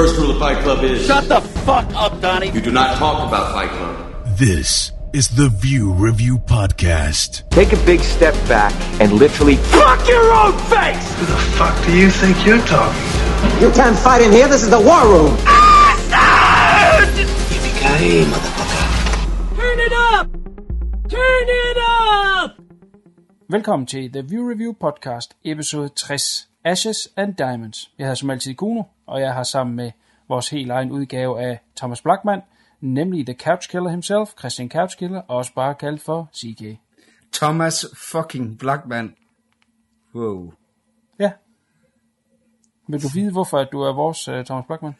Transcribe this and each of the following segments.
First rule of Fight Club is Shut the fuck up, Donnie. you do not talk about Fight Club. This is the View Review Podcast. Take a big step back and literally Fuck your own face! Who the fuck do you think you're talking to? You can't fight in here. This is the war room. Yippee-ki-yay, motherfucker. Turn it up! Turn it up! Velkommen til The View Review Podcast, episode 60, Ashes and Diamonds. Jeg hedder som altid Kuno, og jeg har sammen med vores helt egen udgave af Thomas Blackman, nemlig The Couch Killer himself, Christian Couch Killer, og også bare kaldt for CK. Thomas fucking Blackman. Wow. Ja. Vil du vide, hvorfor at du er vores uh, Thomas Blackman?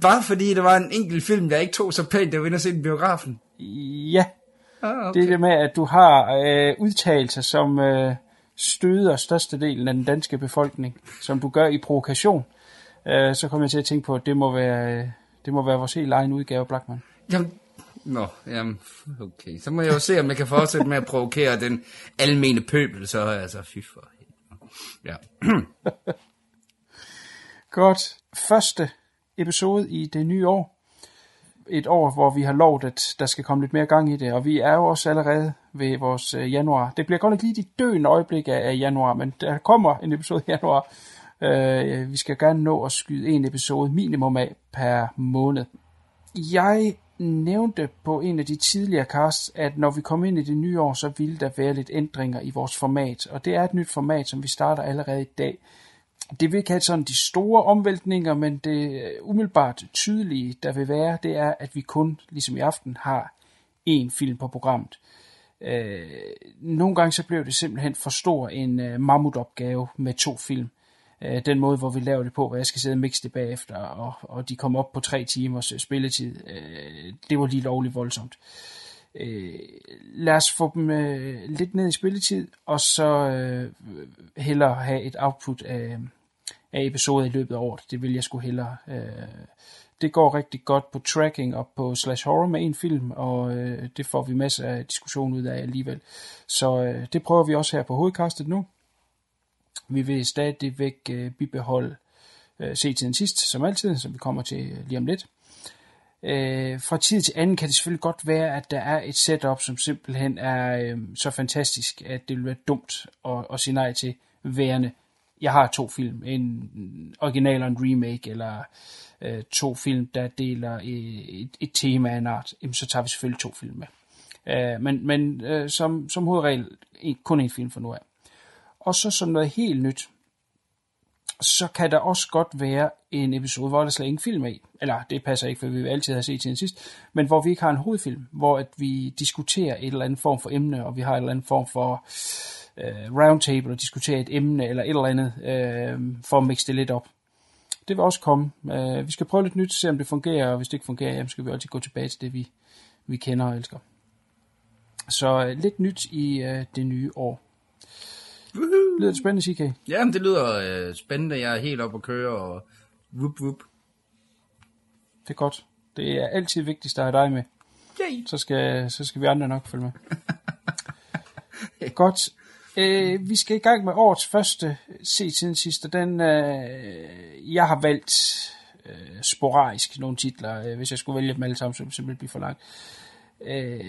Bare fordi der var en enkelt film, jeg ikke tog så pænt, jeg var inde og se den biografen. Ja, Ah, det er det med, at du har øh, udtalelser, som øh, støder størstedelen af den danske befolkning, som du gør i provokation. Øh, så kommer jeg til at tænke på, at det må være, øh, det må være vores helt egen udgave, Blackman. Jamen, Nå, jamen, okay. Så må jeg jo se, om jeg kan fortsætte med at provokere den almene pøbel, så altså, fy for. Ja. Godt. Første episode i det nye år. Et år, hvor vi har lovet, at der skal komme lidt mere gang i det, og vi er jo også allerede ved vores øh, januar. Det bliver godt nok lige de døende øjeblik af, af januar, men der kommer en episode i januar. Øh, vi skal gerne nå at skyde en episode minimum af per måned. Jeg nævnte på en af de tidligere casts, at når vi kommer ind i det nye år, så ville der være lidt ændringer i vores format. Og det er et nyt format, som vi starter allerede i dag. Det vil ikke have sådan de store omvæltninger, men det umiddelbart tydelige, der vil være, det er, at vi kun, ligesom i aften, har én film på programmet. Øh, nogle gange så blev det simpelthen for stor en øh, mammutopgave med to film. Øh, den måde, hvor vi laver det på, hvor jeg skal sidde og mixe det bagefter, og, og de kom op på tre timers øh, spilletid, øh, det var lige lovligt voldsomt. Øh, lad os få dem øh, lidt ned i spilletid, og så øh, hellere have et output af, af episoder i løbet af året. Det vil jeg sgu hellere. Øh, det går rigtig godt på tracking og på slash horror med en film, og øh, det får vi masser af diskussion ud af alligevel. Så øh, det prøver vi også her på hovedkastet nu. Vi vil stadigvæk øh, bibeholde øh, se til den sidst, som altid, som vi kommer til øh, lige om lidt. Øh, fra tid til anden kan det selvfølgelig godt være, at der er et setup, som simpelthen er øh, så fantastisk, at det vil være dumt at, at sige nej til værende. Jeg har to film, en original og en remake, eller øh, to film, der deler et, et, tema af en art, jamen, så tager vi selvfølgelig to film med. Øh, men men øh, som, som hovedregel kun en film for nu af. Og så som noget helt nyt, så kan der også godt være en episode, hvor der slet ingen film er i. Eller det passer ikke, for vi vil altid have set til den sidst. Men hvor vi ikke har en hovedfilm, hvor at vi diskuterer et eller andet form for emne, og vi har en eller anden form for øh, roundtable og diskuterer et emne eller et eller andet, øh, for at mixe det lidt op. Det vil også komme. Øh, vi skal prøve lidt nyt, se om det fungerer, og hvis det ikke fungerer, jamen, skal vi altid gå tilbage til det, vi, vi kender og elsker. Så øh, lidt nyt i øh, det nye år. Woohoo. Lyder det spændende, CK? Jamen, det lyder øh, spændende. Jeg er helt oppe at køre, og whoop whoop. Det er godt. Det er altid vigtigst at have dig med. Yay. Så skal, så skal vi andre nok følge med. godt. Øh, vi skal i gang med årets første se siden sidste. Den, øh, jeg har valgt øh, sporadisk nogle titler. Øh, hvis jeg skulle vælge dem alle sammen, så ville det simpelthen blive for langt. Øh,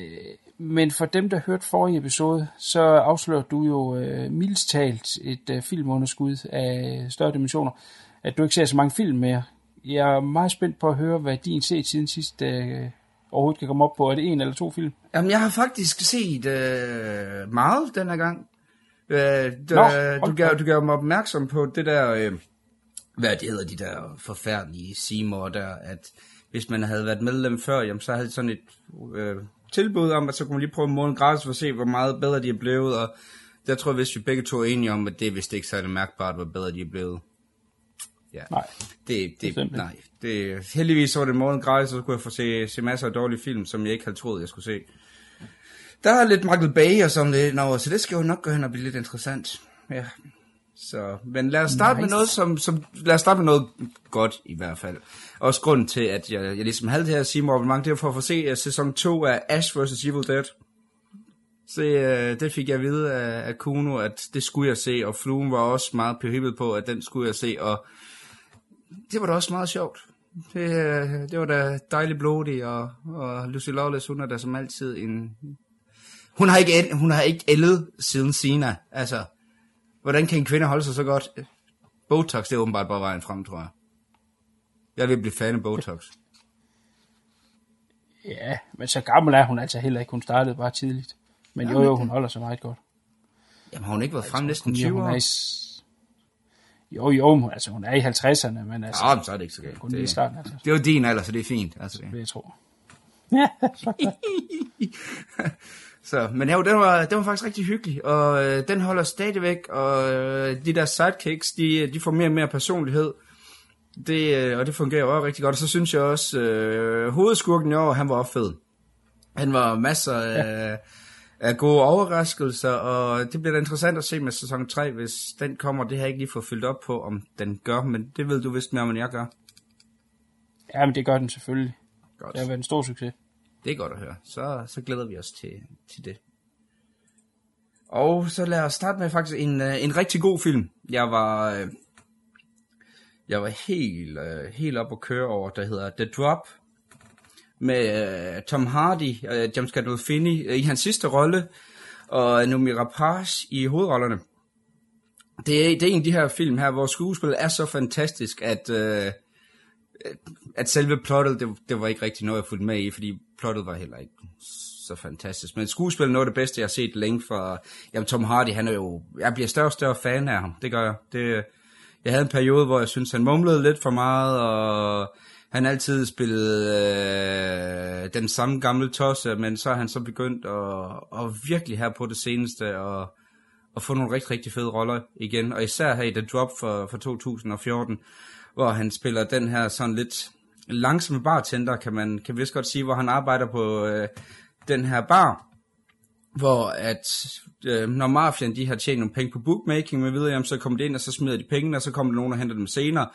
men for dem, der hørte forrige episode, så afslører du jo øh, mildest talt et øh, filmunderskud af større dimensioner, at du ikke ser så mange film mere. Jeg er meget spændt på at høre, hvad din set siden sidst øh, overhovedet kan komme op på. Er det en eller to film? Jamen, jeg har faktisk set øh, meget den her gang. Øh, Nå, der, hold du, gav, du gav mig opmærksom på det der, øh, hvad det hedder, de der forfærdelige Seymour der, at hvis man havde været medlem før, jamen, så havde de sådan et øh, tilbud om, at så kunne man lige prøve en måned gratis for at se, hvor meget bedre de er blevet, og der tror jeg, hvis vi begge to er enige om, at det er vist ikke særlig mærkbart, hvor bedre de er blevet. Ja. Nej. Det, det, ikke. nej. Det, heldigvis så var det en måned gratis, og så kunne jeg få se, se masser af dårlige film, som jeg ikke havde troet, jeg skulle se. Der er lidt Michael Bay og sådan lidt over, så det skal jo nok gå hen og blive lidt interessant. Ja. Så, men lad os starte nice. med noget, som, som, lad os starte med noget godt i hvert fald. Også grunden til, at jeg, jeg ligesom havde det her Seymour abonnement, det var for at få se uh, sæson 2 af Ash vs. Evil Dead. Så uh, øh, det fik jeg at vide af, af Kuno, at det skulle jeg se, og fluen var også meget påhippet på, at den skulle jeg se, og det var da også meget sjovt. det, uh, det var da dejligt blodig, og, og Lucy Lawless, hun er da som altid en... Hun har ikke, hun har ikke ældet siden Sina. Altså, hvordan kan en kvinde holde sig så godt? Botox, det er åbenbart bare vejen frem, tror jeg. Jeg vil blive fan af Botox. Ja, men så gammel er hun altså heller ikke. Hun startede bare tidligt. Men jo, jo, hun holder sig meget godt. Jamen, har hun ikke været frem næsten Hun, 20 hun år? er i, jo, jo, hun- altså hun er i 50'erne, men altså, Ja, men så er det ikke så galt. kun lige Det, starten, altså, det er jo din alder, så det er fint. Altså, det. vil jeg tro. Ja, så men jo, den var, den var faktisk rigtig hyggelig, og øh, den holder stadigvæk, og øh, de der sidekicks, de, de får mere og mere personlighed, det, øh, og det fungerer også rigtig godt, og så synes jeg også, øh, hovedskurken i år, han var også fed. Han var masser af, af gode overraskelser, og det bliver da interessant at se med sæson 3, hvis den kommer, det har jeg ikke lige fået fyldt op på, om den gør, men det ved du vist mere om, end jeg gør. ja, men det gør den selvfølgelig. Godt. Det har været en stor succes. Det er godt at høre. Så, så glæder vi os til, til det. Og så lad os starte med faktisk en, øh, en rigtig god film. Jeg var, øh, jeg var helt, øh, helt op at køre over, der hedder The Drop. Med øh, Tom Hardy, øh, James Gandolfini øh, i hans sidste rolle, og Noomi Rapace i hovedrollerne. Det er, det er en af de her film her, hvor skuespillet er så fantastisk, at... Øh, at selve plottet, det, det var ikke rigtig noget, jeg fulgte med i, fordi plottet var heller ikke så fantastisk. Men skuespillet er noget af det bedste, jeg har set længe for... Jamen, Tom Hardy, han er jo... Jeg bliver større og større fan af ham. Det gør jeg. Det, jeg havde en periode, hvor jeg synes han mumlede lidt for meget, og han altid spillede øh, den samme gamle tosse, men så har han så begyndt at, at virkelig her på det seneste, og at få nogle rigtig, rigtig fede roller igen. Og især her i The Drop for, for 2014, hvor han spiller den her sådan lidt langsomme bartender, kan man kan vist godt sige, hvor han arbejder på øh, den her bar, hvor at øh, når mafian de har tjent nogle penge på bookmaking med videre, jamen, så kommer de ind, og så smider de pengene, og så kommer der nogen og henter dem senere.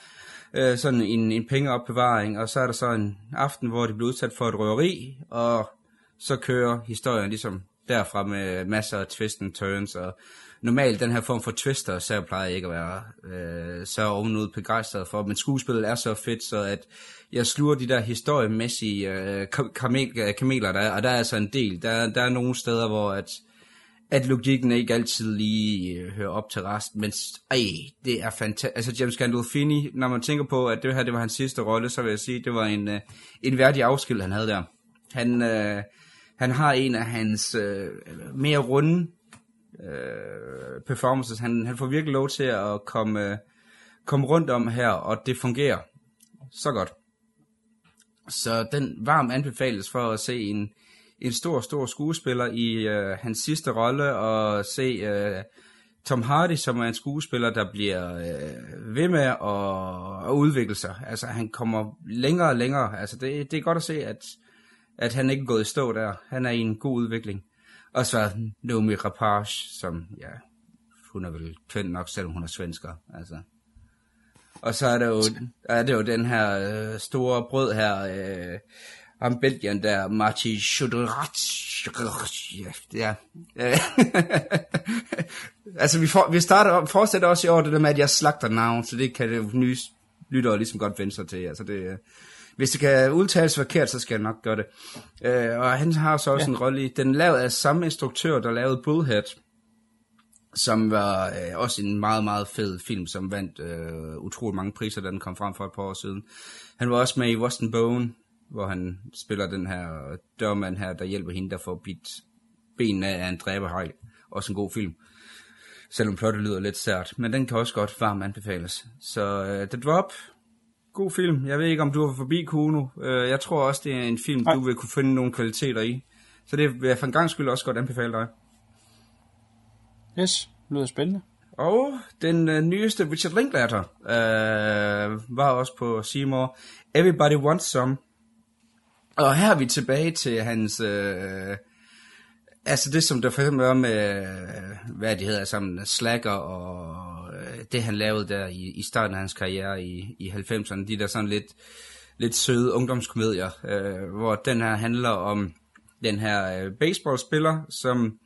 Øh, sådan en, en pengeopbevaring, og så er der så en aften, hvor de bliver udsat for et røveri, og så kører historien ligesom derfra med masser af twist and turns, og normalt den her form for twister, så plejer jeg ikke at være øh, så ovenud begejstret for, men skuespillet er så fedt, så at jeg sluger de der historiemæssige øh, kamel, øh, kameler, der er, og der er altså en del. Der, der er nogle steder, hvor at, at logikken ikke altid lige øh, hører op til resten, men ej, det er fantastisk. Altså James Gandolfini, når man tænker på, at det her det var hans sidste rolle, så vil jeg sige, det var en, øh, en værdig afskil, han havde der. Han, øh, han har en af hans øh, mere runde øh, performances. Han, han får virkelig lov til at komme, øh, komme rundt om her, og det fungerer så godt. Så den varm anbefales for at se en, en stor, stor skuespiller i øh, hans sidste rolle, og se øh, Tom Hardy, som er en skuespiller, der bliver øh, ved med at, at udvikle sig. Altså, han kommer længere og længere. Altså, det, det er godt at se, at, at han ikke er gået i stå der. Han er i en god udvikling. Og så Naomi Rapage, som, ja, hun er vel køn nok, selvom hun er svensker. Altså. Og så er der jo, er det jo den her øh, store brød her, øh, ham Belgien der, Marti Schuderat. Ja. Øh, altså, vi, for, vi starter, fortsætter også i år det der med, at jeg slagter navn, så det kan det nye lyttere ligesom godt vende sig til. Altså, det, øh, hvis det kan udtales forkert, så skal jeg nok gøre det. Øh, og han har så også ja. en rolle i, den er lavet af samme instruktør, der lavede Bullhead, som var øh, også en meget, meget fed film, som vandt øh, utrolig mange priser, da den kom frem for et par år siden. Han var også med i Boston Bone, hvor han spiller den her dørmand her, der hjælper hende, der får bidt benene af en dræberhej. Også en god film. Selvom plottet lyder lidt sært. Men den kan også godt varmt anbefales. Så uh, The Drop, god film. Jeg ved ikke, om du var forbi Kuno. Uh, jeg tror også, det er en film, Nej. du vil kunne finde nogle kvaliteter i. Så det vil jeg for en gang skyld også godt anbefale dig. Yes, lyder spændende. Og den øh, nyeste Richard Linklater øh, var også på Seymour. Everybody Wants Some. Og her er vi tilbage til hans... Øh, altså det, som der for eksempel var med, øh, hvad det hedder, sammen Slacker og øh, det, han lavede der i, i starten af hans karriere i, i 90'erne. De der sådan lidt, lidt søde ungdomskomedier, øh, hvor den her handler om den her øh, baseballspiller, som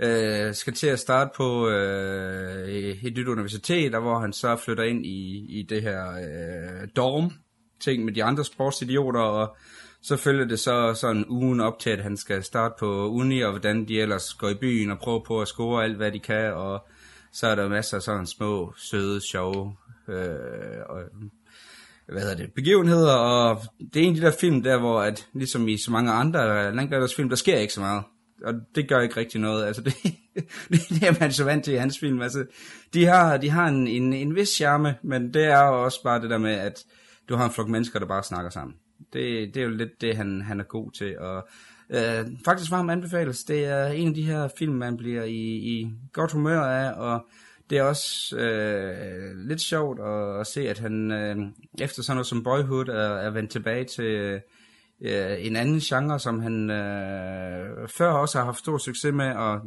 øh, skal til at starte på øh, et nyt universitet, og hvor han så flytter ind i, i det her øh, dorm, ting med de andre sportsidioter, og så følger det så sådan ugen op til, at han skal starte på uni, og hvordan de ellers går i byen og prøver på at score alt, hvad de kan, og så er der masser af sådan små, søde, sjove øh, og, hvad hedder det, begivenheder, og det er en af de der film der, hvor at, ligesom i så mange andre Landgræders film, der sker ikke så meget. Og det gør ikke rigtig noget. Altså det, det er man så vant til i hans film. Altså, de har, de har en, en, en vis charme, men det er jo også bare det der med, at du har en flok mennesker, der bare snakker sammen. Det, det er jo lidt det, han, han er god til. Og øh, faktisk varm anbefales. Det er en af de her film, man bliver i, i godt humør af, og det er også øh, lidt sjovt at, at se, at han øh, efter sådan noget som Boyhood er, er vendt tilbage til øh, en anden genre, som han øh, før også har haft stor succes med, og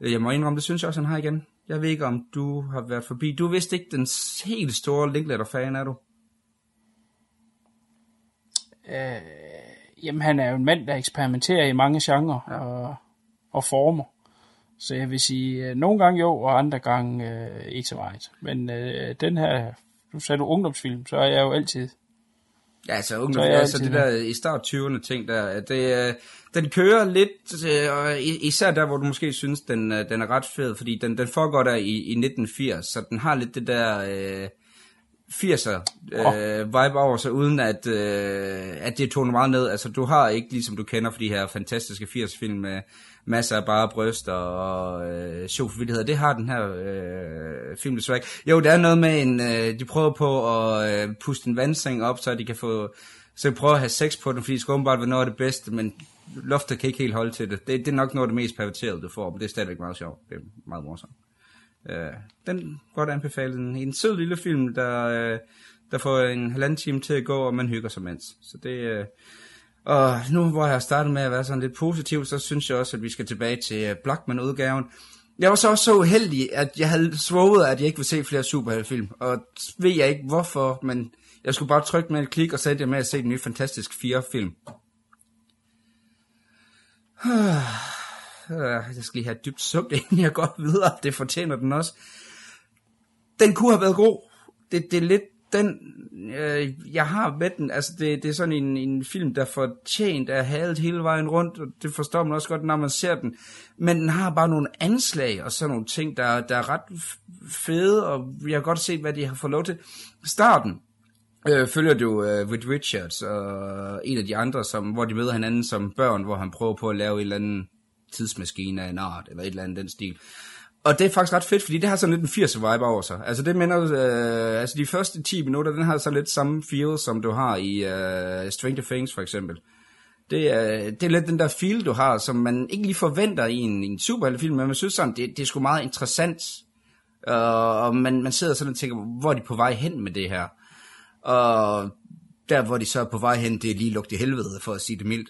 jeg må indrømme, det synes jeg også, han har igen. Jeg ved ikke, om du har været forbi. Du vidste ikke den helt store Linklater-fan, er du? Øh, jamen, han er jo en mand, der eksperimenterer i mange genrer ja. og, og former. Så jeg vil sige, øh, nogle gange jo, og andre gange øh, ikke så meget. Men øh, den her, du sagde du ungdomsfilm, så er jeg jo altid Ja, altså, ungdom, så altså det der i start 20'erne ting der, det, øh, den kører lidt, øh, og især der, hvor du måske synes, den, øh, den er ret fed, fordi den, den foregår der i, i 1980, så den har lidt det der øh, 80'er øh, vibe over sig, uden at, øh, at det toner meget ned. Altså, du har ikke, ligesom du kender for de her fantastiske 80-film med masser af bare bryster og øh, sjovforvildigheder. Det har den her øh, film desværre ikke. Jo, der er noget med en, øh, de prøver på at øh, puste en vandseng op, så de kan få, så prøver at have sex på den, fordi det skal åbenbart være noget af det bedste, men loftet kan ikke helt holde til det. Det, det er nok noget af det mest perverterede, du får, men det er stadigvæk meget sjovt. Det er meget morsomt. Øh, den godt anbefale En, en sød lille film, der, øh, der får en halvanden time til at gå, og man hygger sig mens. Så det, øh, og nu hvor jeg har startet med at være sådan lidt positiv, så synes jeg også, at vi skal tilbage til øh, Blackman-udgaven. Jeg var så også så uheldig, at jeg havde svoget, at jeg ikke ville se flere superheltefilm. Og ved jeg ikke hvorfor, men jeg skulle bare trykke med et klik og sætte jer med at se den nye Fantastisk 4-film. Øh, jeg skal lige have et dybt suk, inden jeg går videre. Det fortjener den også. Den kunne have været god. Det, det er lidt den, øh, jeg har med den, altså det, det er sådan en, en film, der fortjent er af halet hele vejen rundt, og det forstår man også godt, når man ser den. Men den har bare nogle anslag og sådan nogle ting, der, der er ret fede, og jeg har godt set, hvad de har fået lov til. Starten øh, følger du øh, With Richards og en af de andre, som, hvor de møder hinanden som børn, hvor han prøver på at lave en eller anden tidsmaskine af en art, eller et eller andet den stil. Og det er faktisk ret fedt, fordi det har sådan lidt en 80'er vibe over sig. Altså det minder, øh, altså de første 10 minutter, den har så lidt samme feel, som du har i øh, Stranger Things for eksempel. Det er, det er lidt den der feel, du har, som man ikke lige forventer i en, i en superheltefilm, men man synes sådan, det, det er sgu meget interessant. Uh, og man, man sidder sådan og tænker, hvor er de på vej hen med det her? Og der, hvor de så er på vej hen, det er lige lugt i helvede, for at sige det mildt.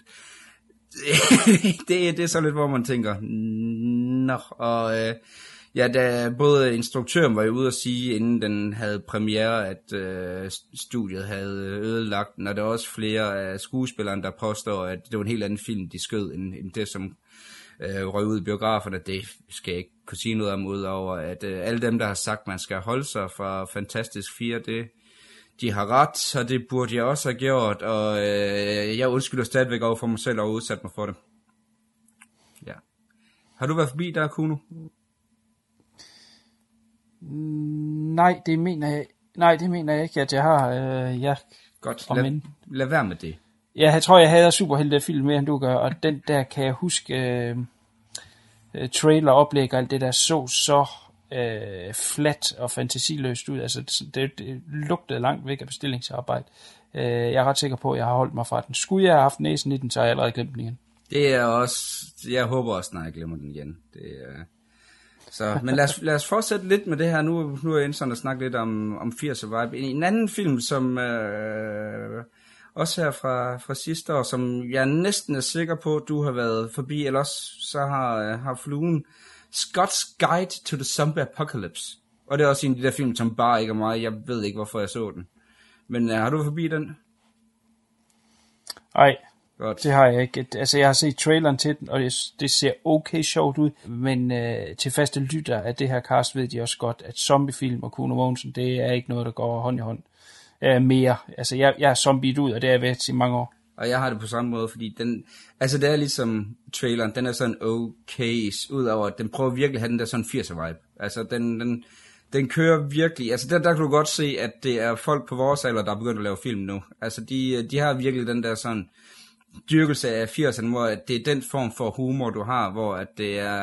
det, det er så lidt, hvor man tænker, nå, og øh, ja, da både instruktøren var jo ude at sige, inden den havde premiere, at øh, studiet havde ødelagt den, og der er også flere af skuespillerne, der påstår, at det var en helt anden film, de skød, end, end det, som øh, røg ud i biograferne. Det skal jeg ikke kunne sige noget om, udover at øh, alle dem, der har sagt, man skal holde sig fra Fantastisk 4, det de har ret, og det burde jeg også have gjort, og øh, jeg undskylder stadigvæk over for mig selv og udsat mig for det. Ja. Har du været forbi der, Kuno? Nej, det mener jeg, nej, det mener jeg ikke, at jeg har. Øh, jeg, Godt, lad, lad være med det. Ja, jeg tror, jeg havde superhelte film mere, end du gør, og den der kan jeg huske, øh, øh trailer, oplæg og alt det der så så øh, flat og fantasiløst ud. Altså, det, det lugtede langt væk af bestillingsarbejde. Øh, jeg er ret sikker på, at jeg har holdt mig fra den. Skulle jeg have haft næsen i den, så har jeg allerede glemt den igen. Det er også, jeg håber også, når jeg glemmer den igen. Det er, så, men lad os, lad os fortsætte lidt med det her. Nu, nu er jeg sådan at snakke lidt om, om 80'er vibe. En anden film, som øh, også her fra, fra sidste år, som jeg næsten er sikker på, du har været forbi, eller også så har, har fluen Scott's Guide to the Zombie Apocalypse. Og det er også en af de der film, som bare ikke er mig. Jeg ved ikke, hvorfor jeg så den. Men uh, har du forbi den? Nej, Godt. det har jeg ikke. Altså, jeg har set traileren til den, og det, det ser okay sjovt ud. Men uh, til faste lytter af det her cast ved de også godt, at zombiefilm og Kuno Mogensen, det er ikke noget, der går hånd i hånd. øh, mere. Altså, jeg, jeg er zombiet ud, og det har jeg været i mange år. Og jeg har det på samme måde, fordi den, altså det er ligesom traileren, den er sådan okay, udover at den prøver virkelig at have den der sådan 80'er vibe. Altså den, den, den kører virkelig, altså der, der kan du godt se, at det er folk på vores alder, der er begyndt at lave film nu. Altså de, de har virkelig den der sådan dyrkelse af 80'erne, hvor det er den form for humor, du har, hvor at det er,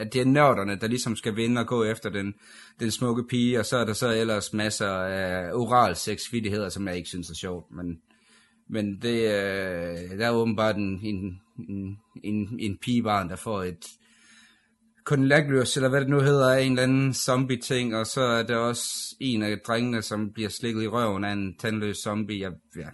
at det er nørderne, der ligesom skal vinde og gå efter den, den smukke pige, og så er der så ellers masser af oral sexvidigheder, som jeg ikke synes er sjovt, men, men det, øh, der er åbenbart en, en, en, en, en pigebarn, der får et konlagløs, eller hvad det nu hedder, en eller anden zombie-ting, og så er der også en af drengene, som bliver slikket i røven af en tandløs zombie. Jeg, ja,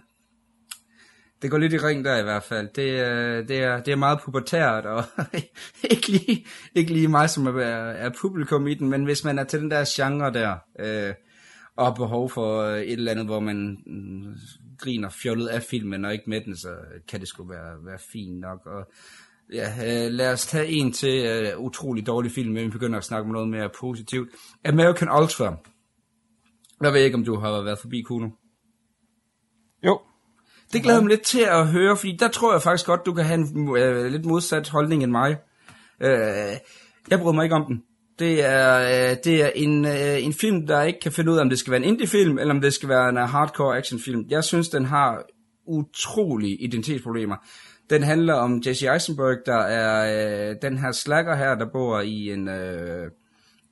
det går lidt i ring der i hvert fald. Det, øh, det, er, det er meget pubertært, og ikke, lige, ikke lige mig, som er, er publikum i den, men hvis man er til den der genre der, øh, og har behov for øh, et eller andet, hvor man griner fjollet af filmen, og ikke med den, så kan det sgu være, være fint nok. Og, ja, øh, lad os tage en til uh, utrolig dårlig film, men vi begynder at snakke om noget mere positivt. American Ultra. Jeg ved ikke, om du har været forbi, Kuno. Jo, det glæder mig lidt til at høre, fordi der tror jeg faktisk godt, du kan have en øh, lidt modsat holdning end mig. Øh, jeg bryder mig ikke om den. Det er, øh, det er en, øh, en film, der ikke kan finde ud af, om det skal være en indie-film, eller om det skal være en uh, hardcore actionfilm. Jeg synes, den har utrolige identitetsproblemer. Den handler om Jesse Eisenberg, der er øh, den her slacker her, der bor i en øh,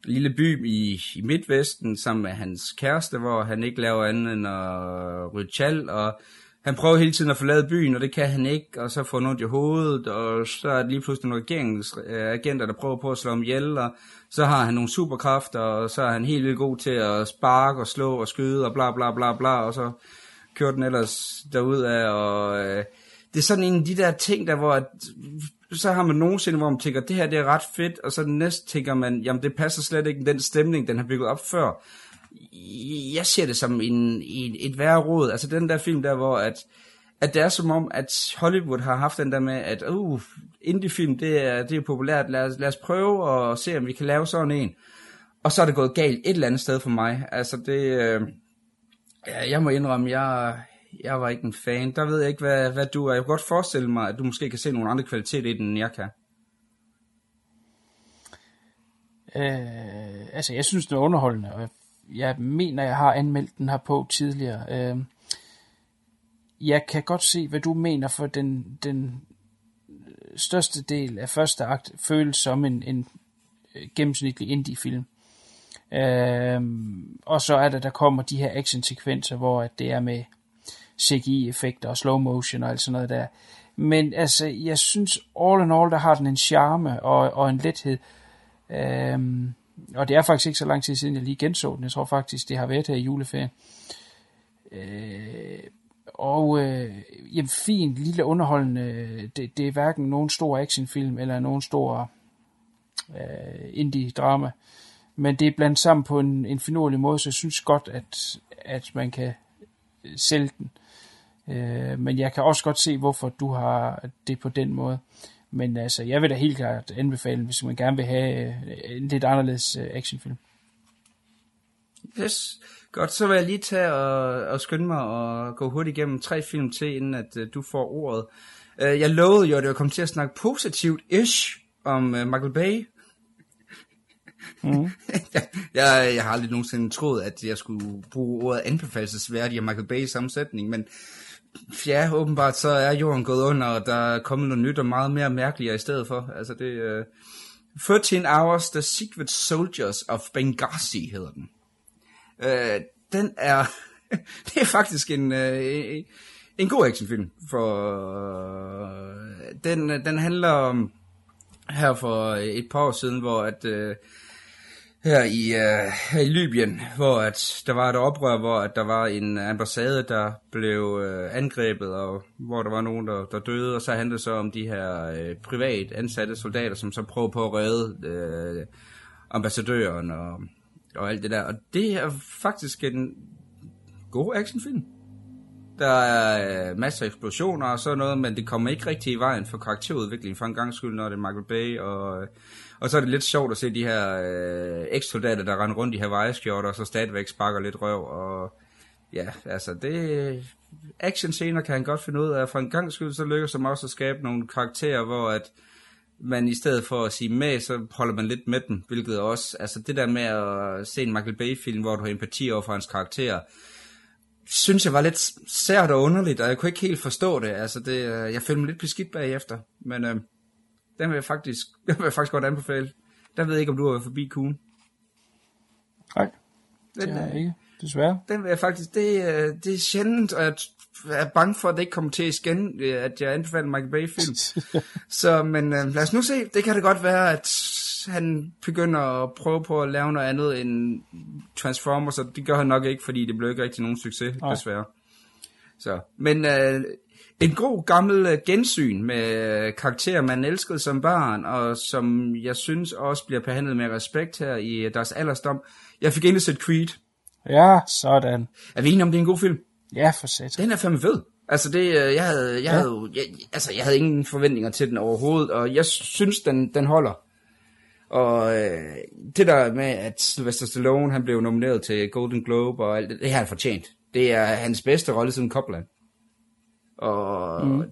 lille by i, i Midtvesten, sammen med hans kæreste, hvor han ikke laver andet end at ryge tjal, og han prøver hele tiden at forlade byen, og det kan han ikke, og så får han ondt i hovedet, og så er det lige pludselig nogle regeringsagenter, øh, der prøver på at slå ham ihjel, og så har han nogle superkræfter, og så er han helt vildt god til at sparke og slå og skyde, og bla bla bla bla, og så kører den ellers derud af, og øh, det er sådan en af de der ting, der hvor, at, så har man nogensinde, hvor man tænker, det her det er ret fedt, og så næste tænker man, jamen det passer slet ikke den stemning, den har bygget op før jeg ser det som en, en, et værre råd. Altså den der film der, hvor at, at det er som om, at Hollywood har haft den der med, at uh, indie-film, det er, det er populært, lad os, lad os prøve og se, om vi kan lave sådan en. Og så er det gået galt et eller andet sted for mig. Altså det, øh, ja, jeg må indrømme, jeg, jeg var ikke en fan. Der ved jeg ikke, hvad, hvad du er. Jeg kan godt forestille mig, at du måske kan se nogle andre kvaliteter i den, end jeg kan. Øh, altså, jeg synes, det er underholdende, og jeg mener, jeg har anmeldt den her på tidligere. Øh, jeg kan godt se, hvad du mener, for den, den øh, største del af første akt føles som en, en øh, gennemsnitlig indie-film. Øhm, og så er der, der kommer de her action-sekvenser, hvor at det er med CGI-effekter og slow motion og alt sådan noget der. Men altså, jeg synes all in all, der har den en charme og, og en lethed. Øhm, og det er faktisk ikke så lang tid siden, jeg lige genså den. Jeg tror faktisk, det har været her i juleferien. Øh, og øh, jamen, fint, lille underholdende. Det, det er hverken nogen stor actionfilm eller nogen stor øh, indie-drama. Men det er blandt sammen på en, en finurlig måde, så jeg synes godt, at, at man kan øh, sælge den. Øh, men jeg kan også godt se, hvorfor du har det på den måde. Men altså, jeg vil da helt klart anbefale, hvis man gerne vil have øh, en lidt anderledes øh, actionfilm. Yes. Godt, så vil jeg lige tage og, og skynde mig og gå hurtigt igennem tre film til, inden at uh, du får ordet. Uh, jeg lovede jo, at jeg kom til at snakke positivt-ish om uh, Michael Bay. Mm. jeg, jeg, jeg har aldrig nogensinde troet, at jeg skulle bruge ordet anbefalesværdig af Michael Bay sammensætning, men ja, åbenbart så er jorden gået under, og der er kommet noget nyt og meget mere mærkeligt i stedet for. Altså det uh, 13 Hours, The Secret Soldiers of Benghazi hedder den. Øh, den er, det er faktisk en, øh, en god actionfilm, for øh, den, den handler om her for et par år siden, hvor at øh, her i, øh, her i Libyen, hvor at der var et oprør, hvor at der var en ambassade, der blev øh, angrebet, og hvor der var nogen, der, der døde, og så handlede det så om de her øh, privat ansatte soldater, som så prøver på at redde øh, ambassadøren og, og alt det der. Og det er faktisk en god actionfilm. Der er øh, masser af eksplosioner og sådan noget, men det kommer ikke rigtig i vejen for karakterudviklingen for en gang skyld, når det er Michael Bay og... Øh, og så er det lidt sjovt at se de her øh, eks-soldater, der render rundt i Hawaii-skjorter, og så stadigvæk sparker lidt røv. Og ja, altså det... Action-scener kan han godt finde ud af. For en gang skyld, så lykkes han også at skabe nogle karakterer, hvor at man i stedet for at sige med, så holder man lidt med dem, hvilket også, altså det der med at se en Michael Bay-film, hvor du har empati over for hans karakter, synes jeg var lidt sært og underligt, og jeg kunne ikke helt forstå det. Altså det, øh, jeg følte mig lidt beskidt bagefter, men øh, den vil jeg faktisk, den vil jeg faktisk godt anbefale. Der ved jeg ikke, om du har været forbi Kuhn. Nej, Den, det er øh, jeg ikke, desværre. den vil jeg faktisk, det, øh, det er sjældent, og jeg er bange for, at det ikke kommer til igen, øh, at jeg anbefaler Michael Bay-film. Så, men øh, lad os nu se. Det kan det godt være, at han begynder at prøve på at lave noget andet end Transformers, og det gør han nok ikke, fordi det blev ikke rigtig nogen succes, Nej. desværre. Så, men øh, en god gammel øh, gensyn med øh, karakterer, man elskede som barn, og som jeg synes også bliver behandlet med respekt her i deres aldersdom. Jeg fik endelig set Creed. Ja, sådan. Er vi enige om, det er en god film? Ja, for satan. Den er fandme fed. Altså det, øh, jeg havde, jeg Ja. havde, jeg, altså jeg havde ingen forventninger til den overhovedet, og jeg synes den, den holder. Og øh, det der med, at Sylvester Stallone, han blev nomineret til Golden Globe og alt det, det har han fortjent. Det er hans bedste rolle siden Copland. Og mm.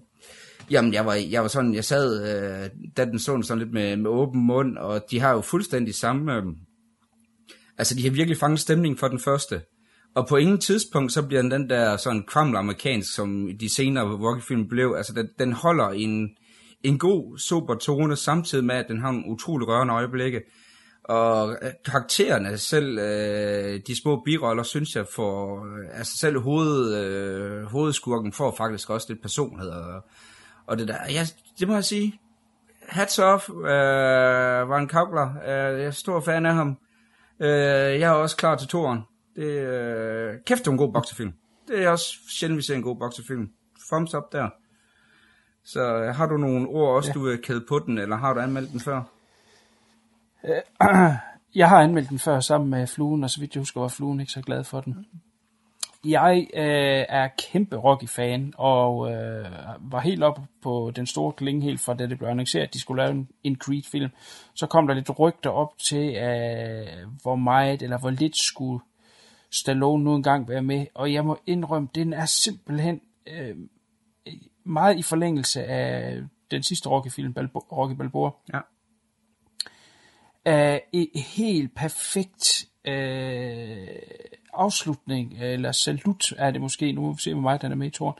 jamen, jeg var, jeg var sådan, jeg sad, øh, da den så sådan lidt med, med åben mund, og de har jo fuldstændig samme, øh, altså de har virkelig fanget stemningen for den første. Og på ingen tidspunkt, så bliver den den der sådan kraml amerikansk, som de senere Rocky-film blev. Altså, den, den holder en, en god, sober tone, samtidig med, at den har nogle utrolig rørende øjeblikke. Og øh, karaktererne, selv øh, de små biroller, synes jeg får, øh, altså selv hoved, øh, hovedskurken får faktisk også lidt personlighed. Og, og det der, ja, det må jeg sige, hats off, øh, var en kavler, øh, jeg er stor fan af ham. Øh, jeg er også klar til toren. Det, øh, kæft, det er en god boksefilm. Det er også sjældent, vi ser en god boksefilm. Thumbs up der. Så øh, har du nogle ord også, ja. du vil kæde på den, eller har du anmeldt den før? Jeg har anmeldt den før sammen med Fluen, og så vidt jeg husker, var Fluen ikke så glad for den. Jeg øh, er kæmpe Rocky-fan, og øh, var helt oppe på den store klinge, helt fra da det blev annonceret, at de skulle lave en, en Creed-film. Så kom der lidt rygter op til, øh, hvor meget eller hvor lidt skulle Stallone nu engang være med. Og jeg må indrømme, den er simpelthen øh, meget i forlængelse af den sidste Rocky-film, Balbo- Rocky Balboa Ja. er et helt perfekt øh, afslutning, eller salut er det måske, nu må vi se, hvor meget den er med i toren,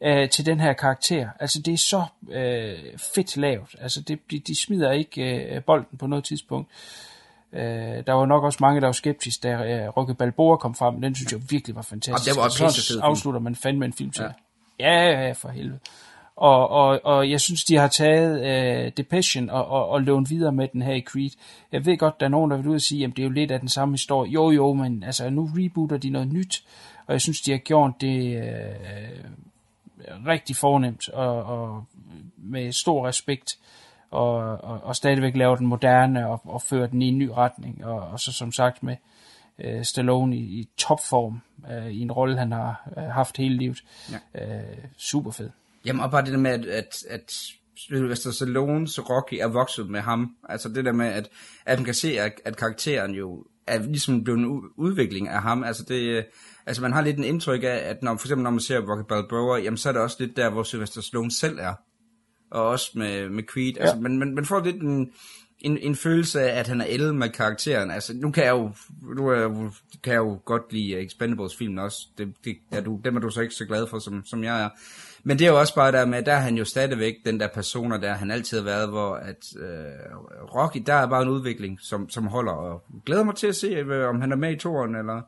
øh, til den her karakter. Altså, det er så øh, fedt lavet. Altså, det, de, de smider ikke øh, bolden på noget tidspunkt. Øh, der var nok også mange, der var skeptiske, da øh, Rocky Balboa kom frem, den synes jeg virkelig var fantastisk. Og det var sådan afslutter man fandme en film til. Ja, ja, ja, for helvede. Og, og, og jeg synes, de har taget øh, Depression og, og, og lånt videre med den her i Creed. Jeg ved godt, der er nogen, der vil ud og sige, at det er jo lidt af den samme historie. Jo, jo, men altså, nu rebooter de noget nyt, og jeg synes, de har gjort det øh, rigtig fornemt og, og med stor respekt. Og, og, og stadigvæk laver den moderne og, og fører den i en ny retning. Og, og så som sagt med øh, Stallone i, i topform øh, i en rolle, han har øh, haft hele livet. Ja. Øh, super fed. Jamen, og bare det der med, at, at, at Sylvester Stallones Rocky er vokset med ham. Altså det der med, at, at man kan se, at, at karakteren jo er ligesom blevet en udvikling af ham. Altså, det, øh, altså man har lidt en indtryk af, at når, for eksempel når man ser Rocky Balboa, jamen så er det også lidt der, hvor Sylvester Stallone selv er. Og også med, med Creed. Ja. Altså, man, man, man får lidt en, en, en følelse af, at han er ældre med karakteren. Altså, nu kan jeg jo, nu er, jeg kan jeg jo godt lide Expendables-filmen også. Det, det, er du, dem er du så ikke så glad for, som, som jeg er. Men det er jo også bare der med, der er han jo stadigvæk den der personer, der han altid har været, hvor at øh, Rocky, der er bare en udvikling, som, som holder, og glæder mig til at se, øh, om han er med i toren, eller,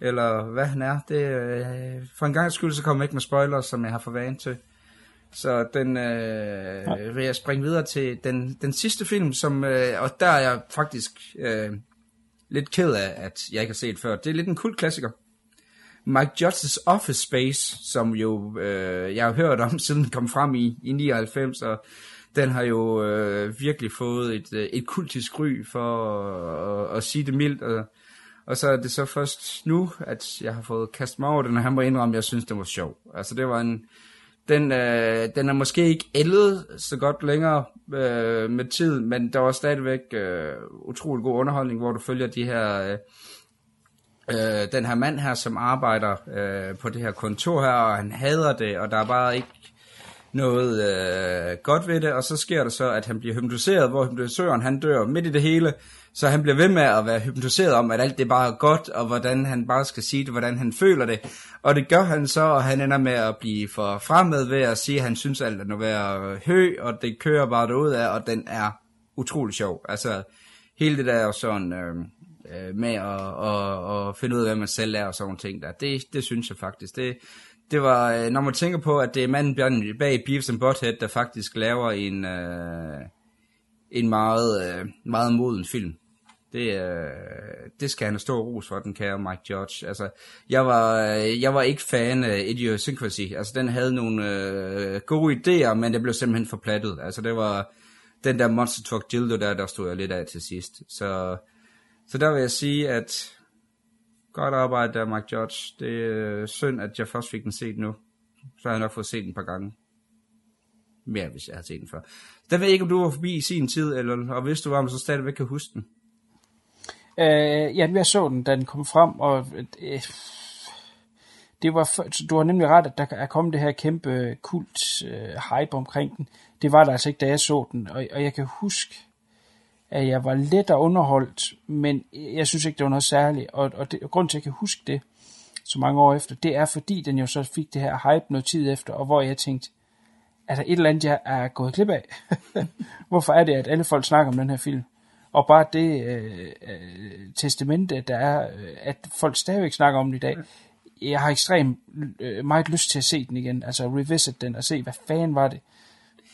eller hvad han er. Det, øh, for en gang skyld, så kommer jeg ikke med spoilers, som jeg har for vane til. Så den øh, vil jeg springe videre til den, den sidste film, som, øh, og der er jeg faktisk øh, lidt ked af, at jeg ikke har set før. Det er lidt en kult klassiker. Mike Judge's Office Space, som jo øh, jeg har hørt om, siden den kom frem i, i 99, og den har jo øh, virkelig fået et, øh, et kultisk ry for at, at sige det mildt, og, og så er det så først nu, at jeg har fået kastet mig over den, og han må indrømme, at jeg synes, den var sjov. Altså det var en, den, øh, den er måske ikke ældet så godt længere øh, med tid, men der var stadigvæk øh, utrolig god underholdning, hvor du følger de her øh, øh, den her mand her, som arbejder øh, på det her kontor her, og han hader det, og der er bare ikke noget øh, godt ved det, og så sker der så, at han bliver hypnotiseret, hvor hypnotisøren han dør midt i det hele, så han bliver ved med at være hypnotiseret om, at alt det bare er godt, og hvordan han bare skal sige det, hvordan han føler det. Og det gør han så, og han ender med at blive for fremmed ved at sige, at han synes alt er noget værd hø, og det kører bare derud af, og den er utrolig sjov. Altså, hele det der sådan øh, øh med at, at, at finde ud af, hvad man selv er og sådan nogle ting der, det, det synes jeg faktisk. Det, det var, øh, når man tænker på, at det er manden bag Beavis and Butthead, der faktisk laver en, øh, en meget, øh, meget moden film. Det, øh, det skal han have stor ros for, den kære Mike Judge. Altså, jeg var, øh, jeg var ikke fan af Idiosyncrasy. Altså, den havde nogle øh, gode idéer, men det blev simpelthen forplattet. Altså, det var den der Monster Truck Dildo der, der stod jeg lidt af til sidst. Så, så der vil jeg sige, at godt arbejde der, Mike Judge. Det er synd, at jeg først fik den set nu. Så har jeg nok fået set den et par gange. Mere, hvis jeg har set den før. Der ved jeg ikke, om du var forbi i sin tid, eller, og hvis du var, så stadigvæk kan huske den. Øh, ja, jeg så den, da den kom frem, og øh, det var, for, du har nemlig ret, at der er kommet det her kæmpe kult øh, hype omkring den. Det var der altså ikke, da jeg så den, og, og jeg kan huske, at jeg var let og underholdt, men jeg synes ikke, det var noget særligt, og, og, det, og grund til, at jeg kan huske det så mange år efter, det er fordi, den jo så fik det her hype noget tid efter, og hvor jeg tænkte, er der et eller andet, jeg er gået klip af? Hvorfor er det, at alle folk snakker om den her film? Og bare det øh, øh testamente, der er, øh, at folk stadigvæk snakker om den i dag. Jeg har ekstremt øh, meget lyst til at se den igen, altså revisit den og se, hvad fanden var det,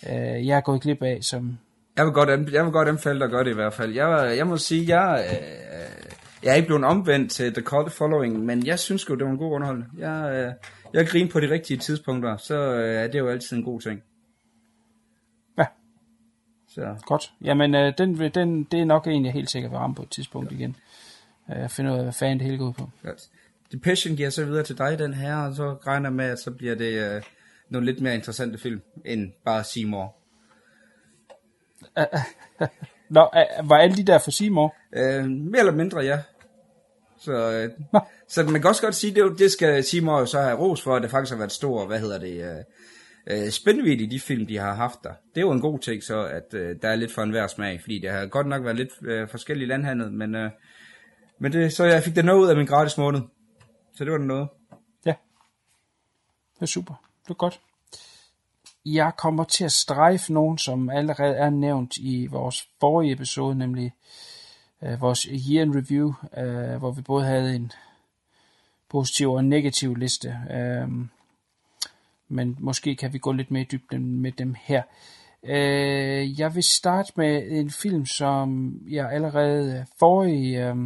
øh, jeg er gået glip af, som... Jeg vil godt, jeg vil godt anbefale dig at gøre det i hvert fald. Jeg, øh, jeg må sige, jeg, øh, jeg er ikke blevet omvendt til The Cult Following, men jeg synes jo, det var en god underholdning. Jeg, øh, jeg griner på de rigtige tidspunkter, så øh, er det jo altid en god ting. Så. Godt. Jamen, øh, den, den, det er nok en, jeg helt sikkert vil ramme på et tidspunkt ja. igen. Jeg øh, finder ud af, hvad fanden det hele går ud på. Godt. Depression giver så videre til dig, den her, og så regner med, at så bliver det øh, nogle lidt mere interessante film, end bare Seymour. Nå, var alle de der for Seymour? Øh, mere eller mindre, ja. Så, øh, så man kan også godt sige, det, det skal Seymour så have ros for, at det faktisk har været stor, hvad hedder det, øh, øh, spændvidt i de film, de har haft der. Det er jo en god ting så, at øh, der er lidt for enhver smag, fordi det har godt nok været lidt øh, forskellige landhandlet, men, øh, men det, så jeg fik det noget ud af min gratis måned. Så det var noget. Ja, det er super. Det er godt. Jeg kommer til at strejfe nogen, som allerede er nævnt i vores forrige episode, nemlig øh, vores Year in Review, øh, hvor vi både havde en positiv og en negativ liste. Øh, men måske kan vi gå lidt mere i dybden med dem her. Øh, jeg vil starte med en film, som jeg allerede øh, forrige øh,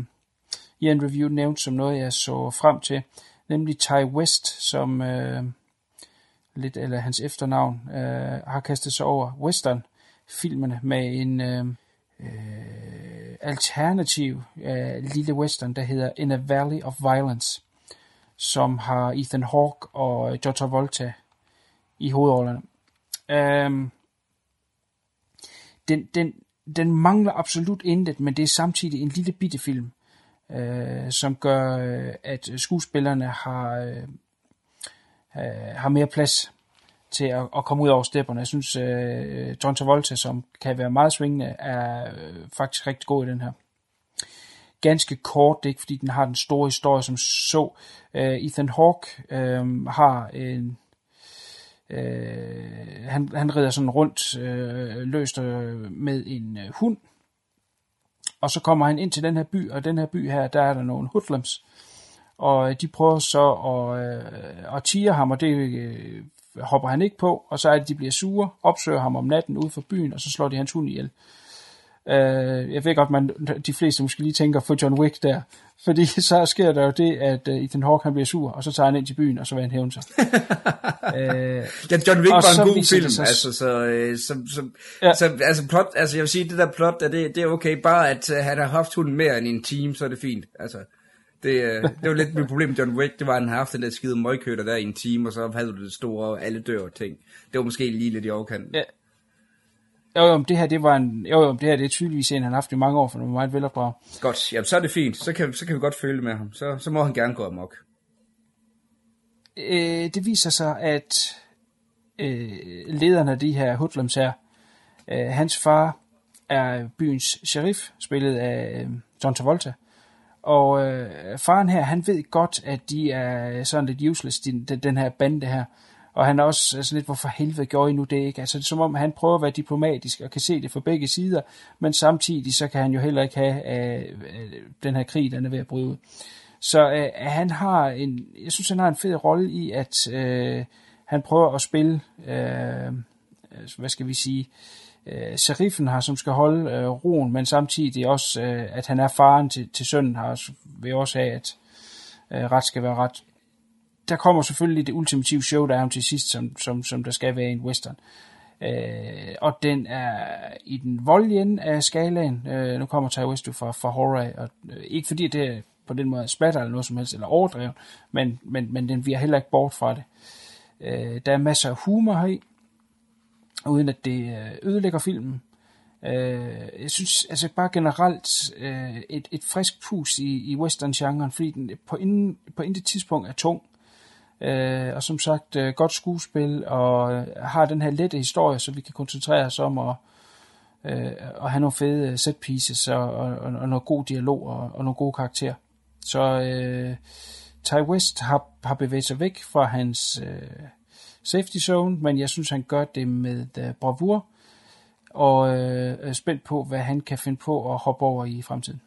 i en review nævnte som noget, jeg så frem til, nemlig Ty West, som øh, lidt eller hans efternavn øh, har kastet sig over western filmene med en øh, øh, alternativ øh, lille western, der hedder In a Valley of Violence, som har Ethan Hawke og John Travolta i hovedrollerne. Øhm, den, den, den mangler absolut intet, men det er samtidig en lille bitte film, øh, som gør, øh, at skuespillerne har, øh, øh, har mere plads til at, at komme ud over stepperne. Jeg synes, øh, John Travolta, som kan være meget svingende, er øh, faktisk rigtig god i den her. Ganske kort, det er ikke fordi den har den store historie som så. Øh, Ethan Hawke øh, har en Øh, han, han rider sådan rundt øh, løst øh, med en øh, hund. Og så kommer han ind til den her by, og den her by her, der er der nogle hoodlums. Og øh, de prøver så at, øh, at tire ham, og det øh, hopper han ikke på. Og så er det, de bliver sure, opsøger ham om natten ude for byen, og så slår de hans hund ihjel. Øh, jeg ved godt, man de fleste måske lige tænker på John Wick der. Fordi så sker der jo det, at uh, Ethan Hawke han bliver sur, og så tager han ind til byen, og så vil han hævne sig. øh, ja, John Wick var en god film, så, altså, så, øh, så, så, ja. så, altså, plot, altså, jeg vil sige, det der plot, er, det, det er okay, bare at uh, han har haft hunden mere end en team, så er det fint, altså. Det, uh, det var lidt mit problem med John Wick, det var, at han har haft den der skide møgkøter der i en time, og så havde du det store, alle dør ting. Det var måske lige lidt i overkanten. Ja. Jo, jo, det her, det var en, jo, jo, det her, det er tydeligvis en, han har haft i mange år, for han var meget velopdraget. Godt, jamen så er det fint. Så kan, så kan vi godt følge med ham. Så, så må han gerne gå amok. Øh, det viser sig, at øh, lederen af de her hoodlums her, øh, hans far er byens sheriff, spillet af øh, John Travolta. Og øh, faren her, han ved godt, at de er sådan lidt useless, den, den her bande her. Og han er også øh, sådan lidt, hvorfor helvede gjorde I nu det ikke? Altså det er som om, han prøver at være diplomatisk og kan se det fra begge sider, men samtidig så kan han jo heller ikke have øh, øh den her krig, den er ved at bryde ud. Så øh, han har en, jeg synes, han har en fed rolle i, at øh, han prøver at spille, øh, hvad skal vi sige, øh, sheriffen har, som skal holde øh, roen, men samtidig også, øh, at han er faren til, til sønnen, har også, vil også have, at øh, ret skal være ret. Der kommer selvfølgelig det ultimative showdown til sidst, som, som, som der skal være i en western. Øh, og den er i den voldelige ende af skalaen. Øh, nu kommer Ty West fra, fra horror, og øh, ikke fordi det er på den måde splatter eller noget som helst, eller overdrevet, men, men, men den bliver heller ikke bort fra det. Øh, der er masser af humor heri, uden at det øh, ødelægger filmen. Øh, jeg synes altså bare generelt øh, et, et frisk pus i, i western-genren, fordi den på, inden, på intet tidspunkt er tung. Øh, og som sagt, øh, godt skuespil, og øh, har den her lette historie, så vi kan koncentrere os om at, øh, at have nogle fede øh, set pieces, og, og, og noget god dialog, og, og nogle gode karakterer. Så øh, Ty West har, har bevæget sig væk fra hans øh, safety zone, men jeg synes, han gør det med øh, bravur, og øh, er spændt på, hvad han kan finde på at hoppe over i fremtiden.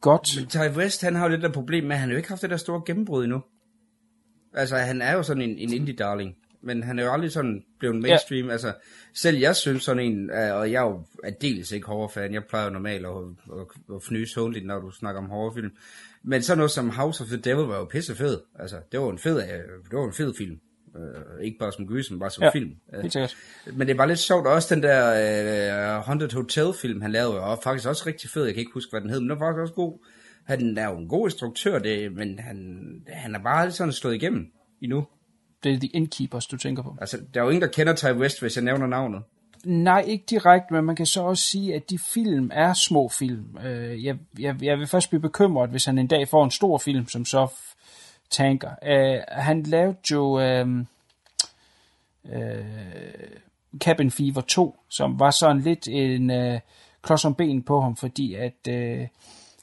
Godt. Men Ty West, han har jo lidt af problem med, at han har jo ikke haft det der store gennembrud endnu. Altså, han er jo sådan en, en indie-darling, men han er jo aldrig sådan blevet mainstream. Ja. Altså, selv jeg synes sådan en, øh, og jeg er jo dels ikke horrorfan, jeg plejer jo normalt at, at, at fnyse håndligt, når du snakker om horrorfilm. Men sådan noget som House of the Devil var jo pisse fed. Altså, det var en fed, øh, det var en fed film. Uh, ikke bare som gyser, men bare som Ja, film. helt sikkert. Men det var lidt sjovt, også den der uh, Haunted Hotel film, han lavede, og faktisk også rigtig fed, jeg kan ikke huske, hvad den hed, men den var faktisk også god. Han er jo en god instruktør, det, men han, han er bare sådan slået igennem endnu. Det er The Innkeepers, du tænker på. Altså, der er jo ingen, der kender Ty West, hvis jeg nævner navnet. Nej, ikke direkte, men man kan så også sige, at de film er små film. Øh, jeg, jeg, jeg vil først blive bekymret, hvis han en dag får en stor film, som så tanker. Øh, han lavede jo øh, øh, Cabin Fever 2, som var sådan lidt en øh, klods om ben på ham, fordi at øh,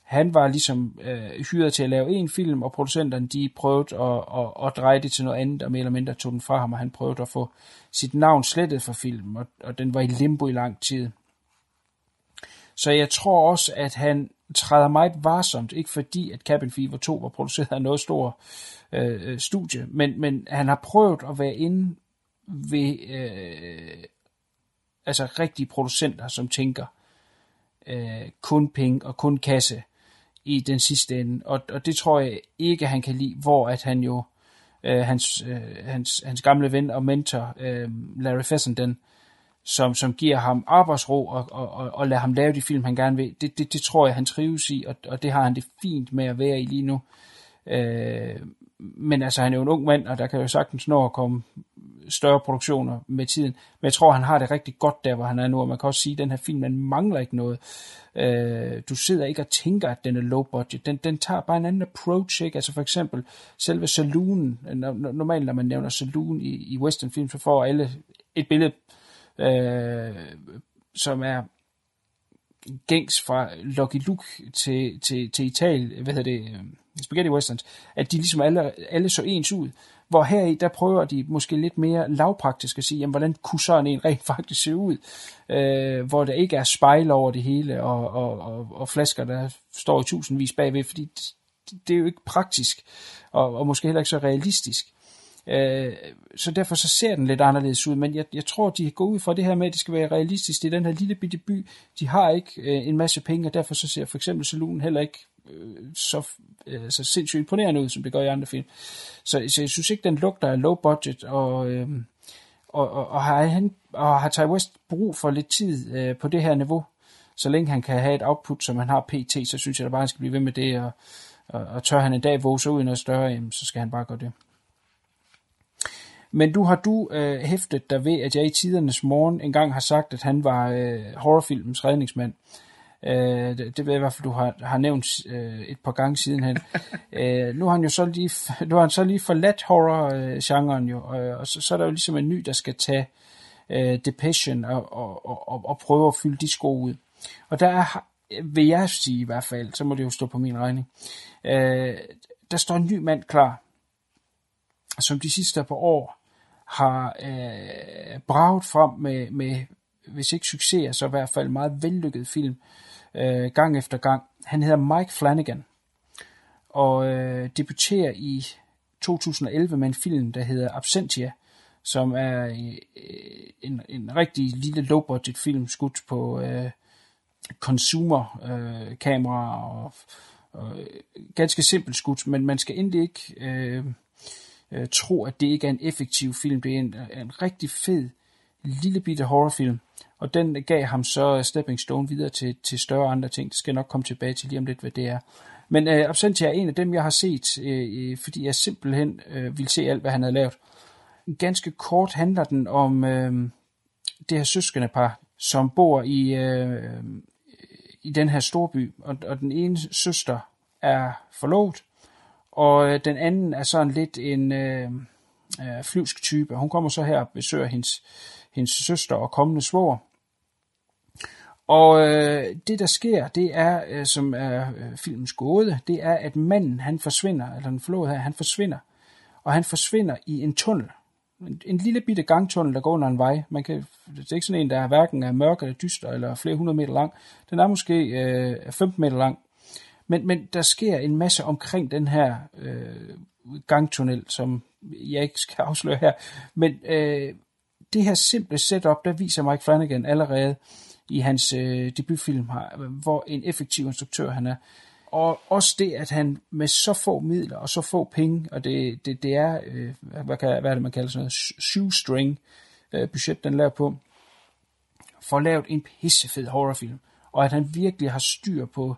han var ligesom øh, hyret til at lave en film, og producenterne de prøvede at, at, at dreje det til noget andet, og mere eller mindre tog den fra ham, og han prøvede at få sit navn slettet fra filmen, og, og den var i limbo i lang tid. Så jeg tror også, at han træder meget varsomt, ikke fordi, at Cabin Fever 2 var produceret af noget stor øh, øh, studie, men, men han har prøvet at være inde ved øh, altså rigtige producenter, som tænker øh, kun penge og kun kasse i den sidste ende, og, og det tror jeg ikke, han kan lide, hvor at han jo, øh, hans, øh, hans, hans gamle ven og mentor, øh, Larry Fessenden, som, som giver ham arbejdsro og, og, og, og lader ham lave de film, han gerne vil. Det, det, det tror jeg, han trives i, og, og det har han det fint med at være i lige nu. Øh, men altså, han er jo en ung mand, og der kan jo sagtens nå at komme større produktioner med tiden. Men jeg tror, han har det rigtig godt der, hvor han er nu, og man kan også sige, at den her film, den mangler ikke noget. Øh, du sidder ikke og tænker, at den er low budget. Den, den tager bare en anden approach, ikke? Altså for eksempel, selve saloonen, normalt når man nævner saloon i, i westernfilm, så får alle et billede, øh, som er gængs fra Lucky Luke til, til, til Italien, hvad hedder det, øh, spaghetti westerns, at de ligesom alle, alle så ens ud. Hvor her i, der prøver de måske lidt mere lavpraktisk at sige, jamen, hvordan kunne sådan en rent faktisk se ud, øh, hvor der ikke er spejl over det hele, og, og, og, og flasker, der står i tusindvis bagved, fordi det, det er jo ikke praktisk, og, og måske heller ikke så realistisk. Øh, så derfor så ser den lidt anderledes ud, men jeg, jeg tror, de går ud fra det her med, at det skal være realistisk. Det er den her lille bitte by, de har ikke øh, en masse penge, og derfor så ser for eksempel Saloon heller ikke øh, så, øh, så sindssygt imponerende ud, som det gør i andre film. Så, så jeg synes ikke, den lugter af low budget, og, øh, og, og, og, har han, og har Ty West brug for lidt tid øh, på det her niveau, så længe han kan have et output, som han har pt, så synes jeg da bare, han skal blive ved med det, og, og, og tør han en dag våge sig ud i noget større, jamen, så skal han bare gøre det. Men du har du øh, hæftet dig ved, at jeg i tidernes morgen engang har sagt, at han var øh, horrorfilmens redningsmand. Øh, det, det ved jeg i hvert fald, du har, har nævnt øh, et par gange sidenhen. øh, nu har han jo så lige, nu har han så lige forladt horror-genren jo, øh, og så, så er der jo ligesom en ny, der skal tage øh, Depression og, og, og, og prøve at fylde de sko ud. Og der er, vil jeg sige i hvert fald, så må det jo stå på min regning, øh, der står en ny mand klar, som de sidste par år har øh, braget frem med, med, hvis ikke succes, så i hvert fald meget vellykket film, øh, gang efter gang. Han hedder Mike Flanagan, og øh, debuterer i 2011 med en film, der hedder Absentia, som er øh, en, en rigtig lille low-budget film, skudt på øh, consumer-kamera øh, og, og øh, ganske simpelt skudt, men man skal endelig ikke øh, øh, tro, at det ikke er en effektiv film. Det er en, øh, en rigtig fed lille bitte horrorfilm, og den gav ham så øh, stepping stone videre til, til større andre ting. Det skal jeg nok komme tilbage til lige om lidt, hvad det er. Men øh, Absentia er en af dem, jeg har set, øh, fordi jeg simpelthen øh, vil se alt, hvad han har lavet. Ganske kort handler den om øh, det her søskende par, som bor i, øh, i den her storby, og, og den ene søster er forlovet, og øh, den anden er sådan lidt en øh, øh, flyvsk type. Hun kommer så her og besøger hendes, hendes søster og kommende svor. Og øh, det der sker, det er, øh, som er øh, filmens gåde, det er, at manden han forsvinder, eller den flåde her, han forsvinder. Og han forsvinder i en tunnel. En, en lille bitte gangtunnel, der går under en vej. Man kan, det er ikke sådan en, der er hverken er mørk eller dyster, eller flere hundrede meter lang. Den er måske øh, 15 meter lang. Men, men der sker en masse omkring den her øh, gangtunnel, som jeg ikke skal afsløre her. Men øh, det her simple setup, der viser Mike Flanagan allerede i hans øh, debutfilm her, hvor en effektiv instruktør han er. Og også det, at han med så få midler og så få penge, og det, det, det er, øh, hvad, kan, hvad er det, man kalder sådan noget, shoestring øh, budget, den laver på, får lavet en pissefed horrorfilm. Og at han virkelig har styr på øh,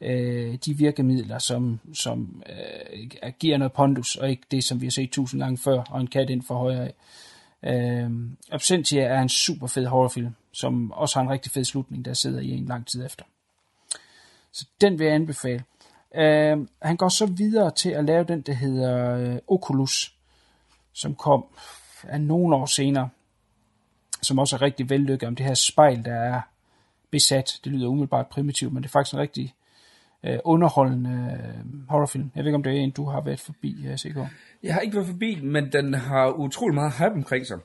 Øh, de virkemidler, som, som øh, giver noget pondus, og ikke det, som vi har set tusind gange før, og en kat ind for højre af. Øh, Absentia er en super fed horrorfilm, som også har en rigtig fed slutning, der sidder i en lang tid efter. Så den vil jeg anbefale. Øh, han går så videre til at lave den, der hedder øh, Oculus, som kom af nogle år senere, som også er rigtig vellykket om det her spejl, der er besat. Det lyder umiddelbart primitivt, men det er faktisk en rigtig øh, underholdende øh, horrorfilm. Jeg ved ikke, om det er en, du har været forbi, på. Jeg har ikke været forbi, men den har utrolig meget hype omkring sig.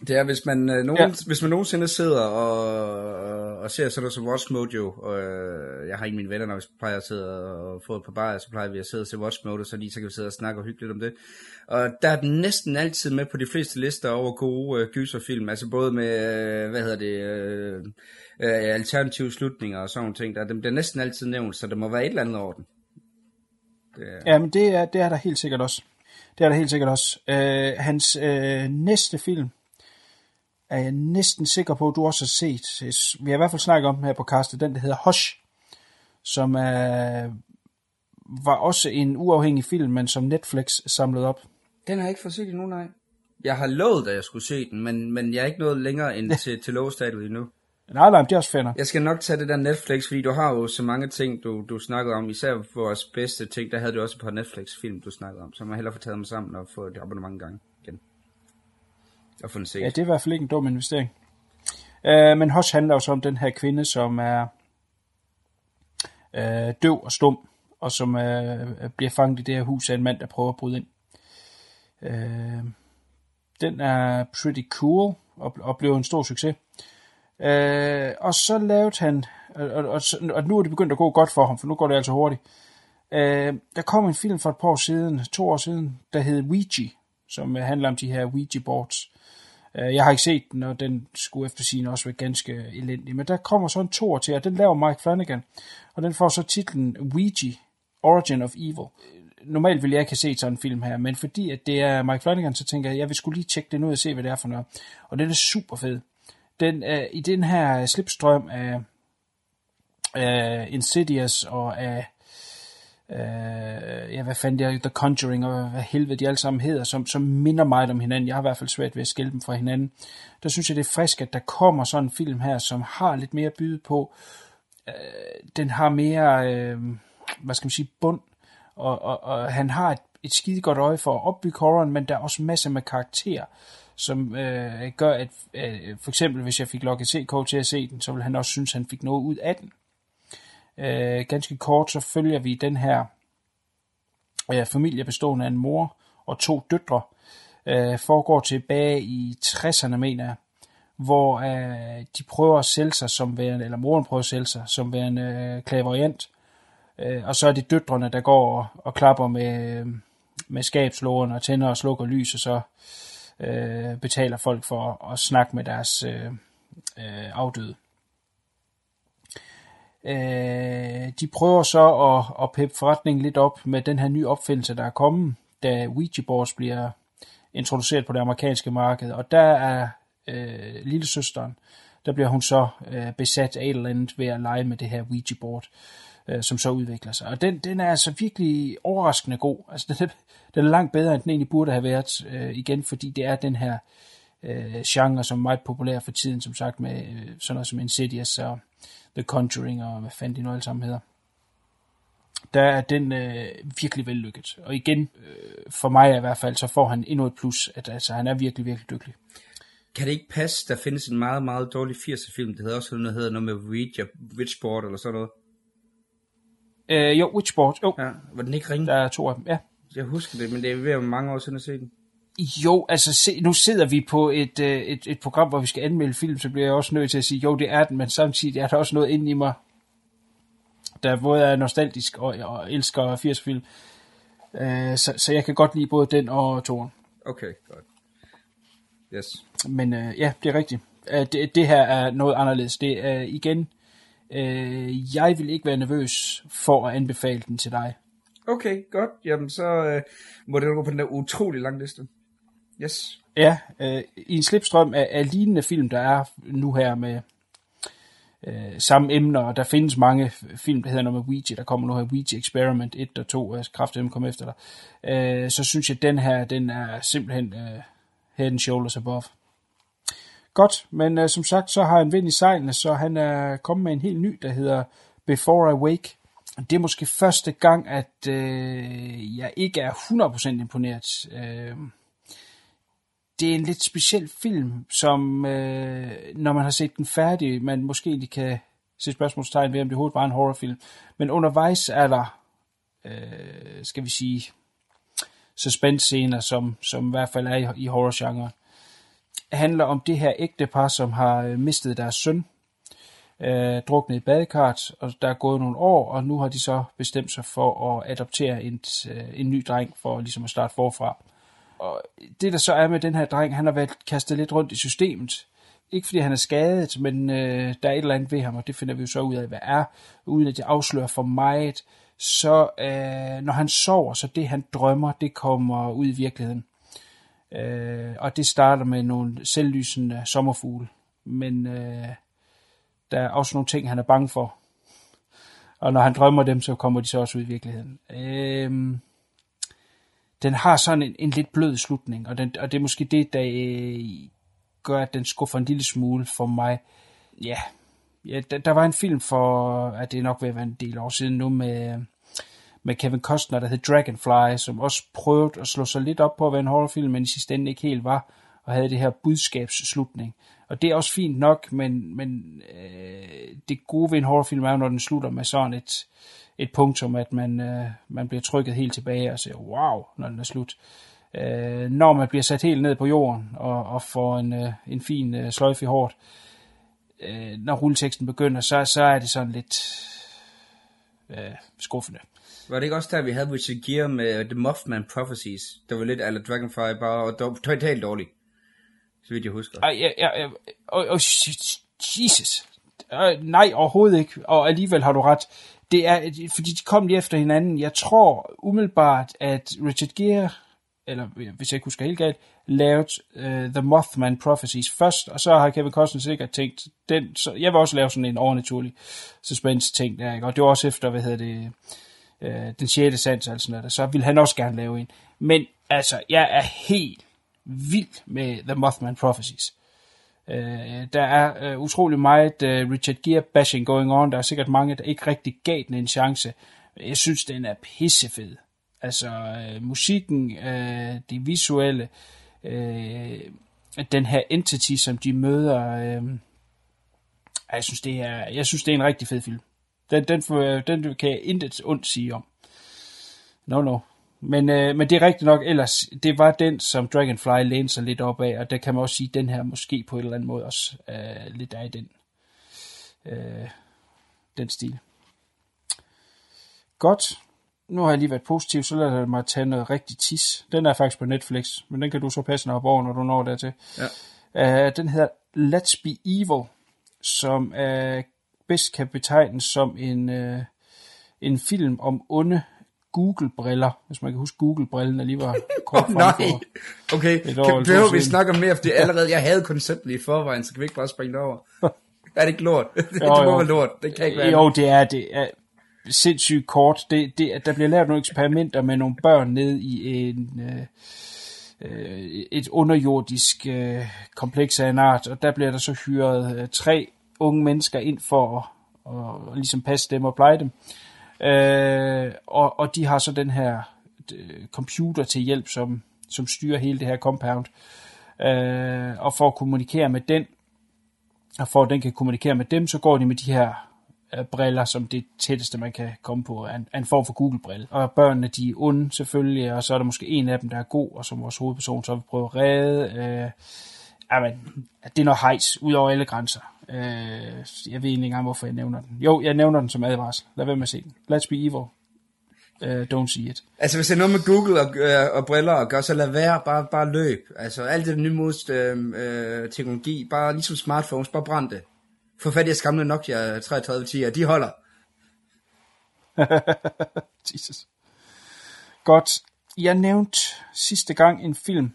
Det er, hvis man, øh, nogen, ja. hvis man nogensinde sidder og, og ser sådan noget som Watch Mojo, og øh, jeg har ikke mine venner, når vi plejer at sidde og få et par bajer, så plejer vi at sidde og se Watch Mojo, så lige så kan vi sidde og snakke og hygge lidt om det. Og der er den næsten altid med på de fleste lister over gode øh, gyserfilm, altså både med, øh, hvad hedder det, øh, øh, alternative slutninger og sådan nogle ting. Der, dem bliver næsten altid nævnt, så det må være et eller andet orden. Det er... Ja, men det er, det er der helt sikkert også. Det er der helt sikkert også. Øh, hans øh, næste film er jeg næsten sikker på, at du også har set. Vi har i hvert fald snakket om den her på castet, den der hedder Hush, som er, var også en uafhængig film, men som Netflix samlede op. Den har jeg ikke fået set endnu, nej. Jeg har lovet, at jeg skulle se den, men, men jeg er ikke nået længere end til, til lovstadiet endnu. Nej, nej, det er også fænder. Jeg skal nok tage det der Netflix, fordi du har jo så mange ting, du, du snakkede om. Især vores bedste ting, der havde du også på Netflix-film, du snakkede om. Så må jeg hellere få taget dem sammen og få det abonnement gang igen. Og få den set. Ja, det er i hvert fald ikke en dum investering. Uh, men Hush handler også om den her kvinde, som er uh, døv og stum, og som uh, bliver fanget i det her hus af en mand, der prøver at bryde ind. Uh, den er pretty cool og, og blev en stor succes. Øh, og så lavede han, og, og, og nu er det begyndt at gå godt for ham, for nu går det altså hurtigt. Øh, der kom en film for et par år siden, to år siden, der hed Ouija, som handler om de her Ouija-boards. Øh, jeg har ikke set den, og den skulle efter sin også være ganske elendig. Men der kommer så en to til, og den laver Mike Flanagan. Og den får så titlen Ouija, Origin of Evil. Normalt ville jeg ikke have set sådan en film her, men fordi at det er Mike Flanagan, så tænker jeg, at jeg vil skulle lige tjekke den ud og se, hvad det er for noget. Og den er super fed den, øh, i den her slipstrøm af, af Insidious og af øh, ja, hvad fanden det er, The Conjuring, og hvad helvede de alle sammen hedder, som, som minder meget om hinanden. Jeg har i hvert fald svært ved at skille dem fra hinanden. Der synes jeg, det er frisk, at der kommer sådan en film her, som har lidt mere at byde på. Øh, den har mere, øh, hvad skal man sige, bund, og, og, og han har et, et skide godt øje for at opbygge horroren, men der er også masser med karakterer, som øh, gør, at øh, for eksempel hvis jeg fik logget CK til at se den, så vil han også synes, at han fik noget ud af den. Øh, ganske kort, så følger vi den her øh, familie bestående af en mor og to døtre, øh, foregår tilbage i 60'erne, mener jeg, hvor øh, de prøver at sælge sig som værende, eller moren prøver at sælge sig som værende øh, klaverjant, øh, og så er det døtrene, der går og, og klapper med, øh, med skabslåren og tænder og slukker lys, og så øh, øh, betaler folk for at, at snakke med deres øh, øh, afdøde. Øh, de prøver så at, at peppe forretningen lidt op med den her nye opfindelse, der er kommet, da Ouija boards bliver introduceret på det amerikanske marked, og der er øh, lillesøsteren, der bliver hun så øh, besat af et eller andet ved at lege med det her Ouija board, øh, Øh, som så udvikler sig. Og den, den er altså virkelig overraskende god. Altså den er, den er langt bedre, end den egentlig burde have været øh, igen, fordi det er den her øh, genre, som er meget populær for tiden, som sagt med øh, sådan noget som Insidious og The Conjuring og hvad fanden de nu alle sammen hedder. Der er den øh, virkelig vellykket. Og igen, øh, for mig i hvert fald, så får han endnu et plus, at altså, han er virkelig, virkelig dygtig. Kan det ikke passe, der findes en meget, meget dårlig 80'er film, der hedder også noget, der hedder noget med Ouija, Witchboard eller sådan noget? Øh, jo, Witchboard, jo. Ja, var den ikke ringe? Der er to af dem, ja. Jeg husker det, men det er ved at være mange år siden at se den. Jo, altså se, nu sidder vi på et, øh, et, et program, hvor vi skal anmelde film, så bliver jeg også nødt til at sige, jo, det er den, men samtidig er der også noget inde i mig, der både er nostalgisk og, og elsker 80 film. Øh, så, så jeg kan godt lide både den og toren. Okay, godt. Yes. Men øh, ja, det er rigtigt. Øh, det, det her er noget anderledes. Det er igen, øh, jeg vil ikke være nervøs for at anbefale den til dig. Okay, godt. Jamen, så øh, må det gå på den der utrolig lange liste. Yes. Ja, øh, i en slipstrøm af, af lignende film, der er nu her med øh, samme emner, og der findes mange film, der hedder noget med Ouija, der kommer nu her Ouija Experiment 1 og 2, og kraft dem kommer efter dig, øh, så synes jeg, at den her, den er simpelthen øh, head and shoulders above. Godt, men øh, som sagt, så har han vind i sejlene, så han er kommet med en helt ny, der hedder Before I Wake. Det er måske første gang, at øh, jeg ikke er 100% imponeret. Øh, det er en lidt speciel film, som øh, når man har set den færdig, man måske ikke kan se spørgsmålstegn ved, om det overhovedet var en horrorfilm. Men undervejs er der, øh, skal vi sige, suspense-scener, som, som i hvert fald er i, i horror-genre. Handler om det her ægtepar, som har øh, mistet deres søn, øh, druknet i badekart, og der er gået nogle år, og nu har de så bestemt sig for at adoptere en, øh, en ny dreng, for ligesom at starte forfra. Og det der så er med den her dreng, han har været kastet lidt rundt i systemet. Ikke fordi han er skadet, men øh, der er et eller andet ved ham, og det finder vi jo så ud af, hvad er, uden at det afslører for meget. Så øh, når han sover, så det han drømmer, det kommer ud i virkeligheden. Øh, og det starter med nogle selvlysende sommerfugle. Men øh, der er også nogle ting, han er bange for. Og når han drømmer dem, så kommer de så også ud i virkeligheden. Øh, den har sådan en, en lidt blød slutning, og, den, og det er måske det, der øh, gør, at den skuffer en lille smule for mig. Ja, ja der, der var en film for, at det er nok ved at være en del år siden nu, med, med Kevin Costner, der hed Dragonfly, som også prøvede at slå sig lidt op på at være en horrorfilm, men i sidste ende ikke helt var, og havde det her budskabsslutning. Og det er også fint nok, men, men øh, det gode ved en horrorfilm er jo, når den slutter med sådan et, et punktum, at man, øh, man bliver trykket helt tilbage og siger, wow, når den er slut. Øh, når man bliver sat helt ned på jorden og, og får en, øh, en fin øh, sløjf i hårdt, øh, når rulleteksten begynder, så, så er det sådan lidt øh, skuffende. Var det ikke også der, vi havde Richard Gere med The Mothman Prophecies? Det var lidt eller Dragonfly, bare og dog, totalt dårligt. Så vidt jeg husker. Ej, ja, ja, ja. Oh, oh, Jesus. Uh, nej, overhovedet ikke. Og alligevel har du ret. Det er, fordi de kom lige efter hinanden. Jeg tror umiddelbart, at Richard Gere, eller hvis jeg ikke husker helt galt, lavet uh, øh, The Mothman Prophecies først, og så har Kevin Costner sikkert tænkt, den, så jeg vil også lave sådan en overnaturlig suspense ting der, ikke? og det var også efter, hvad hedder det, øh, den sjette sans, altså noget, så vil han også gerne lave en. Men altså, jeg er helt vild med The Mothman Prophecies. Øh, der er øh, utrolig meget øh, Richard Gere bashing going on. Der er sikkert mange, der ikke rigtig gav den en chance. Jeg synes, den er pissefed. Altså, øh, musikken, øh, det visuelle, øh, den her entity, som de møder, øh, jeg synes, det er, jeg synes, det er en rigtig fed film. Den, den, den kan jeg intet ondt sige om. No, no. Men, øh, men det er rigtigt nok, ellers, det var den, som Dragonfly lænede sig lidt op af, og der kan man også sige, at den her måske på en eller anden måde også øh, lidt er i den, øh, den stil. Godt. Nu har jeg lige været positiv, så lader jeg mig tage noget rigtig tis. Den er faktisk på Netflix, men den kan du så passe op over, når du når dertil. Ja. Uh, den hedder Let's Be Evil, som uh, bedst kan betegnes som en, uh, en film om onde Google-briller, hvis man kan huske Google-brillen, der lige var kort oh, nej. for Okay, kan, behøver vi snakke om mere, fordi allerede jeg havde konceptet i forvejen, så kan vi ikke bare springe det over. er det ikke lort? det Jo, må jo. være lort, det kan ikke være. Jo, det er det. Er sindssygt kort. Det, det, der bliver lavet nogle eksperimenter med nogle børn ned i en, øh, øh, et underjordisk øh, kompleks af en art, og der bliver der så hyret øh, tre unge mennesker ind for at, at, at ligesom passe dem og pleje dem. Øh, og, og de har så den her øh, computer til hjælp, som, som styrer hele det her compound. Øh, og for at kommunikere med den, og for at den kan kommunikere med dem, så går de med de her øh, briller, som det tætteste, man kan komme på, er en, er en form for Google-brille. Og børnene, de er onde selvfølgelig, og så er der måske en af dem, der er god, og som vores hovedperson så vil prøve at redde. Øh, jamen, det er noget hejs, ud over alle grænser. Øh, jeg ved ikke engang, hvorfor jeg nævner den. Jo, jeg nævner den som advarsel. Lad være med at se den. Let's be evil. Uh, don't see it. Altså hvis det er noget med Google og, øh, og briller og gør, så lad være, bare, bare løb. Altså alt det nymodige øh, øh, teknologi, bare ligesom smartphones, bare brænd det. Få fat i jeres gamle Nokia 3310, de holder. Jesus. Godt. Jeg nævnte sidste gang en film,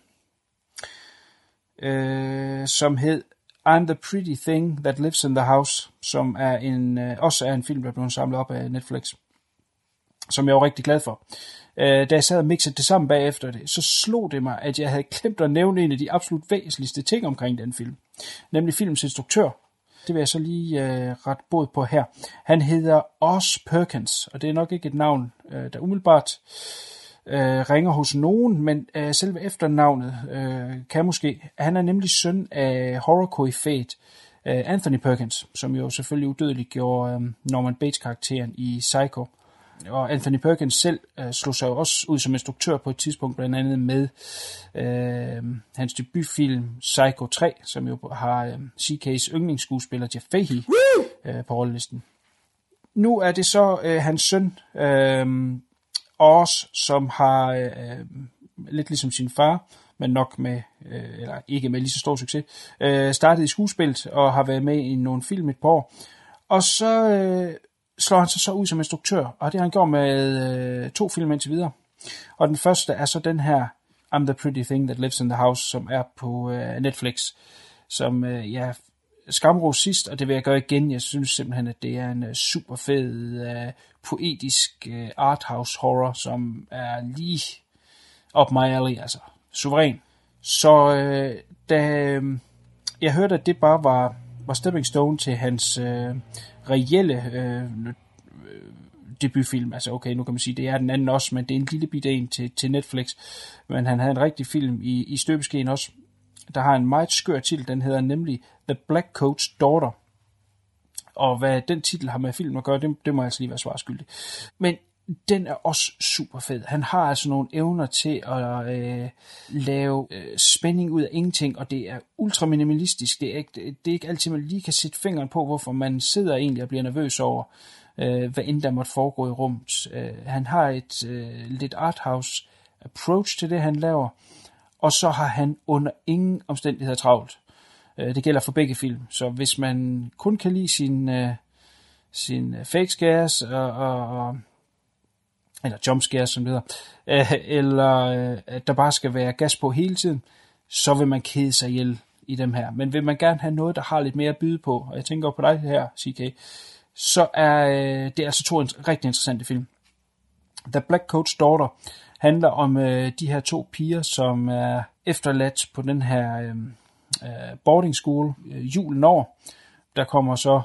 øh, som hed I'm the Pretty Thing That Lives in the House, som er en, øh, også er en film, der blev samlet op af Netflix, som jeg var rigtig glad for. Øh, da jeg sad og mixede det sammen bagefter det, så slog det mig, at jeg havde glemt at nævne en af de absolut væsentligste ting omkring den film, nemlig filmens instruktør. Det vil jeg så lige øh, ret båd på her. Han hedder Oz Perkins, og det er nok ikke et navn, øh, der umiddelbart øh, ringer hos nogen, men øh, selve efternavnet øh, kan måske. Han er nemlig søn af horror koryfæt øh, Anthony Perkins, som jo selvfølgelig udødeligt gjorde øh, Norman Bates-karakteren i Psycho. Og Anthony Perkins selv øh, slog sig jo også ud som instruktør på et tidspunkt, blandt andet med øh, hans debutfilm Psycho 3, som jo har øh, CK's yndlingsskuespiller Jeff Fahey øh, på rollelisten. Nu er det så øh, hans søn, øh, Oz, som har øh, lidt ligesom sin far, men nok med, øh, eller ikke med lige så stor succes, øh, startet i skuespillet og har været med i nogle film et par år. Og så øh, slår han sig så ud som instruktør, og det har han gjort med øh, to film indtil videre. Og den første er så den her I'm the Pretty Thing That Lives in the House, som er på øh, Netflix, som øh, jeg skamros sidst, og det vil jeg gøre igen. Jeg synes simpelthen, at det er en øh, super fed, uh, øh, poetisk uh, arthouse horror, som er lige op my alley, altså suveræn. Så øh, da øh, jeg hørte, at det bare var, var stepping stone til hans øh, reelle øh, debutfilm. Altså okay, nu kan man sige, det er den anden også, men det er en lille bit en til, til Netflix. Men han havde en rigtig film i, i støbeskeen også. Der har en meget skør titel, den hedder nemlig The Black Coat's Daughter. Og hvad den titel har med film at gøre, det, det må jeg altså lige være svarskyldig. Men den er også super fed. Han har altså nogle evner til at øh, lave øh, spænding ud af ingenting, og det er ultra minimalistisk. Det er, ikke, det er ikke altid, man lige kan sætte fingeren på, hvorfor man sidder egentlig og bliver nervøs over, øh, hvad end der måtte foregå i rummet. Øh, han har et øh, lidt arthouse approach til det, han laver, og så har han under ingen omstændigheder travlt. Øh, det gælder for begge film, så hvis man kun kan lide sin, øh, sin øh, fake scares og, og, eller eller jumpscares, som det hedder, eller at der bare skal være gas på hele tiden, så vil man kede sig ihjel i dem her. Men vil man gerne have noget, der har lidt mere at byde på, og jeg tænker på dig her, CK, så er det er altså to rigtig interessante film. The Black Coat's Daughter handler om øh, de her to piger, som er efterladt på den her øh, øh, boarding school øh, julen over. Der kommer så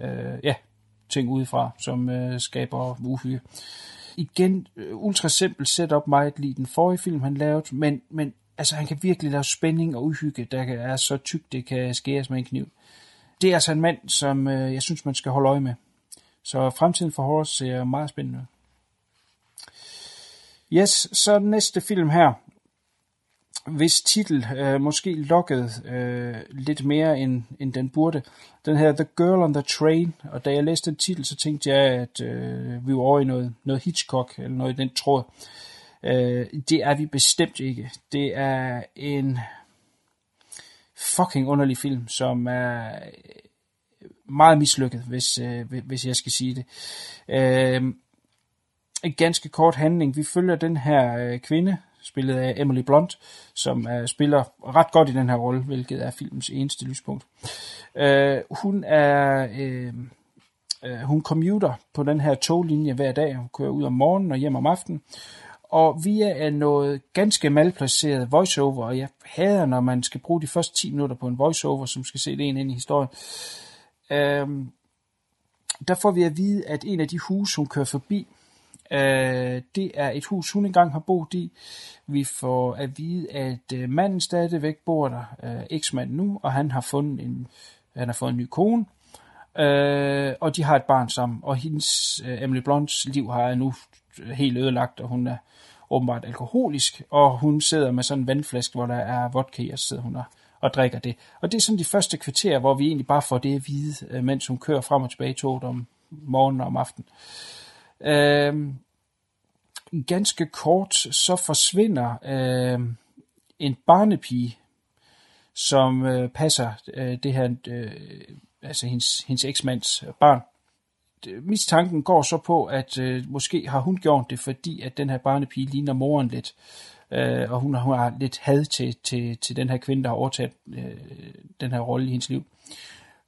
øh, ja, ting udefra, som øh, skaber uhyre. Igen, øh, ultra simpel setup, meget lige den forrige film, han lavede, men, men altså, han kan virkelig lave spænding og uhygge, der er så tykt, det kan skæres med en kniv. Det er altså en mand, som øh, jeg synes, man skal holde øje med. Så fremtiden for horror ser meget spændende ud. Yes, så den næste film her, hvis titel øh, måske lokkede øh, lidt mere, end, end den burde. Den her The Girl on the Train, og da jeg læste den titel, så tænkte jeg, at øh, vi var over i noget, noget Hitchcock, eller noget i den tråd. Øh, det er vi bestemt ikke. Det er en fucking underlig film, som er øh, meget mislykket, hvis, øh, hvis jeg skal sige det. Øh, en ganske kort handling. Vi følger den her øh, kvinde, spillet af Emily Blunt, som øh, spiller ret godt i den her rolle, hvilket er filmens eneste lyspunkt. Øh, hun er... Øh, øh, hun commuter på den her toglinje hver dag. Hun kører ud om morgenen og hjem om aftenen. Og via noget ganske malplaceret voiceover, og jeg hader, når man skal bruge de første 10 minutter på en voiceover, som skal se det ind i historien, øh, der får vi at vide, at en af de huse, hun kører forbi, Øh, det er et hus, hun engang har boet i. Vi får at vide, at øh, manden stadigvæk bor der, øh, eksmanden nu, og han har fundet en, han har fået en ny kone. Øh, og de har et barn sammen, og hendes, øh, Emily Blonds liv har nu helt ødelagt, og hun er åbenbart alkoholisk, og hun sidder med sådan en vandflaske, hvor der er vodka i, og sidder hun og, og drikker det. Og det er sådan de første kvarterer, hvor vi egentlig bare får det at vide, øh, mens hun kører frem og tilbage i toget om morgenen og om aftenen. Øh, Øhm, ganske kort, så forsvinder øh, en barnepige, som øh, passer øh, det her, øh, altså hendes, hendes eksmands barn. Mistanken går så på, at øh, måske har hun gjort det, fordi at den her barnepige ligner moren lidt, øh, og hun har, hun har lidt had til, til, til den her kvinde, der har overtaget øh, den her rolle i hendes liv.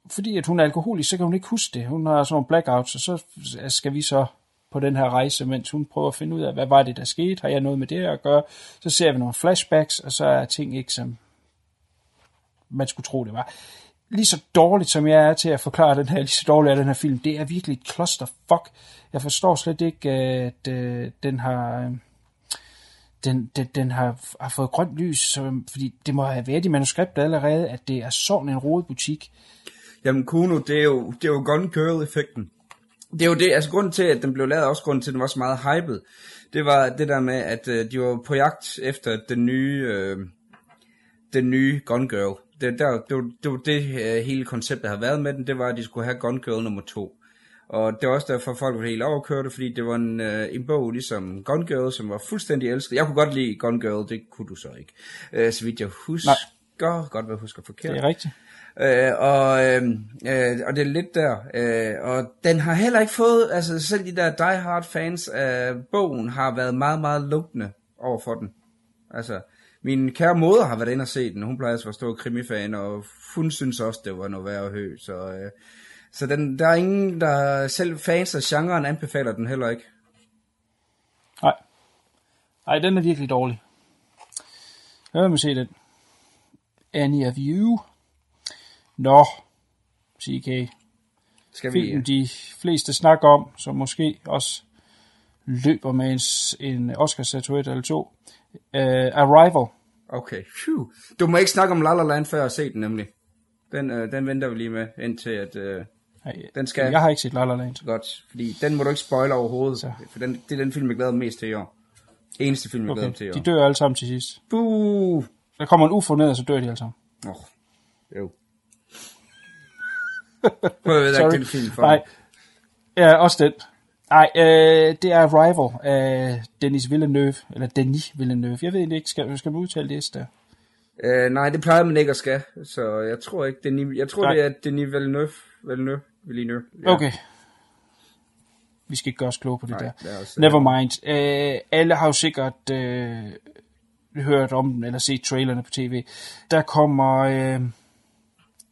Fordi at hun er alkoholisk, så kan hun ikke huske det. Hun har sådan nogle blackouts, og så skal vi så på den her rejse, mens hun prøver at finde ud af, hvad var det, der skete? Har jeg noget med det at gøre? Så ser vi nogle flashbacks, og så er ting ikke, som man skulle tro, det var. Lige så dårligt, som jeg er til at forklare den her, lige så dårligt er den her film, det er virkelig et clusterfuck. Jeg forstår slet ikke, at øh, den har... Øh, den, den, den har, har fået grønt lys, så, fordi det må have været i manuskriptet allerede, at det er sådan en rodet butik. Jamen Kuno, det er jo, det er jo Gun Girl-effekten det er jo det, altså grunden til, at den blev lavet, også grunden til, at den var så meget hyped, det var det der med, at øh, de var på jagt efter den nye, øh, den nye Gun Girl. Det, der, det, var, det var det øh, hele konceptet har været med den, det var, at de skulle have Gun Girl nummer to. Og det var også derfor, folk var helt overkørte, fordi det var en, øh, en bog ligesom Gun Girl, som var fuldstændig elsket. Jeg kunne godt lide Gun Girl, det kunne du så ikke. Øh, så vidt jeg husker, Nej. godt hvad jeg husker forkert. Det er rigtigt. Øh, og, øhm, øh, og det er lidt der. Øh, og den har heller ikke fået, altså selv de der Die Hard fans af bogen har været meget, meget lukkende over for den. Altså, min kære moder har været inde og set den. Hun plejer altså at være stor krimifan, og hun synes også, det var noget værd at høre. Så, øh, så den, der er ingen, der selv fans af genren anbefaler den heller ikke. Nej. Nej, den er virkelig dårlig. Lad vil se den. Any of you? Nå, CK. Skal vi... Filmen, de fleste snakker om, som måske også løber med en, en Oscar-statuet eller to. Uh, Arrival. Okay, Phew. Du må ikke snakke om La La Land, før jeg har set den nemlig. Den, uh, den venter vi lige med, indtil at... Uh, Nej, den skal... Jeg har ikke set La La Land. Godt, fordi den må du ikke spoile overhovedet. Så. For den, det er den film, jeg glæder mest til i år. Eneste film, jeg okay. glæder til i år. De dør alle sammen til sidst. Buh! Der kommer en UFO ned, og så dør de alle sammen. Åh, oh, jo. Prøv at Sorry. den film for Nej. Ja, også den. Nej, øh, det er Arrival af Denis Villeneuve, eller Denis Villeneuve. Jeg ved ikke, skal, skal man udtale det der? Øh, nej, det plejer man ikke at skal, så jeg tror ikke, Denis, jeg tror, nej. det er Denis Villeneuve. Villeneuve. Villeneuve. Ja. Okay. Vi skal ikke gøre os kloge på det Nej, der. er også- Never mind. Øh, alle har jo sikkert øh, hørt om den, eller set trailerne på tv. Der kommer, øh,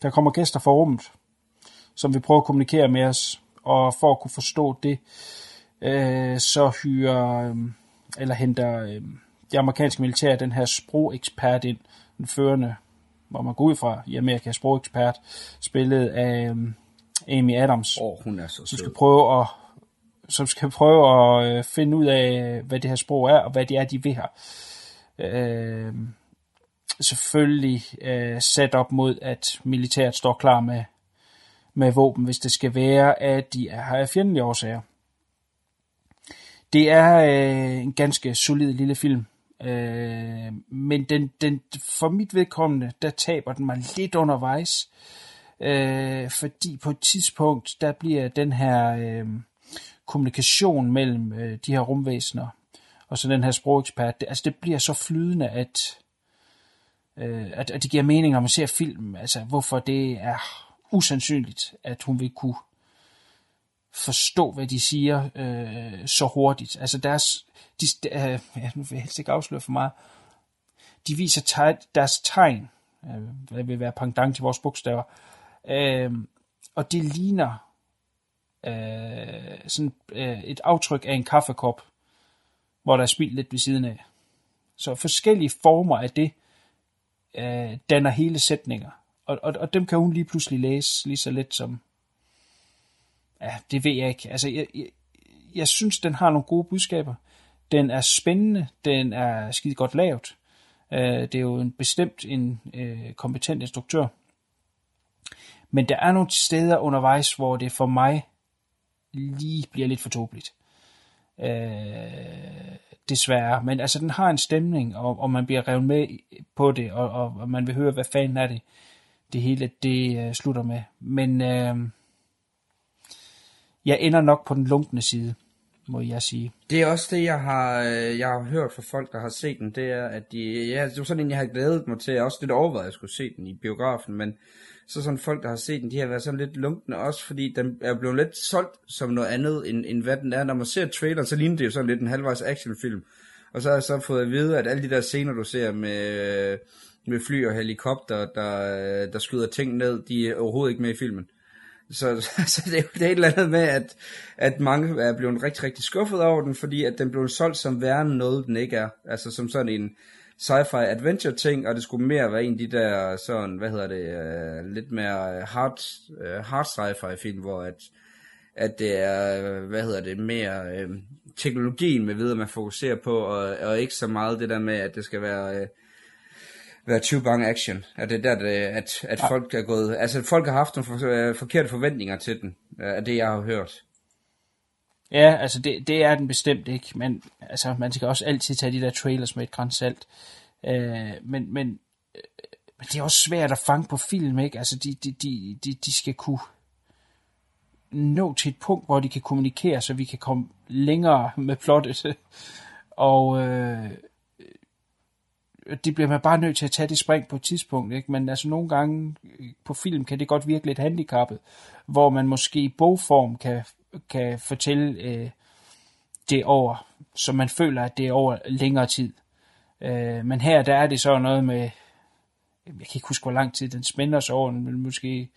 der kommer gæster fra rummet, som vil prøve at kommunikere med os, og for at kunne forstå det, øh, så hyrer, øh, eller henter øh, det amerikanske militær den her sprogekspert ind, den førende, hvor man går ud fra i Amerika, sprogekspert, spillet af øh, Amy Adams, Åh, oh, hun er så som sød. skal prøve at som skal prøve at øh, finde ud af, hvad det her sprog er, og hvad det er, de vil her. Øh, selvfølgelig øh, sat op mod, at militæret står klar med, med våben, hvis det skal være, at de er her af fjendtlige årsager. Det er øh, en ganske solid lille film, øh, men den, den, for mit vedkommende, der taber den mig lidt undervejs, øh, fordi på et tidspunkt, der bliver den her øh, kommunikation mellem øh, de her rumvæsener, og så den her sprogekspert, det, altså det bliver så flydende, at, øh, at, at det giver mening, når man ser filmen, altså hvorfor det er usandsynligt, at hun vil kunne forstå, hvad de siger øh, så hurtigt. Altså deres, de, øh, ja, nu vil jeg helst ikke afsløre for meget, de viser teg, deres tegn, øh, hvad vil være pendant til vores bogstaver, øh, og det ligner øh, sådan øh, et aftryk af en kaffekop, hvor der er spildt lidt ved siden af. Så forskellige former af det øh, danner hele sætninger. Og, og, og dem kan hun lige pludselig læse lige så let som... Ja, det ved jeg ikke. Altså, jeg, jeg, jeg synes, den har nogle gode budskaber. Den er spændende. Den er skide godt lavet. Øh, det er jo en bestemt en øh, kompetent instruktør. Men der er nogle steder undervejs, hvor det for mig lige bliver lidt for tåbeligt. Øh, desværre. Men altså, den har en stemning, og, og man bliver revet med på det, og, og, og man vil høre, hvad fanden er det, det hele det øh, slutter med. Men øh, jeg ender nok på den lunkne side, må jeg sige. Det er også det, jeg har, øh, jeg har hørt fra folk, der har set den, det er, at de, ja, det var sådan en, jeg havde glædet mig til, jeg også lidt overvejet, at jeg skulle se den i biografen, men så sådan folk, der har set den, de har været sådan lidt lunkne også, fordi den er blevet lidt solgt som noget andet, end, end hvad den er. Når man ser traileren, så ligner det jo sådan lidt en halvvejs actionfilm. Og så har jeg så fået at vide, at alle de der scener, du ser med, med fly og helikopter, der, der skyder ting ned, de er overhovedet ikke med i filmen. Så, så, så det, er jo, det er et eller andet med, at, at mange er blevet rigtig, rigtig skuffet over den, fordi at den blev solgt som værende noget, den ikke er. Altså som sådan en sci-fi adventure ting, og det skulle mere være en af de der sådan, hvad hedder det, uh, lidt mere hard, uh, hard sci-fi film, hvor at, at det er, hvad hedder det, mere uh, teknologien med videre, man fokuserer på, og, og ikke så meget det der med, at det skal være... Uh, være 20 gange action. At det er der, det, at, at folk er gået... Altså, folk har haft nogle for, forkerte forventninger til den, af det, jeg har hørt. Ja, altså det, det er den bestemt ikke, men altså, man skal også altid tage de der trailers med et græns salt. Øh, men, men, øh, men det er også svært at fange på film, ikke? Altså de, de, de, de, de skal kunne nå til et punkt, hvor de kan kommunikere, så vi kan komme længere med plottet. Og øh, det bliver man bare nødt til at tage det spring på et tidspunkt, ikke? Men altså nogle gange øh, på film kan det godt virke lidt handicappet, hvor man måske i bogform kan, kan fortælle øh, det over, så man føler, at det er over længere tid. Øh, men her, der er det så noget med, jeg kan ikke huske, hvor lang tid den spænder sig over, men måske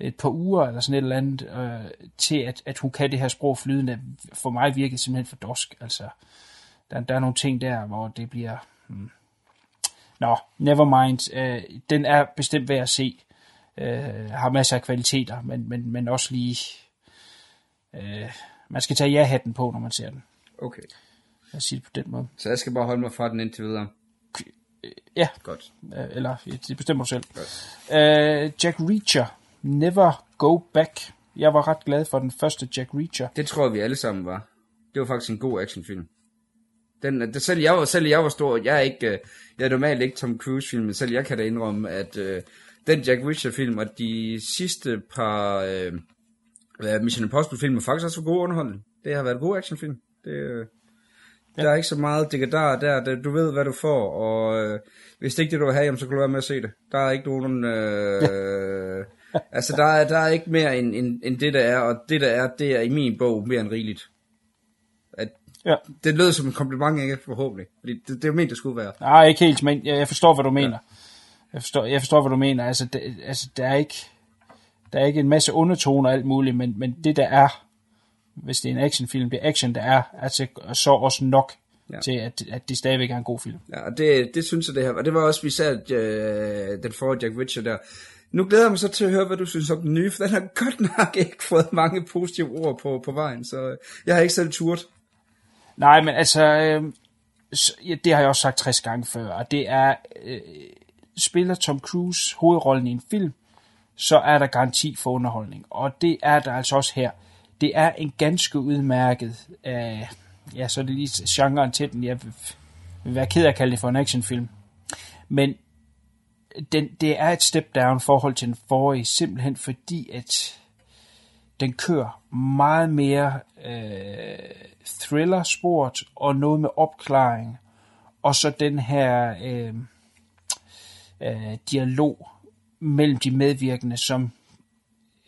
et par uger eller sådan et eller andet, øh, til at, at hun kan det her sprog flydende. For mig virker det simpelthen for dorsk. Altså, der, der er nogle ting der, hvor det bliver... Hmm. Nå, never mind. Øh, den er bestemt værd at se. Øh, har masser af kvaliteter, men, men, men også lige... Øh, man skal tage ja-hatten på, når man ser den. Okay. Jeg siger det på den måde. Så jeg skal bare holde mig fra den indtil videre. Ja, Godt. øh, eller det bestemmer du selv. Øh, Jack Reacher, Never Go Back. Jeg var ret glad for den første Jack Reacher. Det tror jeg, vi alle sammen var. Det var faktisk en god actionfilm. Den, det, selv, jeg var, selv jeg var stor, jeg er ikke, øh, jeg er normalt ikke Tom Cruise film, men selv jeg kan da indrømme, at øh, den Jack Reacher film og de sidste par øh, Mission Impossible film er faktisk også for gode underholdning. Det har været gode actionfilm. Det, øh, ja. Der er ikke så meget dekadar der, der, du ved hvad du får, og øh, hvis det ikke er det du vil have, jamen, så kan du være med at se det. Der er ikke nogen, øh, altså der er, der er ikke mere end, end, end det der er, og det der er, det er i min bog mere end rigeligt. Ja. det lød som en kompliment, ikke? Forhåbentlig. Fordi det, det er jo ment, det skulle være. Nej, ikke helt, men jeg, jeg forstår, hvad du mener. Jeg forstår, jeg forstår, hvad du mener. Altså, det, altså der er ikke der er ikke en masse undertoner og alt muligt, men, men det der er, hvis det er en actionfilm, det action, der er, altså så også nok Ja. ja. til, at, at det stadigvæk er en god film. Ja, og det, det synes jeg det her, og det var også, vi sagde, øh, den forrige Jack Reacher der. Nu glæder jeg mig så til at høre, hvad du synes om den nye, for den har godt nok ikke fået mange positive ord på, på vejen, så jeg har ikke selv turt. Nej, men altså, øh, ja, det har jeg også sagt 60 gange før, og det er, øh, spiller Tom Cruise hovedrollen i en film, så er der garanti for underholdning, og det er der altså også her. Det er en ganske udmærket, øh, ja, så er det lige genren til den, jeg vil, vil være ked af at kalde det for en actionfilm, men den, det er et step down forhold til den forrige, simpelthen fordi, at den kører meget mere øh, thriller-sport og noget med opklaring, og så den her øh, øh, dialog mellem de medvirkende, som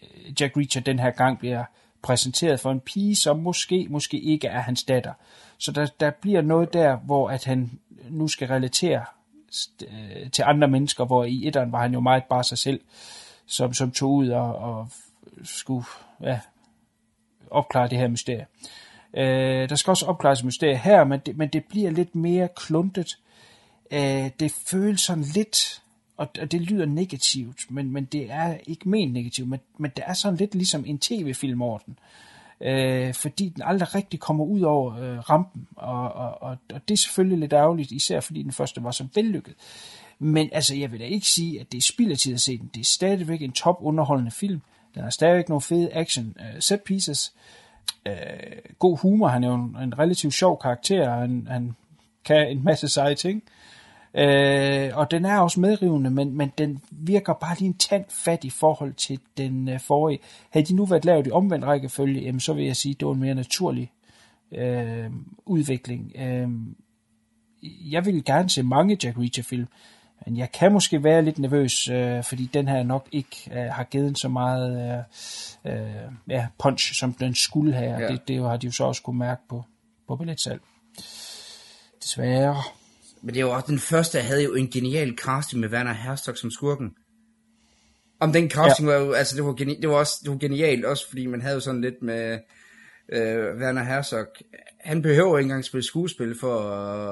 øh, Jack Reacher den her gang bliver præsenteret for en pige, som måske, måske ikke er hans datter. Så der, der bliver noget der, hvor at han nu skal relatere øh, til andre mennesker, hvor i etteren var han jo meget bare sig selv, som, som tog ud og, og skulle ja, opklare det her mysterie. Øh, der skal også opklares mysterie her, men det, men det bliver lidt mere kluntet. Øh, det føles sådan lidt, og, og det lyder negativt, men, men det er ikke ment negativt, men, men det er sådan lidt ligesom en tv-film over den. Øh, fordi den aldrig rigtig kommer ud over øh, rampen, og, og, og, og det er selvfølgelig lidt ærgerligt, især fordi den første var så vellykket. Men altså, jeg vil da ikke sige, at det er spild af tid at se den. Det er stadigvæk en top underholdende film. Den har stadigvæk nogle fede action uh, set pieces. Uh, god humor. Han er jo en, en relativt sjov karakter. Han, han kan en masse seje ting. Uh, og den er også medrivende, men, men den virker bare lige en tand fat i forhold til den uh, forrige. Havde de nu været lavet i omvendt rækkefølge, jamen, så vil jeg sige, at det var en mere naturlig uh, udvikling. Uh, jeg vil gerne se mange Jack Reacher-film, men jeg kan måske være lidt nervøs, øh, fordi den her nok ikke øh, har givet så meget øh, øh, ja, punch, som den skulle have. Ja. Det, det har de jo så også kunne mærke på, på billetsalg. Desværre. Men det jo også, den første havde jo en genial casting med Werner Herzog som skurken. Om den casting ja. var jo, altså det var, geni- det var også det var genialt, også fordi man havde jo sådan lidt med øh, Werner Herzog. Han behøver ikke engang spille skuespil for at,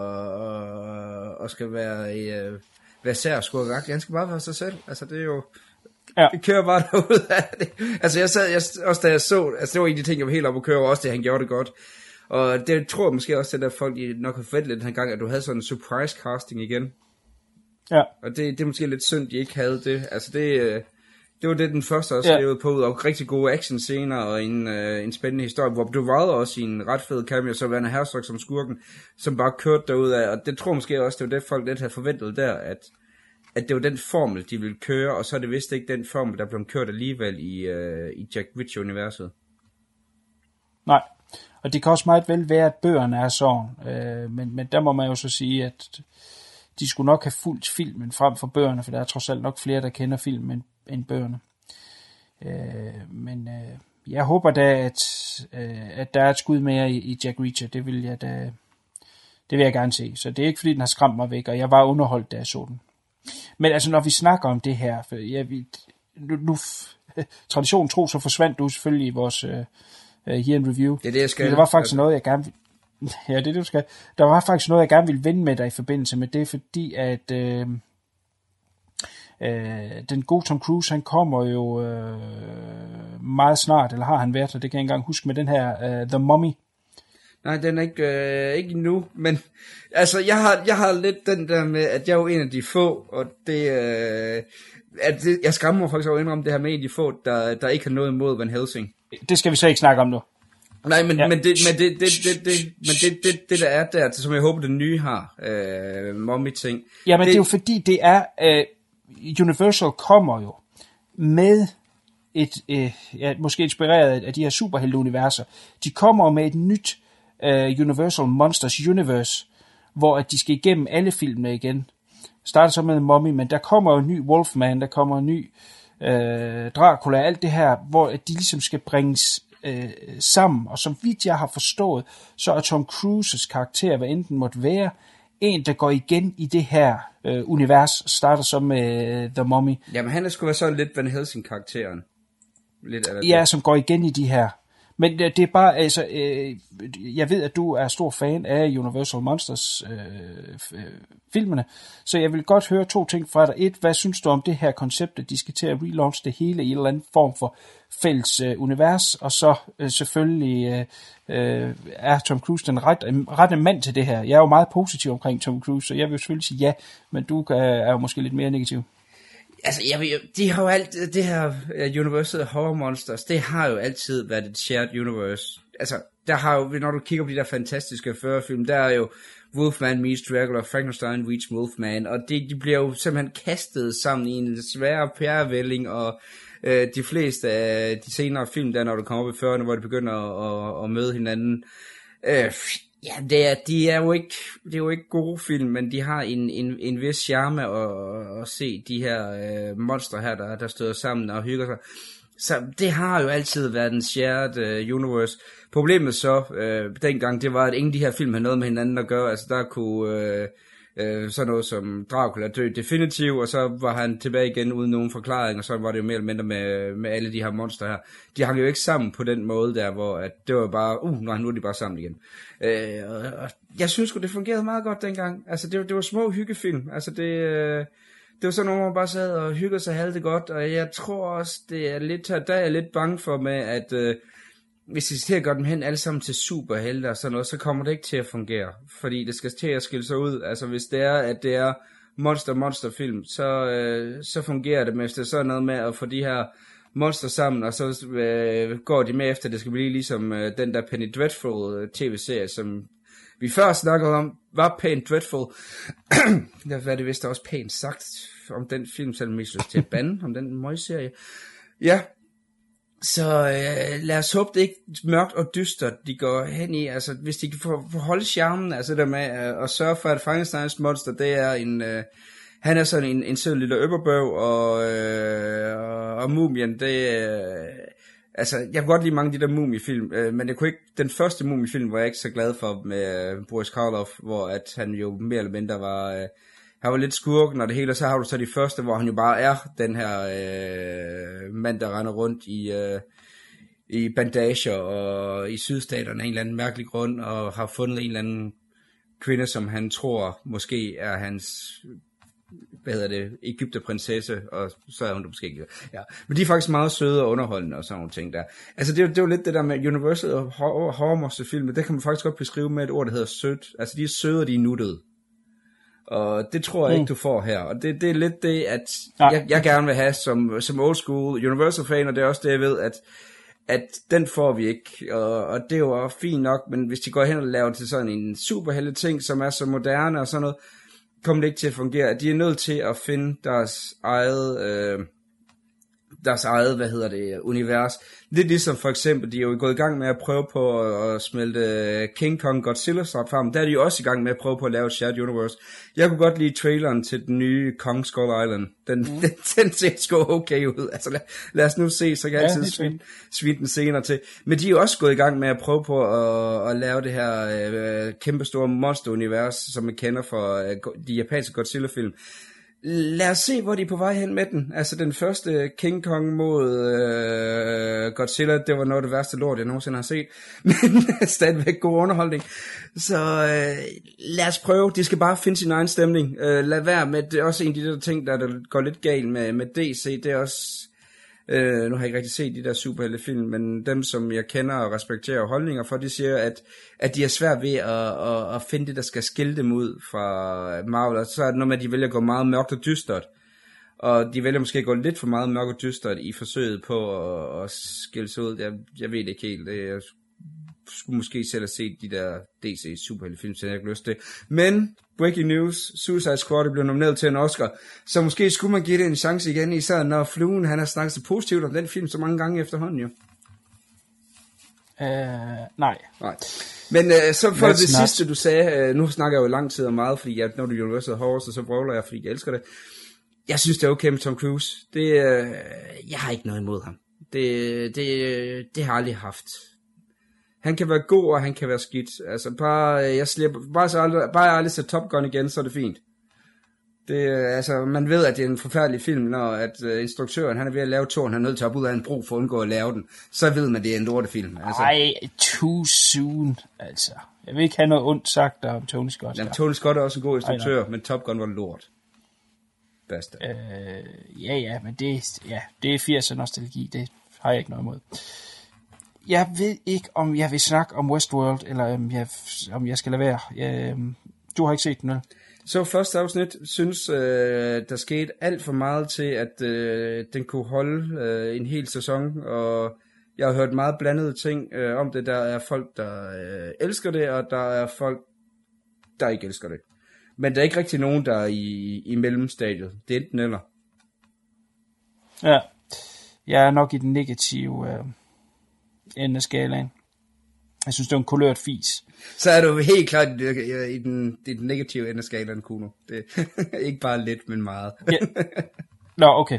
at, at skal være, øh, være sær skurk. Han skal bare være sig selv. Altså det er jo, Ja. det kører bare derud af det. Altså jeg sad, jeg, også da jeg så, altså det var en af de ting, jeg var helt oppe at køre, og også det, han gjorde det godt. Og det tror jeg måske også, det der folk I nok har forventet den her gang, at du havde sådan en surprise casting igen. Ja. Og det, det er måske lidt synd, de ikke havde det. Altså det, øh, det var det, den første også Ja. levede på, og rigtig gode action scener og en, øh, en spændende historie, hvor du var også i en ret fed cameo, så Werner Herzog som skurken, som bare kørte derud af, og det tror jeg måske også, det var det, folk lidt havde forventet der, at, at det var den formel, de ville køre, og så er det vist ikke den formel, der blev kørt alligevel i, øh, i Jack Reacher-universet. Nej. Og det kan også meget vel være, at bøgerne er sådan. Øh, men, men der må man jo så sige, at de skulle nok have fulgt filmen frem for bøgerne, for der er trods alt nok flere, der kender filmen end, bøgerne. Øh, men øh, jeg håber da, at, øh, at der er et skud mere i, i Jack Reacher. Det vil jeg da, det vil jeg gerne se. Så det er ikke fordi, den har skræmt mig væk, og jeg var underholdt, da jeg så den. Men altså, når vi snakker om det her, for jeg, vi, nu, nu traditionen tro, så forsvandt du selvfølgelig i vores uh, Here in Review. Det er det, jeg skal. Det var faktisk noget, jeg gerne. Ja, det er det, du skal. Der var faktisk noget, jeg gerne ville vende med dig i forbindelse med det, fordi at øh, øh, den gode Tom Cruise, han kommer jo øh, meget snart, eller har han været, og det kan jeg ikke engang huske, med den her øh, The Mummy. Nej, den er ikke, øh, ikke endnu, men altså, jeg har, jeg har lidt den der med, at jeg er jo en af de få, og det, øh, at det jeg skammer mig faktisk over at indrømme det her med en af de få, der, der ikke har noget imod Van Helsing. Det skal vi så ikke snakke om nu. Nej, men, ja. Ja. men, det, men, det, det, det, det, men det, det, det, der er der, som jeg håber, den nye har, øh, mommy-ting. Jamen, det, det er jo fordi, det er... Øh, Universal kommer jo med et... Øh, ja, måske inspireret af de her superhelte-universer. De kommer med et nyt øh, Universal Monsters Universe, hvor at de skal igennem alle filmene igen. Starter så med Mummy, men der kommer jo en ny Wolfman, der kommer en ny øh, Dracula, alt det her, hvor at de ligesom skal bringes øh, sammen. Og som vidt jeg har forstået, så er Tom Cruises karakter, hvad enten måtte være, en, der går igen i det her øh, univers, starter så med øh, The Mummy. Jamen, han er sgu være sådan lidt Van Helsing-karakteren. Lidt af Ja, som går igen i de her. Men det, det er bare, altså, øh, jeg ved, at du er stor fan af Universal Monsters øh, øh, filmene, så jeg vil godt høre to ting fra dig. Et, hvad synes du om det her koncept, at de skal til at relaunch det hele i en eller anden form for fælles øh, univers, og så øh, selvfølgelig øh, øh, er Tom Cruise den rette, øh, rette mand til det her. Jeg er jo meget positiv omkring Tom Cruise, så jeg vil selvfølgelig sige ja, men du øh, er jo måske lidt mere negativ. Altså, jeg de har jo alt, det her øh, Universal Horror Monsters, det har jo altid været et shared universe. Altså, der har jo, når du kigger på de der fantastiske førerfilm, der er jo Wolfman meets Dracula, Frankenstein meets Wolfman, og det, de bliver jo simpelthen kastet sammen i en svær pærevælling, og øh, de fleste af de senere film, der når du kommer op i 40'erne, hvor de begynder at, at, at møde hinanden, øh, ja, det er, de er jo ikke, det er jo ikke gode film, men de har en, en, en vis charme at, at se de her øh, monster her, der, der støder sammen og hygger sig. Så det har jo altid været en shared øh, universe. Problemet så, øh, dengang, det var, at ingen af de her film havde noget med hinanden at gøre. Altså der kunne øh, øh, sådan noget som Dracula dø definitiv, og så var han tilbage igen uden nogen forklaring, og så var det jo mere eller mindre med, med alle de her monster her. De hang jo ikke sammen på den måde der, hvor at det var bare, uh, nej, nu er de bare sammen igen. Øh, og, og jeg synes det fungerede meget godt dengang. Altså det, var- det var små hyggefilm. Altså det... Øh, det var sådan nogle, hvor man bare sad og hyggede sig havde det godt, og jeg tror også, det er lidt, der er jeg lidt bange for med, at øh, hvis vi til at gøre dem hen alle sammen til superhelte og sådan noget, så kommer det ikke til at fungere, fordi det skal til at skille sig ud. Altså hvis det er, at det er monster monster film, så, øh, så fungerer det, men hvis det er sådan noget med at få de her monster sammen, og så øh, går de med efter, det skal blive ligesom øh, den der Penny Dreadful øh, tv-serie, som vi før snakkede om, var pænt dreadful. der var det vist også pænt sagt om den film, selvom jeg synes til at bande om den møgserie. Ja, så øh, lad os håbe, det ikke mørkt og dystert, de går hen i. Altså, hvis de kan få, få holde charmen, altså der med øh, at sørge for, at Frankensteins monster, det er en... Øh, han er sådan en, en sød lille øpperbøv, og, øh, og, og mumien, det er... Øh, altså, jeg kunne godt lide mange af de der mumiefilm, øh, men jeg kunne ikke, den første mumiefilm var jeg ikke så glad for med øh, Boris Karloff, hvor at han jo mere eller mindre var... Øh, han var lidt skurken og det hele, og så har du så de første, hvor han jo bare er den her øh, mand, der render rundt i, øh, i bandager og i sydstaterne af en eller anden mærkelig grund, og har fundet en eller anden kvinde, som han tror måske er hans hvad hedder det, Ægypterprinsesse, og så er hun det måske ikke. Ja. Men de er faktisk meget søde og underholdende og sådan nogle ting der. Altså det er, jo- det er jo lidt det der med Universal og horror, film, det kan man faktisk godt beskrive med et ord, der hedder sødt. Altså de er søde, og de er nuttede. Og det tror jeg ikke, du får her. Og det, det er lidt det, at jeg, jeg gerne vil have som, som old school Universal fan, og det er også det, jeg ved, at at den får vi ikke, og, og det er jo fint nok, men hvis de går hen og laver til sådan en superhelte ting, som er så moderne og sådan noget, kommer det ikke til at fungere. De er nødt til at finde deres eget, øh, deres eget, hvad hedder det, univers. Lidt ligesom for eksempel, de er jo gået i gang med at prøve på at, at smelte King Kong Godzilla frem. Der er de jo også i gang med at prøve på at lave et shared universe. Jeg kunne godt lide traileren til den nye Kong Skull Island. Den, mm. den, den ser sgu okay ud. Altså lad, lad os nu se, så kan jeg Ja, altid svine, svine den senere til. Men de er jo også gået i gang med at prøve på at, at lave det her øh, kæmpe store monsterunivers, som man kender fra øh, de japanske Godzilla-film. Lad os se, hvor de er på vej hen med den. Altså den første King Kong mod øh, Godzilla, det var noget af det værste lort, jeg nogensinde har set. Men øh, stadigvæk god underholdning. Så øh, lad os prøve. De skal bare finde sin egen stemning. Øh, lad være med, det er også en af de der ting, der, der går lidt galt med, med DC. Det er også, øh, nu har jeg ikke rigtig set de der superheltefilm, men dem, som jeg kender og respekterer holdninger for, de siger, at, at de er svært ved at, at, at finde det, der skal skille dem ud fra Marvel. Og så er det noget med, at de vælger at gå meget mørkt og dystert. Og de vælger måske at gå lidt for meget mørkt og dystert i forsøget på at, at skille sig ud. Jeg, jeg ved det ikke helt. Det, jeg skulle måske selv have set de der DC superheltefilm, så jeg ikke lyst til. Men, breaking news, Suicide Squad blevet nomineret til en Oscar, så måske skulle man give det en chance igen, især når Fluen han har snakket så positivt om den film så mange gange efterhånden jo. Øh, nej. Nej. Men øh, så for Let's det not. sidste du sagde, øh, nu snakker jeg jo lang tid og meget, fordi jeg, når du er Universal Horror, så, så brøvler jeg, fordi jeg elsker det. Jeg synes, det er okay med Tom Cruise. Det, øh, jeg har ikke noget imod ham. Det, det, det har jeg aldrig haft. Han kan være god, og han kan være skidt. Altså bare, øh, jeg slipper, bare, så aldrig, bare jeg aldrig ser Top Gun igen, så er det fint. Det, er- altså, man ved, at det er en forfærdelig film, når at, uh, instruktøren han er ved at lave turen, han er nødt til at hoppe ud af en bro for at undgå at lave den. Så ved man, at det er en lortefilm. Altså, Ej, too soon, altså. Jeg vil ikke have noget ondt sagt om Tony Scott. Jamen, Tony Scott er også en god instruktør, Ej, men Top Gun var lort. Basta. Øh, ja, ja, men det, ja, det er 80'er nostalgi, det har jeg ikke noget imod. Jeg ved ikke, om jeg vil snakke om Westworld, eller om jeg, om jeg skal lade være. Jeg, øhm, du har ikke set den, vel? Så første afsnit synes, øh, der skete alt for meget til, at øh, den kunne holde øh, en hel sæson, og jeg har hørt meget blandede ting øh, om det. Der er folk, der øh, elsker det, og der er folk, der ikke elsker det. Men der er ikke rigtig nogen, der er i, i mellemstadiet. Det er enten eller. Ja. Jeg er nok i den negative øh, ende af skalaen. Jeg synes, det er en kulørt fis. Så er du helt klart i, den, i den negative ende af skalaen, Kuno. Det ikke bare lidt, men meget. Ja. Nå, okay.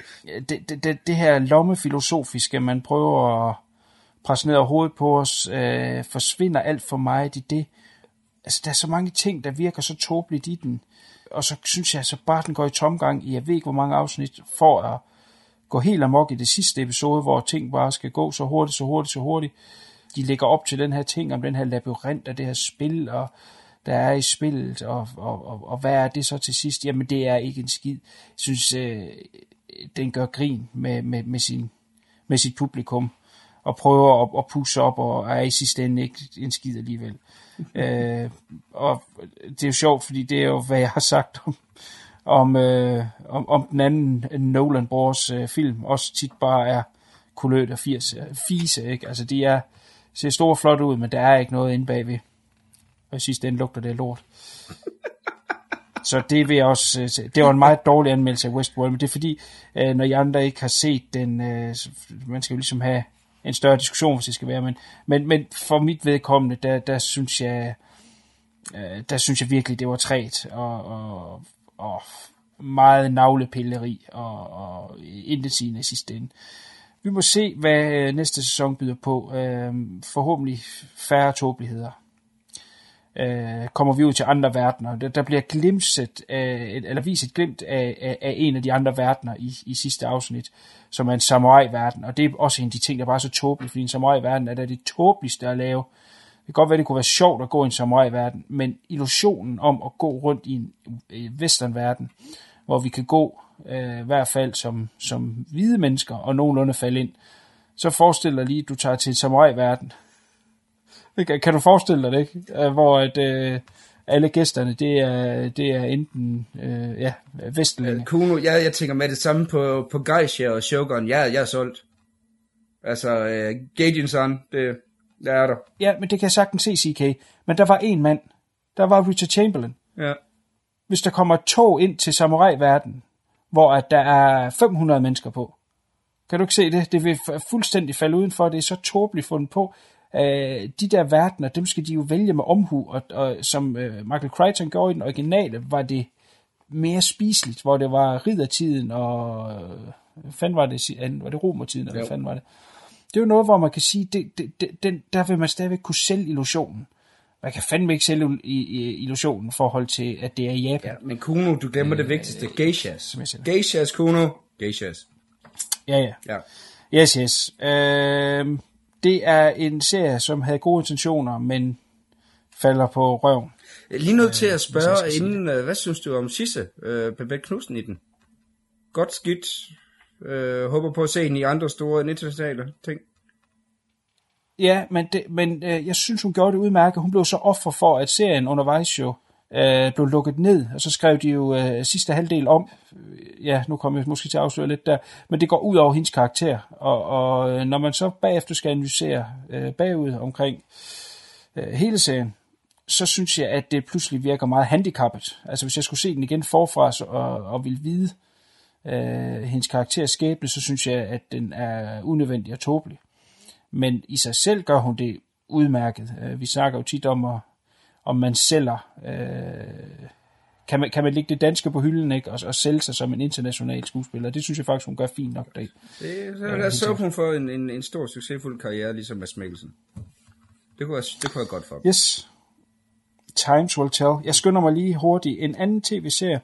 Det, det, det, det her lommefilosofiske, man prøver at presse ned over hovedet på os, øh, forsvinder alt for meget i det. Altså, der er så mange ting, der virker så tåbeligt i den. Og så synes jeg, så bare den går i tomgang i, jeg ved ikke, hvor mange afsnit, for at gå helt amok i det sidste episode, hvor ting bare skal gå så hurtigt, så hurtigt, så hurtigt. De lægger op til den her ting om den her labyrint og det her spil, og der er i spillet, og, og, og, og hvad er det så til sidst? Jamen, det er ikke en skid. Jeg synes, øh, den gør grin med, med, med, sin, med sit publikum, og prøver at, at pusse op, og er i sidste ende ikke en skid alligevel. øh, og det er jo sjovt, fordi det er jo, hvad jeg har sagt om, om, øh, om, om den anden Nolan Bros øh, film, også tit bare er kulørt og 80, øh, fise, ikke? Altså, de er, ser store og flot ud, men der er ikke noget inde bagved. Og i sidste ende lugter det lort. Så det vil jeg også, øh, det var en meget dårlig anmeldelse af Westworld, men det er fordi, øh, når jeg andre ikke har set den, øh, man skal jo ligesom have en større diskussion, hvis det skal være, men, men, men for mit vedkommende, der, der synes jeg, øh, der synes jeg virkelig, det var træt, og, og, og meget navlepilleri, og, og intetsigende sidste ende. Vi må se, hvad øh, næste sæson byder på. Øh, forhåbentlig færre tåbeligheder. Øh, kommer vi ud til andre verdener. Der, der bliver glimset, af, eller vist et glimt af, af, af en af de andre verdener i, i sidste afsnit, som er en samurai-verden. Og det er også en af de ting, der bare er så tåbeligt, fordi en samurai-verden er da det tåbeligste at lave. Øh, kan godt være, det kunne være sjovt at gå i en samurai-verden, men illusionen om at gå rundt i en western-verden, hvor vi kan gå, øh, i hvert fald som, som hvide mennesker, og nogenlunde falde ind, så forestil dig lige, at du tager til en samurai-verden. Kan, kan du forestille dig det, ikke? Øh, hvor at, øh, alle gæsterne, det er, det er enten øh, ja, vestlændinge. Øh, Kuno, jeg, jeg tænker med det samme på, på Geisha og Shogun. Jeg, jeg er solgt. Altså, øh, Gaijin Sun, det, er der. Ja, men det kan jeg sagtens se, CK. Men der var en mand. Der var Richard Chamberlain. Ja. Hvis der kommer et tog ind til samurai-verden, hvor at der er 500 mennesker på, kan du ikke se det? Det vil fuldstændig falde udenfor. Det er så tåbeligt fundet på. Øh, de der verdener, dem skal de jo vælge med omhu, og, og som øh, Michael Crichton gjorde i den originale, var det mere spiseligt, hvor det var riddertiden, og øh, hvad fanden var det, var det romertiden, eller fanden var det? Det er jo noget, hvor man kan sige, det, det, det, den, der vil man stadigvæk kunne sælge illusionen. Man kan fandme ikke sælge i- i- illusionen i forhold til, at det er i Japan. ja. Men Kuno, du glemmer det vigtigste. Geishas. som. Geishas, Kuno. Geishas. Ja, ja. Ja. Yes, yes. Øh, det er en serie, som havde gode intentioner, men falder på røven. Lige nødt til at jeg spørge sige inden, øh, hvad synes du om Sisse, øh, Babette Knudsen i den? Godt skidt. Øh, håber på at se den i andre store internationale ting. Ja, men, det, men øh, jeg synes, hun gjorde det udmærket. Hun blev så offer for, at serien undervejs jo øh, blev lukket ned, og så skrev de jo øh, sidste halvdel om. Ja, nu kommer jeg måske til at afsløre lidt der, men det går ud over hendes karakter. Og, og øh, når man så bagefter skal analysere øh, bagud omkring øh, hele serien, så synes jeg, at det pludselig virker meget handicappet. Altså hvis jeg skulle se den igen forfra så, og, og ville vide øh, hendes karakters skæbne, så synes jeg, at den er unødvendig og tåbelig. Men i sig selv gør hun det udmærket. Øh, Vi snakker jo tit om, at, om man sælger... Øh, kan, man, kan man lægge det danske på hylden ikke? Og, og sælge sig som en international skuespiller? Det synes jeg faktisk, hun gør fint nok deri. Det, så lad os så hun får en, en, en stor succesfuld karriere, ligesom Mads Mikkelsen. Det kunne, jeg, det kunne jeg godt for. Yes. Times will tell. Jeg skynder mig lige hurtigt. En anden tv-serie,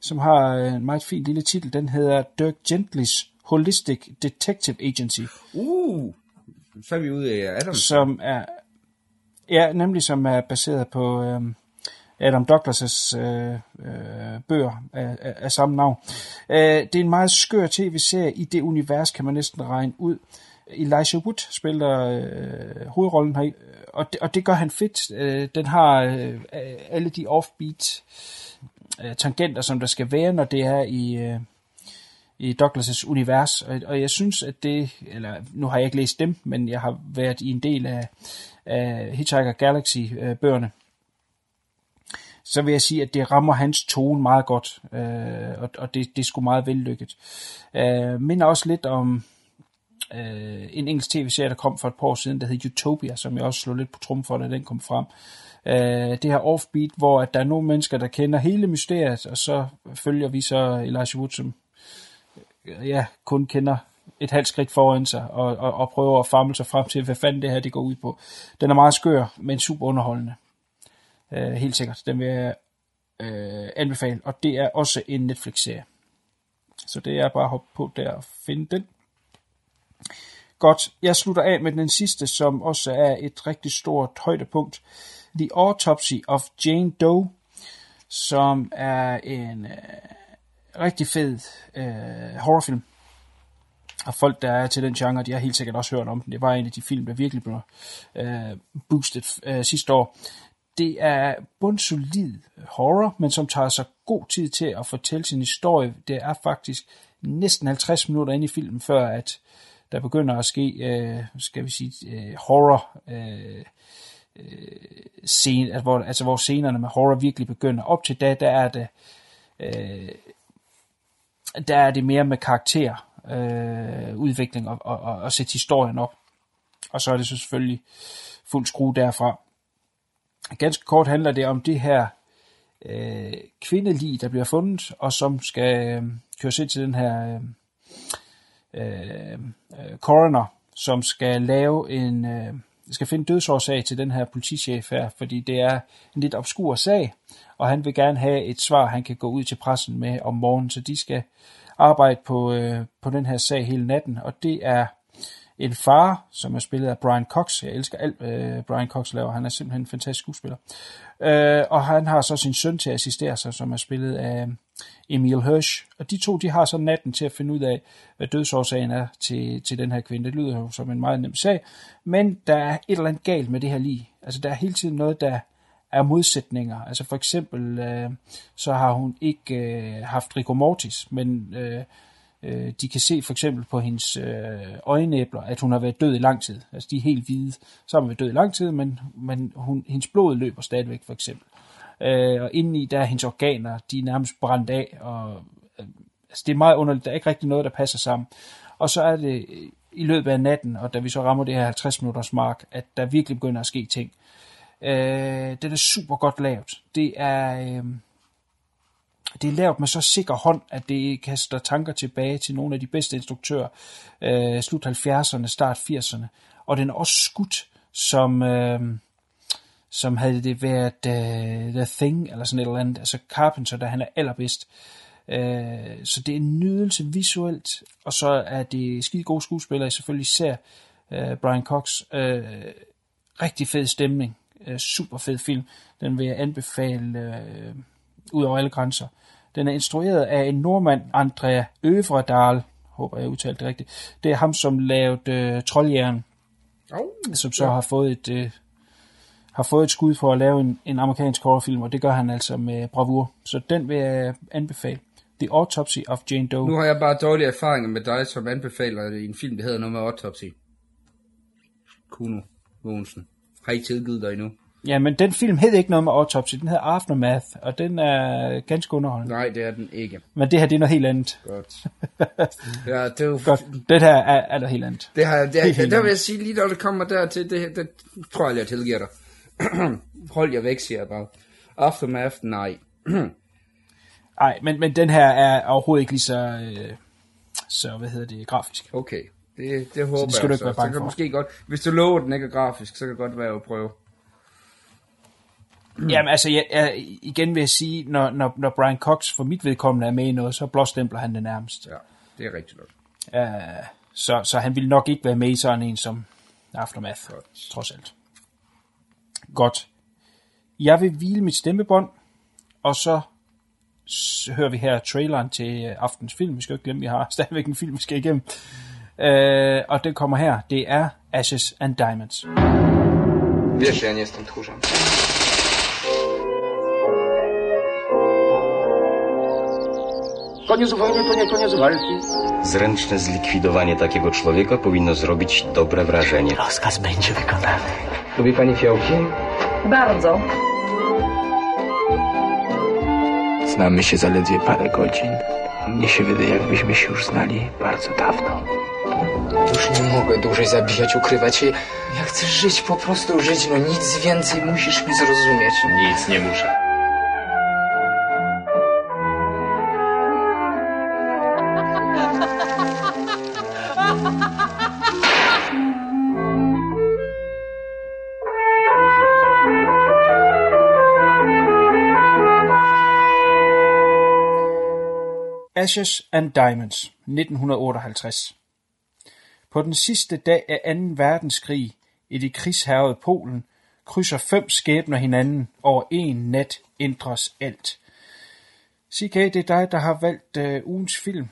som har øh, en meget fin lille titel. Den hedder Dirk Gentlys Holistic Detective Agency, Uh, så er vi ude af Adams. som er, ja, nemlig som er baseret på øh, Adam Douglas' øh, øh, bøger af, af, af samme navn. Øh, det er en meget skør tv-serie. I det univers kan man næsten regne ud. Elijah Wood spiller øh, hovedrollen her, og det, og det gør han fedt. Øh, den har øh, alle de offbeat øh, Øh, tangenter, som der skal være, når det er i, øh, i Douglas' univers. Og, og jeg synes, at det, eller nu har jeg ikke læst dem, men jeg har været i en del af, af Hitchhiker Galaxy-bøgerne. Så vil jeg sige, at det rammer hans tone meget godt, øh, og, og det, det er sgu meget vellykket. Øh, minder også lidt om øh, en engelsk tv-serie, der kom for et par år siden, der hed Utopia, som jeg også slog lidt på trum for, da den kom frem. Øh, Øh, det her offbeat, hvor at der er nogle mennesker, der kender hele mysteriet, og så følger vi så Elijah Wood, som øh, ja, kun kender et halvt skridt foran sig, og, og, og prøver at famle sig frem til, hvad fanden det her det går ud på. Den er meget skør, men super underholdende. Øh, helt sikkert. Den vil jeg øh, anbefale, og det er også en Netflix-serie. Så det er bare at hoppe på der og finde den. Godt, jeg slutter af med den sidste, som også er et rigtig stort højdepunkt. The Autopsy of Jane Doe, som er en øh, rigtig fed øh, horrorfilm. Og folk, der er til den genre, de har helt sikkert også hørt om den. Det var en af de film, der virkelig blev øh, boostet øh, sidste år. Det er bundsolid horror, men som tager sig god tid til at fortælle sin historie. Det er faktisk næsten 50 minutter ind i filmen, før at der begynder at ske, øh, skal vi sige, øh, horror øh, scene, altså hvor, altså hvor scenerne med horror virkelig begynder. Op til da, der er det, øh, der er det mere med karakter, øh, udvikling og, og, og, og sætte historien op. Og så er det så selvfølgelig fuld skrue derfra. Ganske kort handler det om det her øh, kvindelig, der bliver fundet, og som skal øh, køres ind til den her øh, øh, øh coroner, som skal lave en, øh, skal finde dødsårsag til den her politichef her, fordi det er en lidt obskur sag, og han vil gerne have et svar, han kan gå ud til pressen med om morgenen, så de skal arbejde på, øh, på den her sag hele natten, og det er en far, som er spillet af Brian Cox. Jeg elsker alt, øh, Brian Cox laver. Han er simpelthen en fantastisk skuespiller. Øh, og han har så sin søn til at assistere sig, som er spillet af øh, Emil Hirsch. Og de to, de har så natten til at finde ud af, hvad dødsårsagen er til, til den her kvinde. Det lyder jo som en meget nem sag. Men der er et eller andet galt med det her lige. Altså, der er hele tiden noget, der er modsætninger. Altså for eksempel, øh, så har hun ikke øh, haft rigor mortis, men øh, øh, de kan se for eksempel på hendes øh, øjenæbler, at hun har været død i lang tid. Altså de er helt hvide. Så har hun været død i lang tid, men, men hun, hendes blod løber stadigvæk for eksempel. Øh, og indeni der er hendes organer, de er nærmest brændt af, og øh, altså, det er meget underligt. Der er ikke rigtig noget, der passer sammen. Og så er det øh, i løbet af natten, og da vi så rammer det her 50 minutters mark, at der virkelig begynder at ske ting. Øh, det er super godt lavet. Det er, øh, det er lavet med så sikker hånd, at det kaster tanker tilbage til nogle af de bedste instruktører. Øh, slut 70'erne, start 80'erne. Og den er også skudt som... Øh, som havde det været øh, The Thing, eller sådan et eller andet, altså Carpenter, der han er allerbedst. Øh, så det er en nydelse visuelt, og så er det skide gode skuespillere, selvfølgelig især øh, Brian Cox. Øh, rigtig fed stemning, øh, super fed film. Den vil jeg anbefale Øh, ud over alle grænser. Den er instrueret af en nordmand, Andrea Øvredal, håber jeg udtalte det rigtigt. Det er ham, som lavede uh, Trolljern, Oh, som så ja. har fået et... Uh, har fået et skud for at lave en, en amerikansk horrorfilm, og det gør han altså med bravur. Så den vil jeg anbefale. The Autopsy of Jane Doe. Nu har jeg bare dårlige erfaringer med dig, som anbefaler en film, der hedder noget med Autopsy. Kuno Mogensen. Har I tilgivet dig endnu? Ja, men den film hed ikke noget med Autopsy, den hedder Aftermath, og den er ganske underholdende. Nej, det er den ikke. Men det her, det er noget helt andet. Godt. ja, det er jo... Godt, det her er, er noget helt andet. Det, har, det, det, helt der vil andet. jeg sige, lige når det kommer dertil, det, det tror jeg, jeg tilgiver dig. Hold jer væk, siger jeg bare. Aftermath, nej. Nej, men, men den her er overhovedet ikke lige så, øh, så hvad hedder det, grafisk. Okay, det, det håber det skal jeg du ikke være så. bange så kan for. måske godt, hvis du lover, den ikke er grafisk, så kan det godt være at prøve. Jamen altså, jeg, jeg, igen vil jeg sige, når, når, når Brian Cox for mit vedkommende er med i noget, så blåstempler han det nærmest. Ja, det er rigtigt nok. Uh, så, så han vil nok ikke være med i sådan en som Aftermath, Godt. trods alt. Godt. Jeg vil hvile mit stemmebånd, og så hører vi her traileren til øh, aftens film. Vi skal jo ikke glemme, vi har stadigvæk en film, vi skal igennem. Uh, og den kommer her. Det er Ashes and Diamonds. Wiesz, ja nie jestem tchórzem. Koniec wojny to nie koniec walki. Zręczne zlikwidowanie takiego człowieka powinno zrobić dobre wrażenie. Rozkaz będzie wykonany. Lubi pani fiołki? Bardzo. Znamy się zaledwie parę godzin. Mnie się wydaje, jakbyśmy się już znali bardzo dawno. Już nie mogę dłużej zabijać, ukrywać się. Ja chcę żyć, po prostu żyć, no nic więcej musisz mi zrozumieć. Nic nie muszę. Ashes and Diamonds, 1958. På den sidste dag af 2. verdenskrig i det krigshærvede Polen krydser fem skæbner hinanden over en nat ændres alt. CK, det er dig, der har valgt øh, ugens film.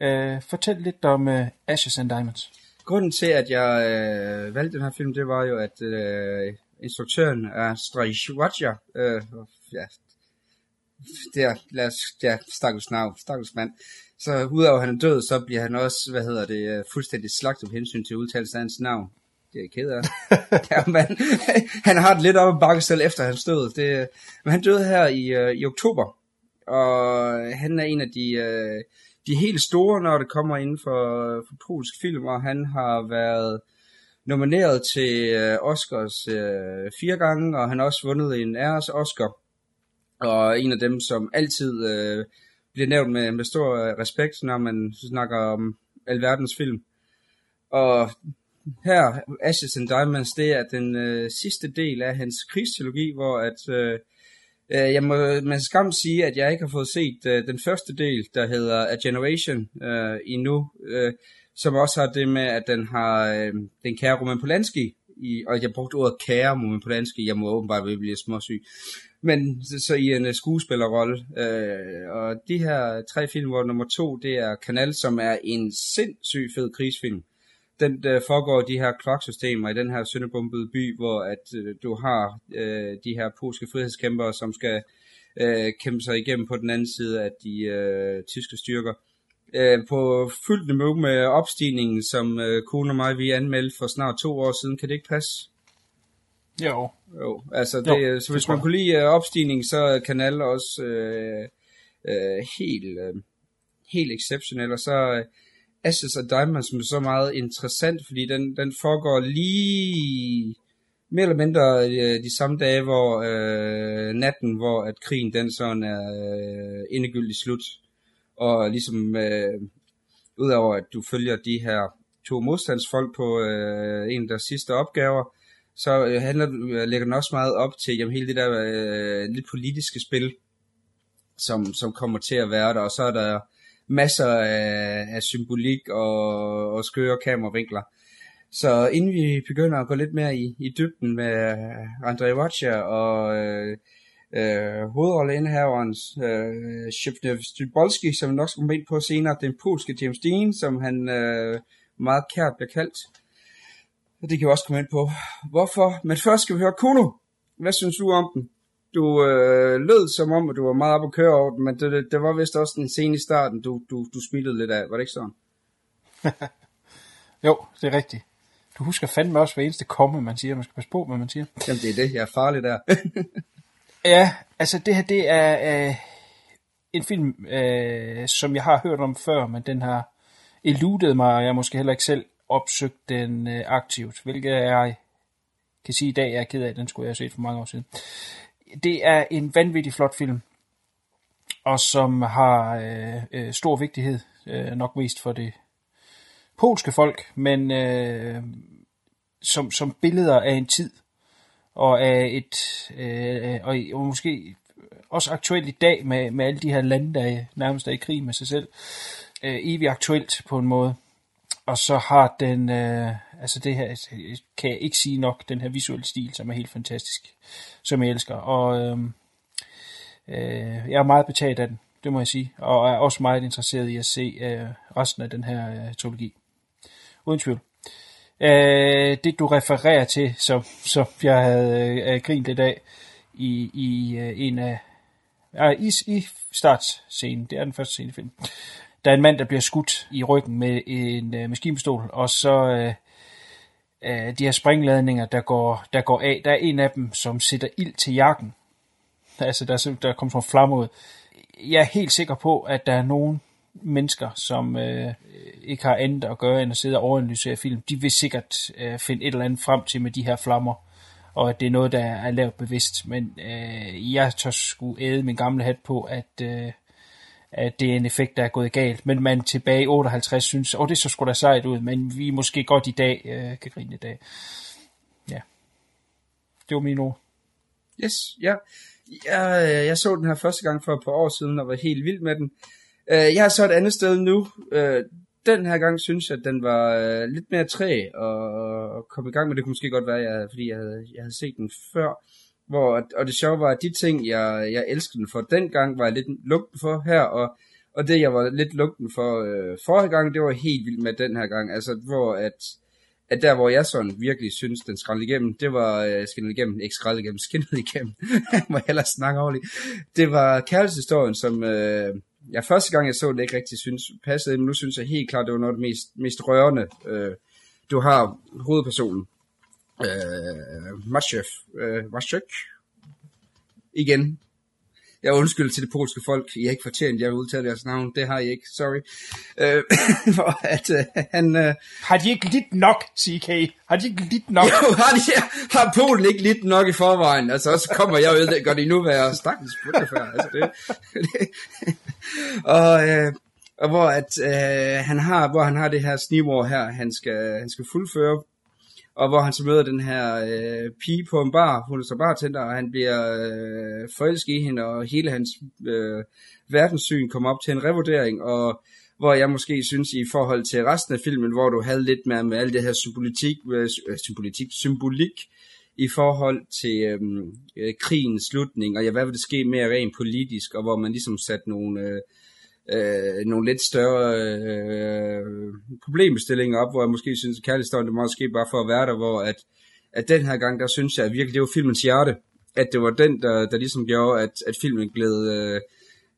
Øh, fortæl lidt om øh, Ashes and Diamonds. Grunden til, at jeg øh, valgte den her film, det var jo, at øh, instruktøren er Strajshwatja. Øh, ja, det er, lad os, ja, stakkels navn, stakkels mand. Så udover at han er død, så bliver han også, hvad hedder det, øh, fuldstændig slagt med hensyn til udtalelsen af hans navn. Det er jeg ked af. ja, men, han har det lidt op ad bakke selv efter hans død. Det, men han døde her i, øh, i oktober, og han er en af de, øh, de helt store, når det kommer inden for, for polsk film, og han har været nomineret til øh, Oscars øh, fire gange, og han har også vundet en æres Oscar, og en af dem, som altid øh, bliver nævnt med, med stor øh, respekt, når man snakker om alverdens film. Og her, Ashes and Diamonds, det er den øh, sidste del af hans krigstrilogi, hvor at, øh, øh, jeg må med skam sige, at jeg ikke har fået set øh, den første del, der hedder A Generation øh, endnu, øh, som også har det med, at den har øh, den kære Roman Polanski, i, og jeg brugte ordet kære på dansk, jeg må åbenbart blive småsyg, men så, så i en uh, skuespillerrolle. Øh, og de her tre film, hvor nummer to, det er Kanal, som er en sindssyg fed krigsfilm. Den der foregår i de her kloksystemer i den her sønderbombede by, hvor at øh, du har øh, de her polske frihedskæmpere, som skal øh, kæmpe sig igennem på den anden side af de øh, tyske styrker. Øh, på fyldt niveau med opstigningen, som øh, kone og mig vi anmeldte for snart to år siden. Kan det ikke passe? Jo. Jo, altså det, Jo, så hvis man kunne lide uh, opstigning, så er Kanal også øh, øh, helt, øh, helt exceptionel, og så øh, Ashes og Diamonds som er så meget interessant, fordi den, den foregår lige mere eller mindre øh, de samme dage, hvor øh, natten, hvor at krigen den sådan er øh, endegyldigt slut, og ligesom øh, udover at du følger de her to modstandsfolk på øh, en af deres sidste opgaver, så øh, handler, øh, lægger den også meget op til jamen, hele det der øh, lidt politiske spil, som, som kommer til at være der, og så er der masser af, af symbolik og, og skøre kameravinkler. Så inden vi begynder at gå lidt mere i, i dybden med øh, André Watcher og øh, øh, hovedrolleindehaveren øh, Shepnev Stybolski, som vi nok skal komme ind på senere, den polske James Dean, som han øh, meget kært bliver kaldt. Det kan vi også komme ind på. Hvorfor? Men først skal vi høre Kuno. Hvad synes du om den? Du øh, lød som om, at du var meget op at køre over den, men det, det, det var vist også den scene i starten, du, du, du smilede lidt af. Var det ikke sådan? Jo, det er rigtigt. Du husker fandme også hver eneste komme, man siger. Man skal passe på, hvad man siger. Jamen det er det, jeg er farlig der. Ja, altså det her, det er øh, en film, øh, som jeg har hørt om før, men den har eludet mig, og jeg måske heller ikke selv opsøgt den øh, aktivt, hvilket jeg kan sige i dag, jeg er ked af, den skulle jeg have set for mange år siden. Det er en vanvittig flot film, og som har øh, øh, stor vigtighed, øh, nok mest for det polske folk, men øh, som, som billeder af en tid, og er et, øh, og, og måske også aktuelt i dag med, med alle de her lande, der nærmest er i krig med sig selv. Øh, evigt aktuelt på en måde. Og så har den, øh, altså det her, kan jeg ikke sige nok, den her visuelle stil, som er helt fantastisk, som jeg elsker. Og øh, øh, jeg er meget betaget af den, det må jeg sige, og er også meget interesseret i at se øh, resten af den her øh, trilogi. Uden tvivl. Øh, det du refererer til, som, som jeg havde øh, øh grint i dag, i, i øh, en af øh, i, i startscenen, det er den første scene i filmen, der er en mand, der bliver skudt i ryggen med en øh, maskinpistol, og så øh, øh, de her springladninger, der går, der går af. Der er en af dem, som sætter ild til jakken. Altså, der, der kommer sådan flamme ud. Jeg er helt sikker på, at der er nogen mennesker, som øh, ikke har andet at gøre end at sidde og overanalysere film. De vil sikkert øh, finde et eller andet frem til med de her flammer og at det er noget, der er lavet bevidst. Men øh, jeg tør sgu æde min gamle hat på, at, øh, at det er en effekt, der er gået galt. Men man tilbage i 58 synes, åh, oh, det så sgu da sejt ud, men vi måske godt i dag øh, kan grine i dag. Ja. Det var mine ord. Yes, ja. Jeg, øh, jeg så den her første gang for et par år siden, og var helt vild med den. Øh, jeg er så et andet sted nu. Øh, den her gang synes jeg, at den var øh, lidt mere træ og, og kom i gang med det. kunne måske godt være, jeg, fordi jeg havde, jeg havde set den før. Hvor, og det sjove var, at de ting, jeg, jeg elskede den for dengang, var jeg lidt lugten for her, og, og det, jeg var lidt lugten for øh, forrige gang, det var helt vildt med den her gang. Altså, hvor at, at der, hvor jeg sådan virkelig synes, den skrællede igennem, det var øh, skinnet igennem, ikke skrællet igennem, skinnet igennem, må jeg hellere snakke over Det var kærlighedshistorien, som, øh, ja, første gang jeg så det ikke rigtig synes passede, men nu synes jeg helt klart, det var noget af det mest, mest rørende. Øh, du har hovedpersonen, øh, Maciek, øh, Maciek, igen, jeg undskylder til det polske folk, I har ikke fortjent, jeg vil udtale jeres navn, det har I ikke, sorry. Øh, for at øh, han... Øh, har de ikke lidt nok, CK? Har de ikke lidt nok? Jo, har, de, har Polen ikke lidt nok i forvejen? Altså, så kommer jeg ud, det gør de nu være stakkels puttefærd. Altså, det, det, og, øh, og hvor at øh, han har, hvor han har det her snivår her, han skal, han skal fuldføre og hvor han så møder den her øh, pige på en bar, hun er så bartender, og han bliver øh, forelsket i hende, og hele hans øh, verdenssyn kommer op til en revurdering, og hvor jeg måske synes i forhold til resten af filmen, hvor du havde lidt mere med alt det her symbolik, øh, øh, symbolik, symbolik i forhold til øh, øh, krigens slutning, og ja, hvad vil det ske mere rent politisk, og hvor man ligesom satte nogle... Øh, øh, nogle lidt større øh, problemstillinger op, hvor jeg måske synes, at kærlighedsstolen det måske bare for at være der, hvor at, at den her gang, der synes jeg at virkelig, det var filmens hjerte, at det var den, der, der ligesom gjorde, at, at filmen gled, øh,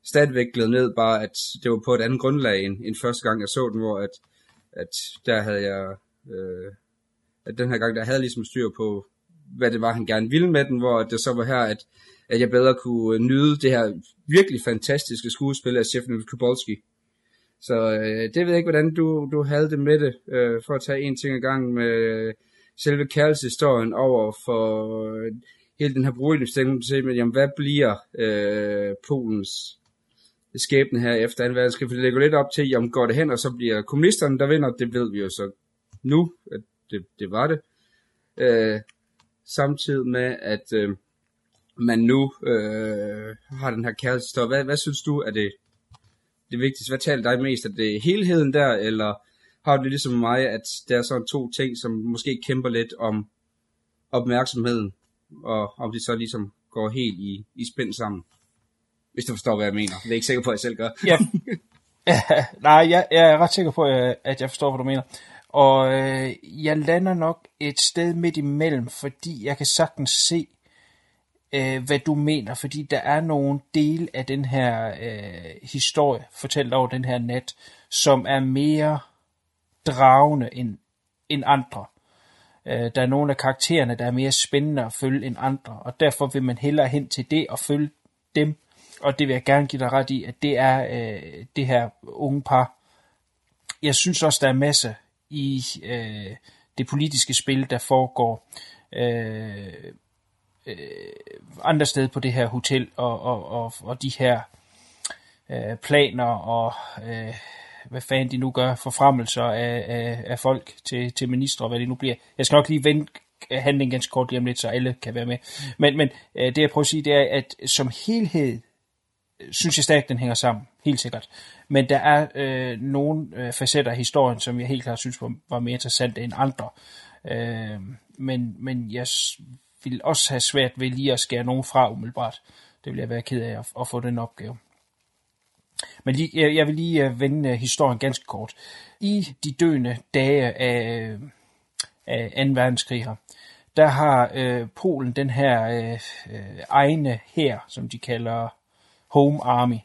stadigvæk gled ned, bare at det var på et andet grundlag, end, end første gang jeg så den, hvor at, at der havde jeg, øh, at den her gang, der havde ligesom styr på, hvad det var, han gerne ville med den, hvor det så var her, at at jeg bedre kunne nyde det her virkelig fantastiske skuespil af Stefan Kubolski. Så øh, det ved jeg ikke, hvordan du, du havde det med det, øh, for at tage en ting i gang med øh, selve kærlighedshistorien over for øh, hele den her brugerindstilling til, men jamen, hvad bliver øh, Polens skæbne her efter 2. verdenskrig, for det lægger lidt op til, jamen går det hen, og så bliver kommunisterne, der vinder, det ved vi jo så nu, at det, det var det. Øh, samtidig med, at øh, man nu øh, har den her kærlighedshistorie. Hvad, hvad synes du er det, det vigtigste? Hvad taler dig mest? Er det helheden der, eller har du det ligesom mig, at der er sådan to ting, som måske kæmper lidt om opmærksomheden, og om det så ligesom går helt i, i spænd sammen? Hvis du forstår, hvad jeg mener. Det er ikke sikker på, at jeg selv gør. ja. Nej, jeg, jeg er ret sikker på, øh, at jeg forstår, hvad du mener. Og øh, jeg lander nok et sted midt imellem, fordi jeg kan sagtens se, øh, hvad du mener, fordi der er nogle dele af den her øh, historie, fortalt over den her nat, som er mere dragende end, end andre. Øh, der er nogle af karaktererne, der er mere spændende at følge end andre, og derfor vil man hellere hen til det og følge dem, og det vil jeg gerne give dig ret i, at det er øh, det her unge par. Jeg synes også, der er masser i øh, det politiske spil, der foregår. Øh, øh, andre steder på det her hotel, og, og, og, og de her øh, planer, og øh, hvad fanden de nu gør, forfremmelser af, af, af folk til, til ministre, hvad det nu bliver. Jeg skal nok lige vende øh, handlingen ganske kort lige om lidt, så alle kan være med. Men, men øh, det jeg prøver at sige, det er, at som helhed, øh, synes jeg stadig, den hænger sammen. Helt sikkert. Men der er øh, nogle øh, facetter af historien, som jeg helt klart synes var, var mere interessante end andre. Øh, men, men jeg vil også have svært ved lige at skære nogen fra umiddelbart. Det vil jeg være ked af at, at få den opgave. Men lige, jeg, jeg vil lige øh, vende øh, historien ganske kort. I de døende dage af, øh, af 2. verdenskrig her, der har øh, Polen den her øh, øh, egne her, som de kalder Home Army,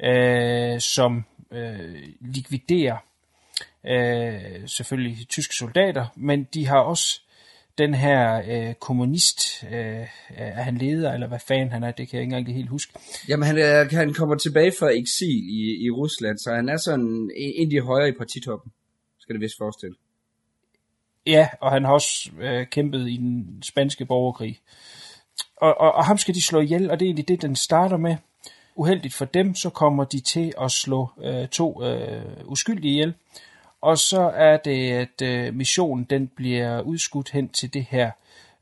øh, som øh, likviderer øh, selvfølgelig tyske soldater, men de har også den her øh, kommunist, øh, er han leder, eller hvad fanden han er, det kan jeg ikke engang helt huske. Jamen, han, er, han kommer tilbage fra eksil i, i Rusland, så han er sådan af de højere i partitoppen, skal det vist forestille. Ja, og han har også øh, kæmpet i den spanske borgerkrig. Og, og, og ham skal de slå ihjel, og det er egentlig det, den starter med. Uheldigt for dem, så kommer de til at slå øh, to øh, uskyldige ihjel. Og så er det, at øh, missionen den bliver udskudt hen til det her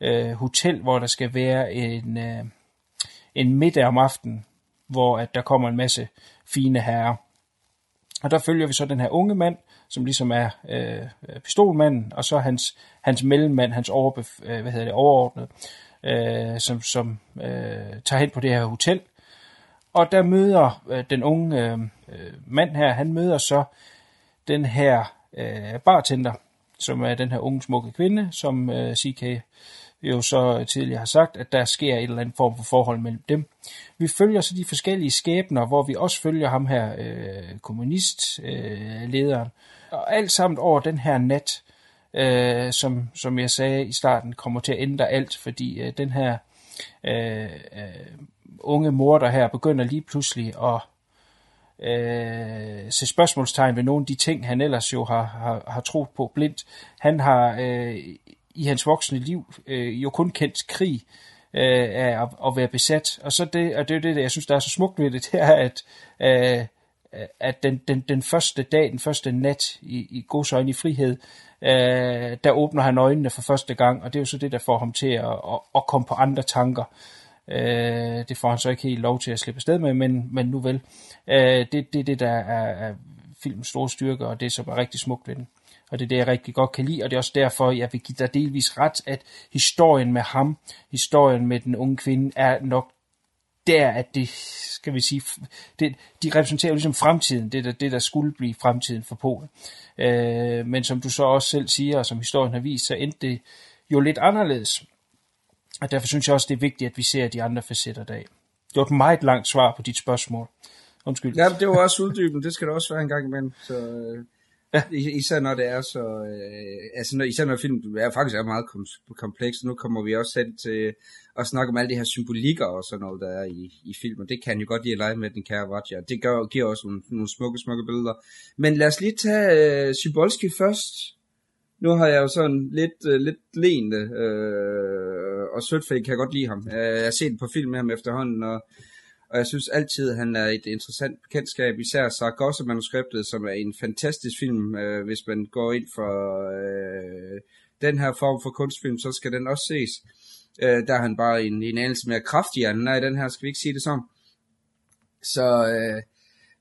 øh, hotel, hvor der skal være en, øh, en middag om aftenen, hvor at der kommer en masse fine herrer. Og der følger vi så den her unge mand, som ligesom er øh, pistolmanden, og så hans, hans mellemmand, hans overbef, øh, hvad hedder det, overordnede, øh, som, som øh, tager hen på det her hotel. Og der møder øh, den unge øh, øh, mand her, han møder så den her øh, bartender, som er den her unge smukke kvinde, som øh, CK jo så tidligere har sagt, at der sker et eller andet form for forhold mellem dem. Vi følger så de forskellige skæbner, hvor vi også følger ham her, øh, kommunistlederen, øh, lederen. og alt sammen over den her nat, øh, som, som jeg sagde i starten, kommer til at ændre alt, fordi øh, den her øh, øh, unge morder her begynder lige pludselig at øh, se spørgsmålstegn ved nogle af de ting, han ellers jo har, har, har troet på blindt. Han har øh, i hans voksne liv øh, jo kun kendt krig øh, af at, at være besat. Og så det, og det er det, jeg synes, der er så smukt ved det, det er, at, øh, at den, den, den første dag, den første nat i, i gods øjne i frihed, øh, der åbner han øjnene for første gang, og det er jo så det, der får ham til at, at, at komme på andre tanker. Øh, Øh, det får han så ikke helt lov til at slippe afsted med, men, men nu vel. Øh, det er det, det, der er, er filmens store styrke, og det, som er rigtig smukt ved den. Og det er det, jeg rigtig godt kan lide, og det er også derfor, jeg vil give dig delvis ret, at historien med ham, historien med den unge kvinde, er nok der, at det, skal vi sige, det, de repræsenterer jo ligesom fremtiden, det der, det der skulle blive fremtiden for Polen. Øh, men som du så også selv siger, og som historien har vist, så endte det jo lidt anderledes. Og derfor synes jeg også, det er vigtigt, at vi ser de andre facetter der. Det var et meget langt svar på dit spørgsmål. Undskyld. Ja, det var også uddybende, det skal der også være en gang imellem. Så, øh, ja. Især når det er så, øh, altså når, især når film er faktisk er meget kom, kompleks, nu kommer vi også selv til at snakke om alle de her symbolikker og sådan noget, der er i, i film, og det kan jo godt lide at lege med den kære Roger. Det gør, giver også nogle, nogle smukke, smukke billeder. Men lad os lige tage øh, Sybolski først. Nu har jeg jo sådan lidt, øh, lidt lenende, øh, og Sødfæk kan jeg godt lide ham. Øh, jeg har set på film med ham efterhånden, og, og jeg synes altid, han er et interessant bekendtskab, især Sargosse-manuskriptet, som er en fantastisk film, øh, hvis man går ind for øh, den her form for kunstfilm, så skal den også ses. Øh, der er han bare en, en anelse mere kraftigere, end i den her, skal vi ikke sige det som. Så, øh,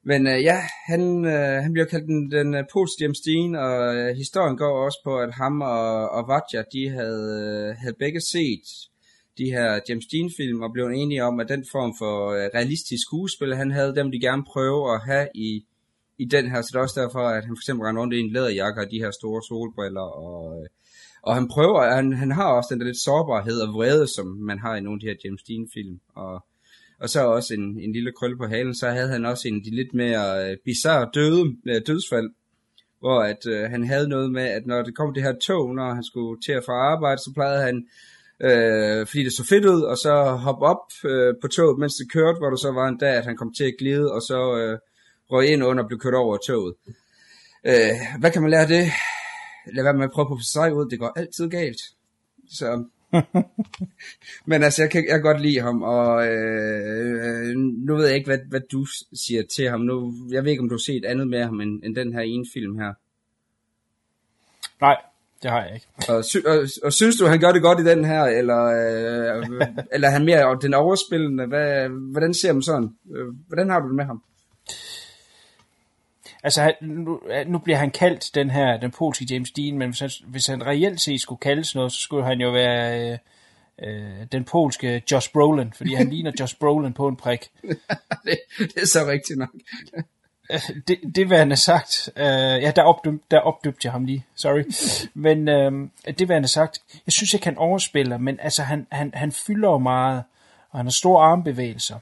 men øh, ja, han, øh, han bliver kaldt den, den øh, polske James Dean, og øh, historien går også på, at ham og, og Vatja, de havde, øh, havde begge set de her James Dean-film, og blev enige om, at den form for øh, realistisk skuespil, han havde dem, de gerne prøve at have i, i den her. Så det er også derfor, at han for eksempel render rundt i en læderjakke og de her store solbriller, og, øh, og han prøver, han, han har også den der lidt sårbarhed og vrede, som man har i nogle af de her James Dean-film, og og så også en, en lille krølle på halen, så havde han også en af de lidt mere øh, bizarre døde, øh, dødsfald, hvor at øh, han havde noget med, at når det kom det her tog, når han skulle til at få arbejde, så plejede han, øh, fordi det så fedt ud, og så hoppe op øh, på toget, mens det kørte, hvor der så var en dag, at han kom til at glide, og så øh, røg ind under og blev kørt over af toget. Øh, hvad kan man lære af det? Lad være med at prøve på sig ud, det går altid galt. Så men altså, jeg kan, jeg kan godt lide ham, og øh, nu ved jeg ikke, hvad, hvad du siger til ham. Nu, jeg ved ikke, om du har set andet med ham, end, end den her ene film her. Nej, det har jeg ikke. Og, sy- og, og synes du, han gør det godt i den her, eller, øh, eller er han mere den overspillende? Hvad, hvordan ser man sådan? Øh, Hvordan har du det med ham? Altså, nu, nu bliver han kaldt den her, den polske James Dean, men hvis han, hvis han reelt set skulle kaldes noget, så skulle han jo være øh, øh, den polske Josh Brolin, fordi han ligner Josh Brolin på en prik. det, det er så rigtigt nok. Det, det hvad han har sagt, øh, ja, der, opdøb, der opdøbte jeg ham lige, sorry, men øh, det hvad han har sagt, jeg synes ikke han overspiller, men altså han, han, han fylder jo meget, og han har store armbevægelser,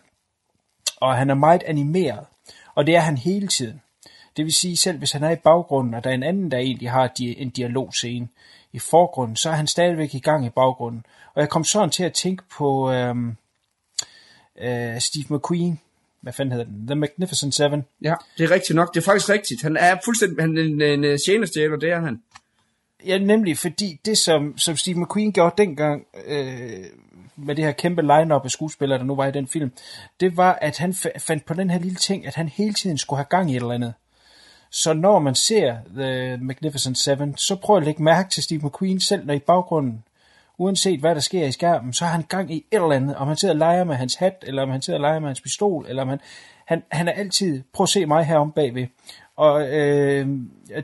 og han er meget animeret, og det er han hele tiden. Det vil sige, selv hvis han er i baggrunden, og der er en anden, der egentlig har en dialogscene i forgrunden, så er han stadigvæk i gang i baggrunden. Og jeg kom sådan til at tænke på øhm, øh, Steve McQueen, hvad fanden hedder den? The Magnificent Seven. Ja, det er rigtigt nok. Det er faktisk rigtigt. Han er fuldstændig han er en, en, en tjenestjæler, det er han. Ja, nemlig fordi det, som, som Steve McQueen gjorde dengang øh, med det her kæmpe line-up af skuespillere, der nu var i den film, det var, at han fa- fandt på den her lille ting, at han hele tiden skulle have gang i et eller andet. Så når man ser The Magnificent Seven, så prøv at lægge mærke til Steve McQueen selv, når i baggrunden, uanset hvad der sker i skærmen, så har han gang i et eller andet, om han sidder og leger med hans hat, eller om han sidder og leger med hans pistol, eller om han, han, han er altid, prøv at se mig herom bagved. Og øh,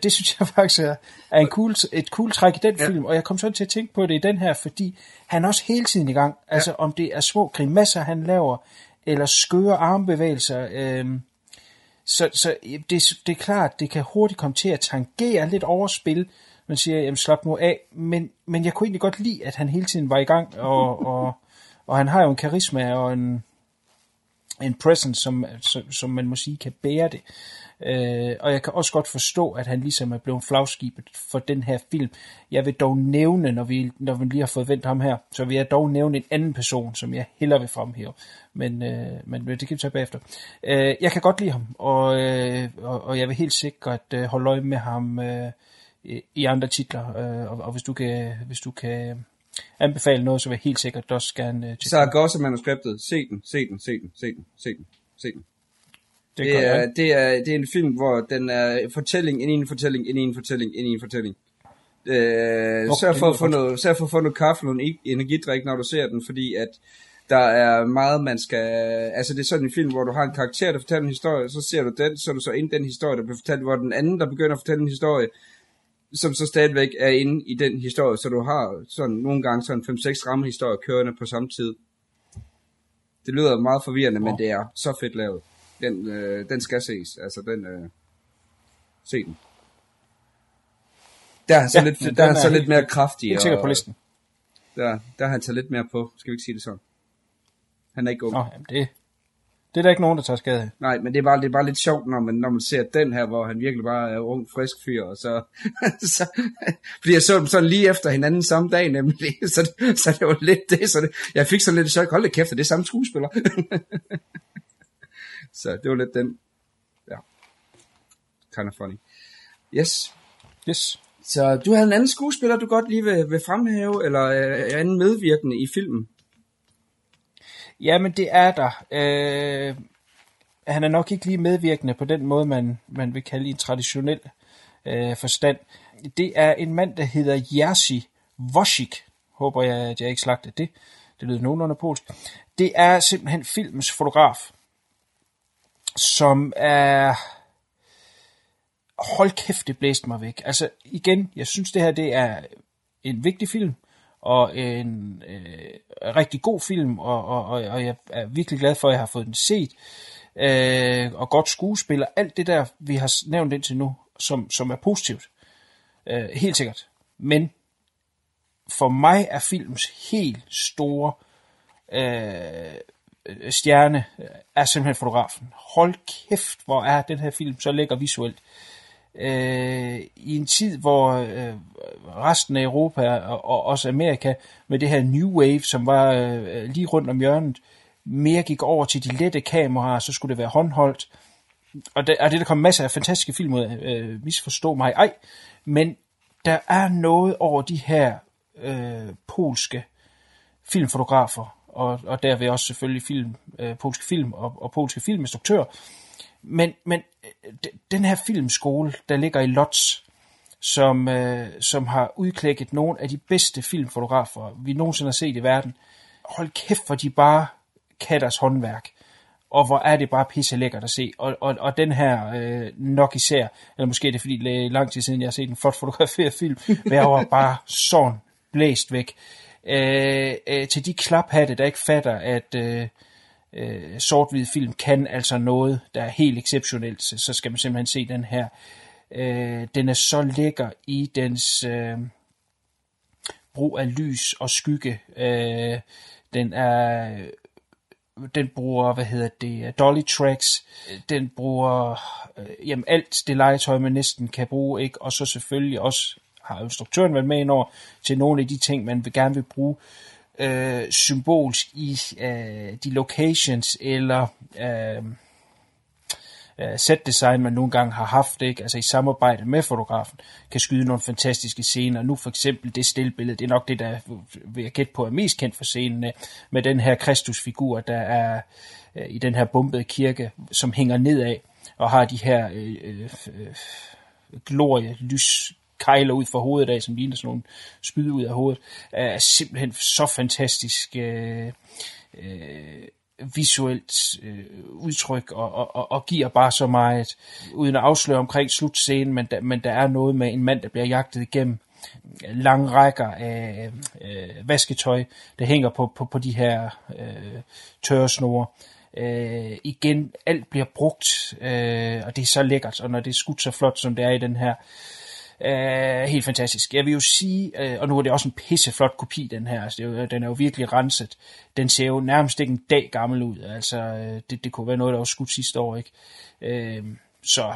det synes jeg faktisk er, er en cool, et cool træk i den ja. film, og jeg kom sådan til at tænke på det i den her, fordi han er også hele tiden i gang, altså ja. om det er små grimasser, han laver, eller skøre armbevægelser, øh, så, så det, det er klart, det kan hurtigt komme til at tangere lidt overspil. Man siger, jamen slap nu af. Men, men jeg kunne egentlig godt lide, at han hele tiden var i gang, og, og, og han har jo en karisma og en, en presence, som, som, som man må sige kan bære det. Øh, og jeg kan også godt forstå, at han ligesom er blevet flagskibet for den her film. Jeg vil dog nævne, når vi, når vi lige har fået vendt ham her, så vil jeg dog nævne en anden person, som jeg hellere vil fremhæve. Men, øh, men det kan vi tage bagefter. Øh, jeg kan godt lide ham, og, øh, og, og jeg vil helt sikkert øh, holde øje med ham øh, i- andre titler. Øh, og, og hvis du kan, hvis du kan anbefale noget, så vil jeg helt sikkert også gerne øh, Saragossa manuskriptet. Se den, se den, se den, se den, se den, se den. Det, Det er, det, er, det er en film, hvor den er fortælling ind i en fortælling, ind i en fortælling, ind i en fortælling. Øh, Nå, sørg, for at få noget, sørg for at få noget kaffe og noget e- energidrik, når du ser den, fordi at der er meget, man skal... Altså, det er sådan en film, hvor du har en karakter, der fortæller en historie, så ser du den, så er du så ind i den historie, der bliver fortalt, hvor den anden, der begynder at fortælle en historie, som så stadigvæk er inde i den historie, så du har sådan nogle gange sådan 5-6 rammehistorier kørende på samme tid. Det lyder meget forvirrende, men Nå. det er så fedt lavet. Den, øh, den skal ses. Altså, den... Øh, se den. Der er så, Ja, lidt, der er så er lidt helt- mere kraftig. helt sikkert og- på listen. Der, der har han taget lidt mere på. Skal vi ikke sige det sådan? Han er ikke ung. Nå, jamen det, det er der ikke nogen, der tager skade af. Nej, men det er, bare, det er bare lidt sjovt, når man, når man ser den her, hvor han virkelig bare er ung, frisk fyr, og så, så fordi jeg så dem sådan lige efter hinanden samme dag nemlig, så, så det var lidt det, så det, jeg fik sådan lidt chok, hold da kæft, er det samme skuespiller? så det var lidt den, ja, kind of funny. Yes, Yes. så du havde en anden skuespiller, du godt lige vil, vil fremhæve, eller øh, anden medvirkende i filmen? Jamen, det er der. Øh, han er nok ikke lige medvirkende på den måde, man, man vil kalde i en traditionel øh, forstand. Det er en mand, der hedder Jerzy Wojcik. Håber jeg, at jeg ikke slagte det. Det lyder nogenlunde polsk. Det er simpelthen filmens fotograf, som er... Hold kæft, det blæste mig væk. Altså igen, jeg synes det her det er en vigtig film, og en øh, rigtig god film, og, og, og, og jeg er virkelig glad for, at jeg har fået den set. Øh, og godt skuespiller, alt det der, vi har nævnt indtil nu, som, som er positivt. Øh, helt sikkert. Men for mig er filmens helt store øh, øh, Øh, stjerne øh, er simpelthen fotografen. Hold kæft, hvor er den her film så lækker visuelt. Øh, I en tid, hvor øh, resten af Europa og, og også Amerika med det her New Wave, som var øh, lige rundt om hjørnet, mere gik over til de lette kameraer, så skulle det være håndholdt. Og det, og det der kom masser af fantastiske film ud af, øh, misforstå mig ej, men der er noget over de her øh, polske filmfotografer, og, og derved også selvfølgelig film, øh, polske film og, og polske filminstruktører. Men, men øh, den her filmskole, der ligger i Lodz, som, øh, som har udklækket nogle af de bedste filmfotografer, vi nogensinde har set i verden. Hold kæft, hvor de bare kan deres håndværk. Og hvor er det bare pisse lækkert at se. Og, og, og den her øh, nok især, eller måske er det fordi det er lang tid siden, jeg har set en flot fotograferet film, men jeg var bare sådan blæst væk. Øh, øh, til de klaphatte, der ikke fatter, at øh, øh, sort-hvid film kan altså noget, der er helt exceptionelt, så, så skal man simpelthen se den her. Øh, den er så lækker i dens øh, brug af lys og skygge. Øh, den er den bruger, hvad hedder det, dolly tracks, den bruger øh, jamen alt det legetøj, man næsten kan bruge, ikke? og så selvfølgelig også har instruktøren været med ind over til nogle af de ting, man vil gerne vil bruge øh, symbolsk i øh, de locations eller øh, øh, set design, man nogle gange har haft, ikke? altså i samarbejde med fotografen, kan skyde nogle fantastiske scener. Nu for eksempel det stillbillede, det er nok det, der vil jeg gætte på er mest kendt for scenen, med den her Kristusfigur, der er øh, i den her bombede kirke, som hænger nedad og har de her øh, øh, øh glorie, lys kejler ud fra hovedet af, som ligner sådan nogle spyd ud af hovedet, er simpelthen så fantastisk øh, øh, visuelt øh, udtryk og, og, og, og giver bare så meget, uden at afsløre omkring slutscenen, men, der, men der er noget med en mand, der bliver jagtet igennem lange rækker af øh, vasketøj, der hænger på, på, på de her øh, tørresnore. Øh, igen, alt bliver brugt, øh, og det er så lækkert, og når det er skudt så flot, som det er i den her, Uh, helt fantastisk. Jeg vil jo sige, øh, og nu er det også en pisseflot kopi, den her. Altså, det er jo, den er jo virkelig renset. Den ser jo nærmest ikke en dag gammel ud. Altså, øh, det, det kunne være noget, der var skudt sidste år, ikke? Uh, så,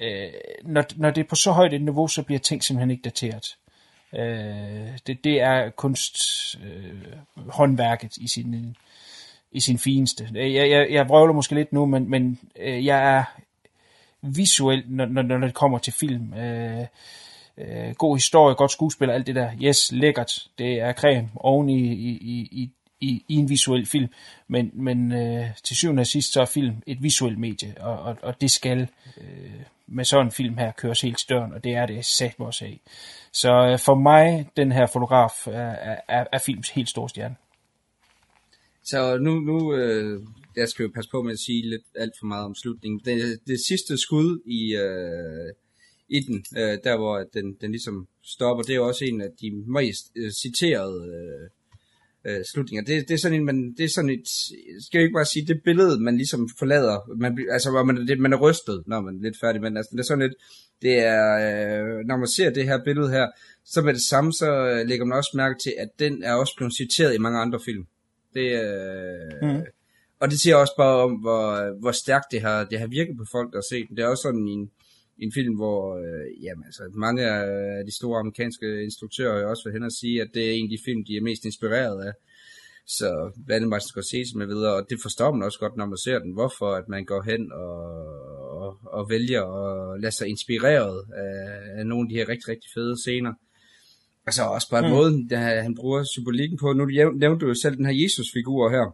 øh, når, når det er på så højt et niveau, så bliver ting simpelthen ikke dateret. Uh, det, det er kunst øh, håndværket i sin, i sin fineste. Jeg, jeg, jeg vrøvler måske lidt nu, men, men øh, jeg er visuelt, når, når, når det kommer til film. Øh, øh, god historie, godt skuespil, alt det der. Yes, lækkert. Det er creme oven i, i, i, i, i en visuel film. Men, men øh, til syvende og sidst, så er film et visuelt medie, og, og, og det skal øh, med sådan en film her køres helt til døren, og det er det sat også af. Så øh, for mig, den her fotograf er, er, er films helt store stjerne. Så nu, nu øh, jeg skal jo passe på med at sige lidt alt for meget om slutningen. Det, det sidste skud i, øh, i den, øh, der hvor den, den ligesom stopper, det er jo også en af de mest øh, citerede øh, øh, slutninger. Det, det er sådan en, man, det er sådan et, skal jeg ikke bare sige, det billede, man ligesom forlader, man, altså hvor man, det, man er rystet, når man er lidt færdig, men altså, det er sådan lidt, det er, øh, når man ser det her billede her, så med det samme, så øh, lægger man også mærke til, at den er også blevet citeret i mange andre film. Det, øh, mm og det siger også bare om, hvor, hvor stærkt det har, det har virket på folk, der har set den. Det er også sådan en, en film, hvor øh, jamen, altså, mange af de store amerikanske instruktører har også været hen og sige, at det er en af de film, de er mest inspireret af. Så blandt andet Martin Scorsese med videre, og det forstår man også godt, når man ser den, hvorfor at man går hen og, og, og vælger at lade sig inspireret af, af nogle af de her rigtig, rigtig fede scener. Altså også bare mm. måden, der han bruger symbolikken på. Nu nævnte du jo selv den her Jesus-figur her,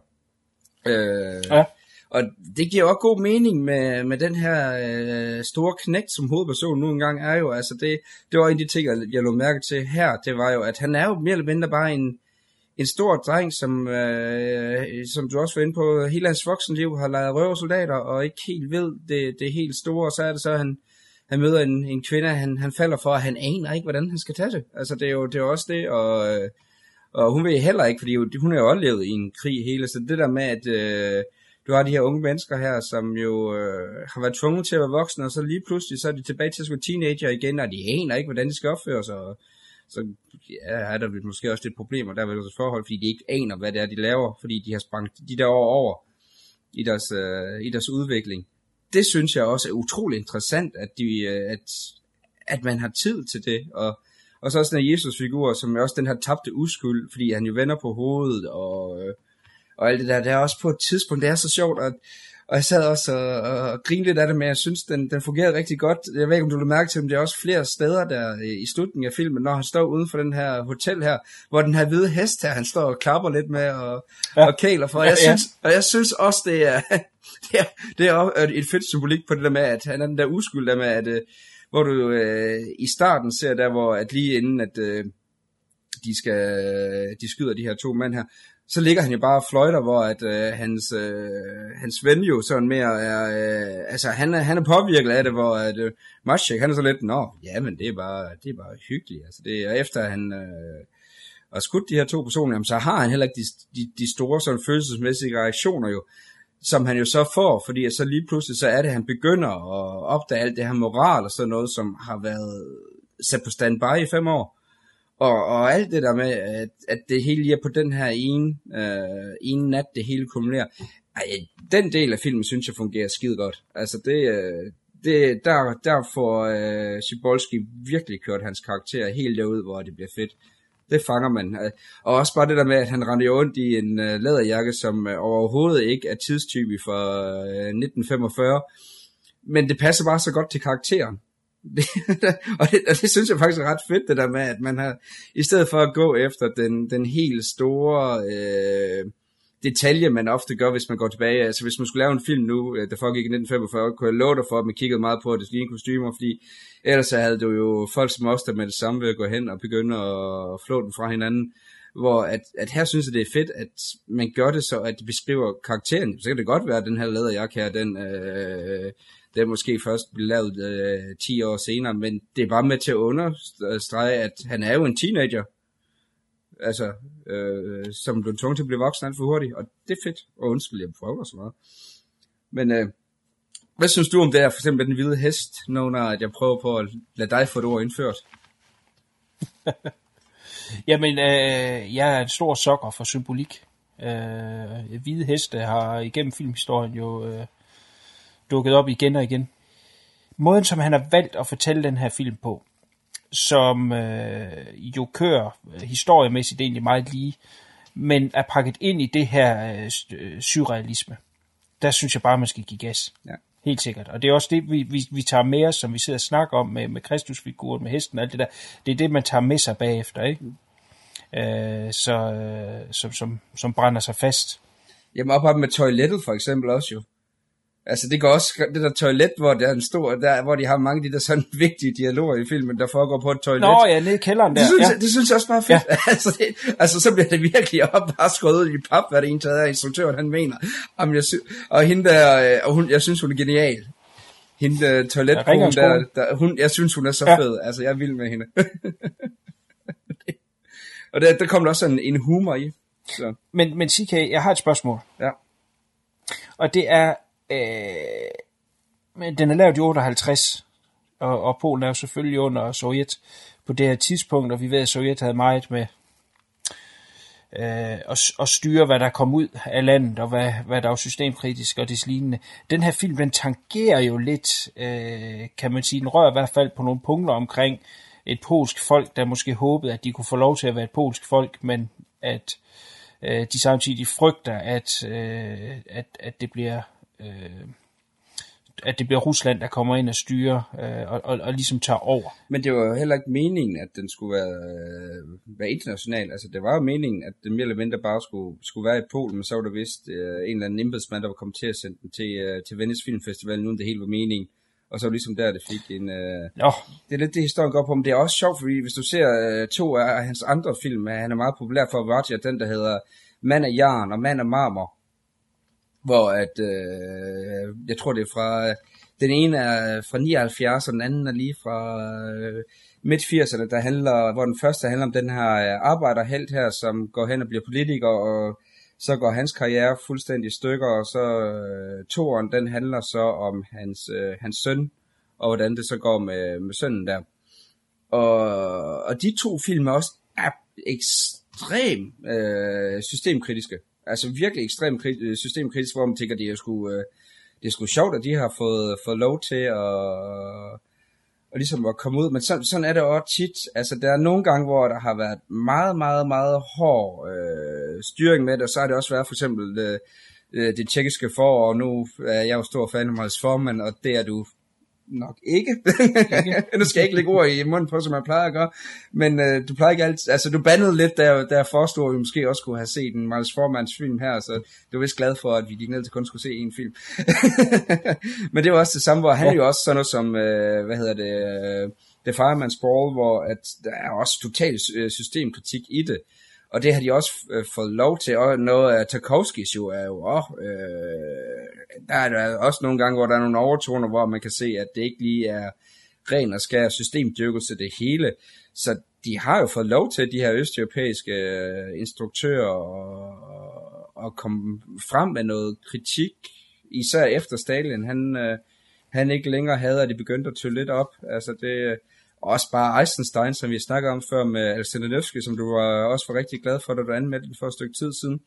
Øh, ja. Og det giver også god mening med, med den her øh, store knægt, som hovedpersonen nu engang er jo. Altså det, det var en af de ting, jeg lå mærke til her. Det var jo, at han er jo mere eller mindre bare en, en stor dreng, som, øh, som du også var inde på, hele hans voksenliv har lejet røversoldater, og ikke helt ved det, det helt store. Og så er det så, at han, han møder en, en kvinde, han, han falder for, at han aner ikke, hvordan han skal tage det. Altså det er jo, det er også det, og... Øh, og hun vil heller ikke, fordi hun har jo også levet i en krig hele, så det der med, at øh, du har de her unge mennesker her, som jo øh, har været tvunget til at være voksne, og så lige pludselig, så er de tilbage til at være teenager igen, og de aner ikke, hvordan de skal opføre sig, og så ja, er der måske også lidt problemer der ved deres forhold, fordi de ikke aner, hvad det er, de laver, fordi de har sprang de der år over i deres, øh, i deres udvikling. Det synes jeg også er utrolig interessant, at, de, øh, at, at man har tid til det, og og så også den her Jesus-figur, som er også den her tabte uskyld, fordi han jo vender på hovedet, og, øh, og alt det der. Det er også på et tidspunkt, det er så sjovt, og, og jeg sad også og, og grinede lidt af det, men jeg synes, den, den fungerede rigtig godt. Jeg ved ikke, om du vil mærke til, men det er også flere steder der i slutningen af filmen, når han står uden for den her hotel her, hvor den her hvide hest her, han står og klapper lidt med og, ja. og kæler for. Og jeg, synes, og jeg synes også, det er, det er, det er et fedt symbolik på det der med, at han er den der uskyld der med, at øh, hvor du øh, i starten ser der, hvor at lige inden at øh, de skal de skyder de her to mænd her, så ligger han jo bare og fløjter, hvor at øh, hans, øh, hans ven jo sådan mere er, øh, altså han er, han er påvirket af det, hvor at øh, Maschek, han er så lidt, nå, ja, men det er bare, det er bare hyggeligt, altså det er efter han øh, har skudt de her to personer, jamen, så har han heller ikke de, de, de store sådan følelsesmæssige reaktioner jo, som han jo så får, fordi så lige pludselig så er det, at han begynder at opdage alt det her moral og sådan noget, som har været sat på standby i fem år. Og, og alt det der med, at, at det hele lige er på den her ene, øh, ene nat, det hele kumulerer. Ej, den del af filmen synes jeg fungerer skide godt. Altså det, øh, det der, der får øh, Sibolski virkelig kørt hans karakter helt derud, hvor det bliver fedt. Det fanger man. Øh, og også bare det der med, at han render rundt i en øh, læderjakke, som øh, overhovedet ikke er tidstypisk for øh, 1945. Men det passer bare så godt til karakteren. og, det, og det synes jeg faktisk er ret fedt, det der med, at man har, i stedet for at gå efter den, den helt store øh, detalje, man ofte gør, hvis man går tilbage, altså hvis man skulle lave en film nu, øh, der foregik i 1945, kunne jeg love dig for, at man kiggede meget på, at det lignede kostymer, fordi ellers havde du jo folk som os, der med det samme ved at gå hen og begynde at flå den fra hinanden, hvor at, at her synes jeg, det er fedt, at man gør det så, at det beskriver karakteren. Så kan det godt være, at den her læderjakke her, den, øh, den måske først blev lavet øh, 10 år senere, men det er bare med til at understrege, at han er jo en teenager, altså, øh, som blev tvunget til at blive voksen alt for hurtigt, og det er fedt, og undskyld, jeg prøver så meget. Men øh, hvad synes du om det her, for eksempel den hvide hest, når at jeg prøver på at lade dig få det ord indført? Jamen, øh, jeg er en stor sokker for symbolik. Øh, hvide heste har igennem filmhistorien jo øh, dukket op igen og igen. Måden, som han har valgt at fortælle den her film på, som øh, jo kører historiemæssigt egentlig meget lige, men er pakket ind i det her øh, surrealisme. Der synes jeg bare, man skal give gas. Ja. Helt sikkert. Og det er også det, vi, vi, vi tager med os, som vi sidder og snakker om med, med Kristusfiguren, med hesten og alt det der. Det er det, man tager med sig bagefter, ikke? Øh, så, øh, som, som, som brænder sig fast. Jamen op med toilettet for eksempel også jo. Altså det går også, det der toilet, hvor der er en stor, der, hvor de har mange af de der sådan vigtige dialoger i filmen, der foregår på et toilet. Nå ja, nede i kælderen der. Det synes, ja. det synes jeg også bare fedt. Ja. altså, det, altså, så bliver det virkelig op, bare skåret ud i pap, hvad det egentlig er, instruktøren han mener. Jamen, jeg sy- og hende der, øh, og hun, jeg synes hun er genial. Hende der toiletkonen der, der, hun, jeg synes hun er så ja. fed. Altså, jeg er vild med hende. og der, der kommer der også en, en humor i. Så. Men, men CK, jeg har et spørgsmål. Ja. Og det er, Øh, men den er lavet i 58, og, og Polen er jo selvfølgelig under Sovjet på det her tidspunkt, og vi ved, at Sovjet havde meget med øh, at, at styre, hvad der kom ud af landet, og hvad, hvad der var systemkritisk og det lignende. Den her film, den tangerer jo lidt, øh, kan man sige, den rører i hvert fald på nogle punkter omkring et polsk folk, der måske håbede, at de kunne få lov til at være et polsk folk, men at øh, de samtidig frygter, at, øh, at, at det bliver øh, at det bliver Rusland, der kommer ind og styrer øh, og, og, og ligesom tager over. Men det var jo heller ikke meningen, at den skulle være, øh, være international. Altså det var jo meningen, at den mere eller mindre bare skulle, skulle være i Polen, men så var der vist øh, en eller anden embedsmand, der var kommet til at sende den til, øh, til Venice Film Festival, uden det hele var meningen. Og så var ligesom der, det fik en... Øh, Nå. Det er lidt det, historien går på, men det er også sjovt, fordi hvis du ser øh, to af hans andre film, han er meget populær for Vartja, den der hedder Mand af Jarn og Mand af Marmor, hvor at, øh, jeg tror det er fra, den ene er fra 79, og den anden er lige fra øh, midt 80'erne, der handler, hvor den første handler om den her øh, arbejderhelt her, som går hen og bliver politiker, og så går hans karriere fuldstændig i stykker, og så øh, toren, den handler så om hans, øh, hans søn, og hvordan det så går med, med sønnen der. Og, og de to film er også er ekstremt øh, systemkritiske altså virkelig ekstremt øh, systemkritisk, hvor man tænker, det er sgu, øh, det er sgu sjovt, at de har fået, fået lov til at, og ligesom at komme ud, men sådan, sådan er det også tit, altså der er nogle gange, hvor der har været meget, meget, meget hård øh, styring med det, og så har det også været for eksempel det, øh, det tjekkiske forår, og nu er jeg jo stor fan af Miles Forman, og det er du nok ikke. nu skal jeg ikke lægge ord i munden på, som jeg plejer at gøre. Men øh, du plejer ikke altid... Altså, du bandede lidt, da, da jeg forestod, at vi måske også kunne have set en Miles Forman's film her, så du var vist glad for, at vi gik ned til kun skulle se en film. Men det var også det samme, hvor han ja. jo også sådan noget som, øh, hvad hedder det, øh, The Fireman's Ball, hvor at der er også total øh, systemkritik i det. Og det har de også øh, fået lov til, og noget af Tarkovskis jo er jo også, øh, der er der også nogle gange, hvor der er nogle overtoner, hvor man kan se, at det ikke lige er ren og skær systemdyrkelse det hele. Så de har jo fået lov til, de her østeuropæiske øh, instruktører, at, komme frem med noget kritik, især efter Stalin, han, øh, han ikke længere havde, at de begyndte at tølle lidt op. Altså det, og også bare Eisenstein, som vi snakker om før med Alexander Nevsky, som du var også var rigtig glad for, da du anmeldte den for et stykke tid siden.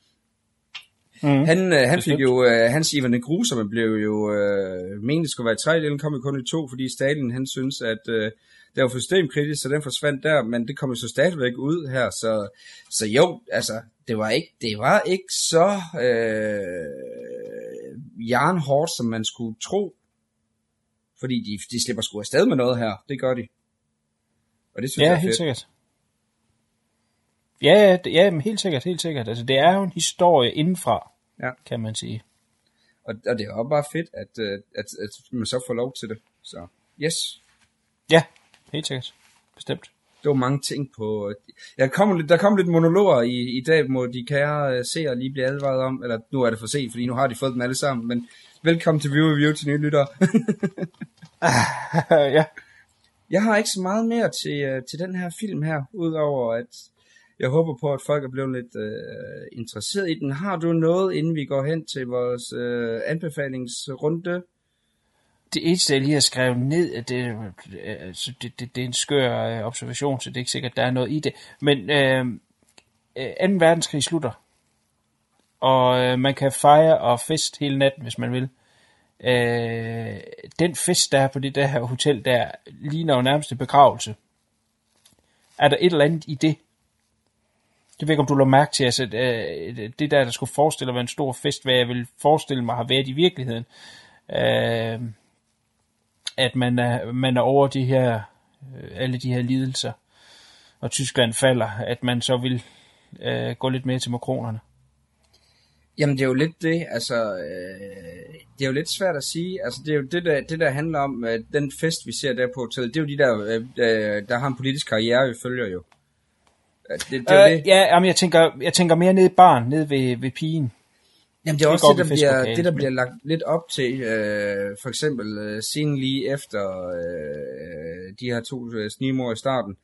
Mm. Han, øh, han fik jo, uh, hans Ivan Grusomme blev jo, uh, meningen skulle være i tre, den kom jo kun i to, fordi Stalin han synes, at uh, det var for systemkritisk, så den forsvandt der, men det kom jo så stadigvæk ud her, så, så jo, altså, det var ikke, det var ikke så uh, jernhårdt, som man skulle tro, fordi de, de slipper sgu afsted med noget her, det gør de. Og det synes ja, jeg er helt fedt. sikkert. Ja, ja, ja, men helt sikkert, helt sikkert. Altså, det er jo en historie indenfra, Ja. kan man sige. Og, og det er også bare fedt, at, øh, at, at man så får lov til det. Så yes, Ja, helt sikkert. Bestemt. det var mange ting på... Jeg kom lidt, der kom lidt monologer i, i dag, må de kære øh, seere lige blive advaret om, eller nu er det for sent, fordi nu har de fået dem alle sammen, men velkommen til View Review til nye lyttere. ja. Jeg har ikke så meget mere til, øh, til den her film her, udover at jeg håber på, at folk er blevet lidt øh, interesseret i den. Har du noget, inden vi går hen til vores øh, anbefalingsrunde? Det eneste, jeg lige har skrevet ned, at det, øh, altså, det, det, det er en skør øh, observation, så det er ikke sikkert, at der er noget i det. Men øh, øh, 2. verdenskrig slutter, og øh, man kan fejre og fest hele natten, hvis man vil. Øh, den fest, der er på det der her hotel, der ligner jo nærmest en begravelse. Er der et eller andet i det? Jeg ved ikke, om du lå mærke til, altså, øh, det der, der skulle forestille at være en stor fest, hvad jeg vil forestille mig har været i virkeligheden. Øh, at man er, man er over de her, øh, alle de her lidelser, og Tyskland falder, at man så vil øh, gå lidt mere til makronerne. Jamen det er jo lidt det, altså øh, det er jo lidt svært at sige, altså det er jo det der, det der handler om, øh, den fest vi ser der på hotellet, det er jo de der, øh, øh, der har en politisk karriere, vi følger jo. Øh, Det, det, det er jo Øh, det. ja, jamen, jeg tænker, jeg tænker mere ned i barn, ned ved, ved pigen. Jamen det er det også det, der bliver, det, der men- bliver lagt lidt op til, øh, for eksempel øh, scenen lige efter øh, de her to øh, snimor i starten,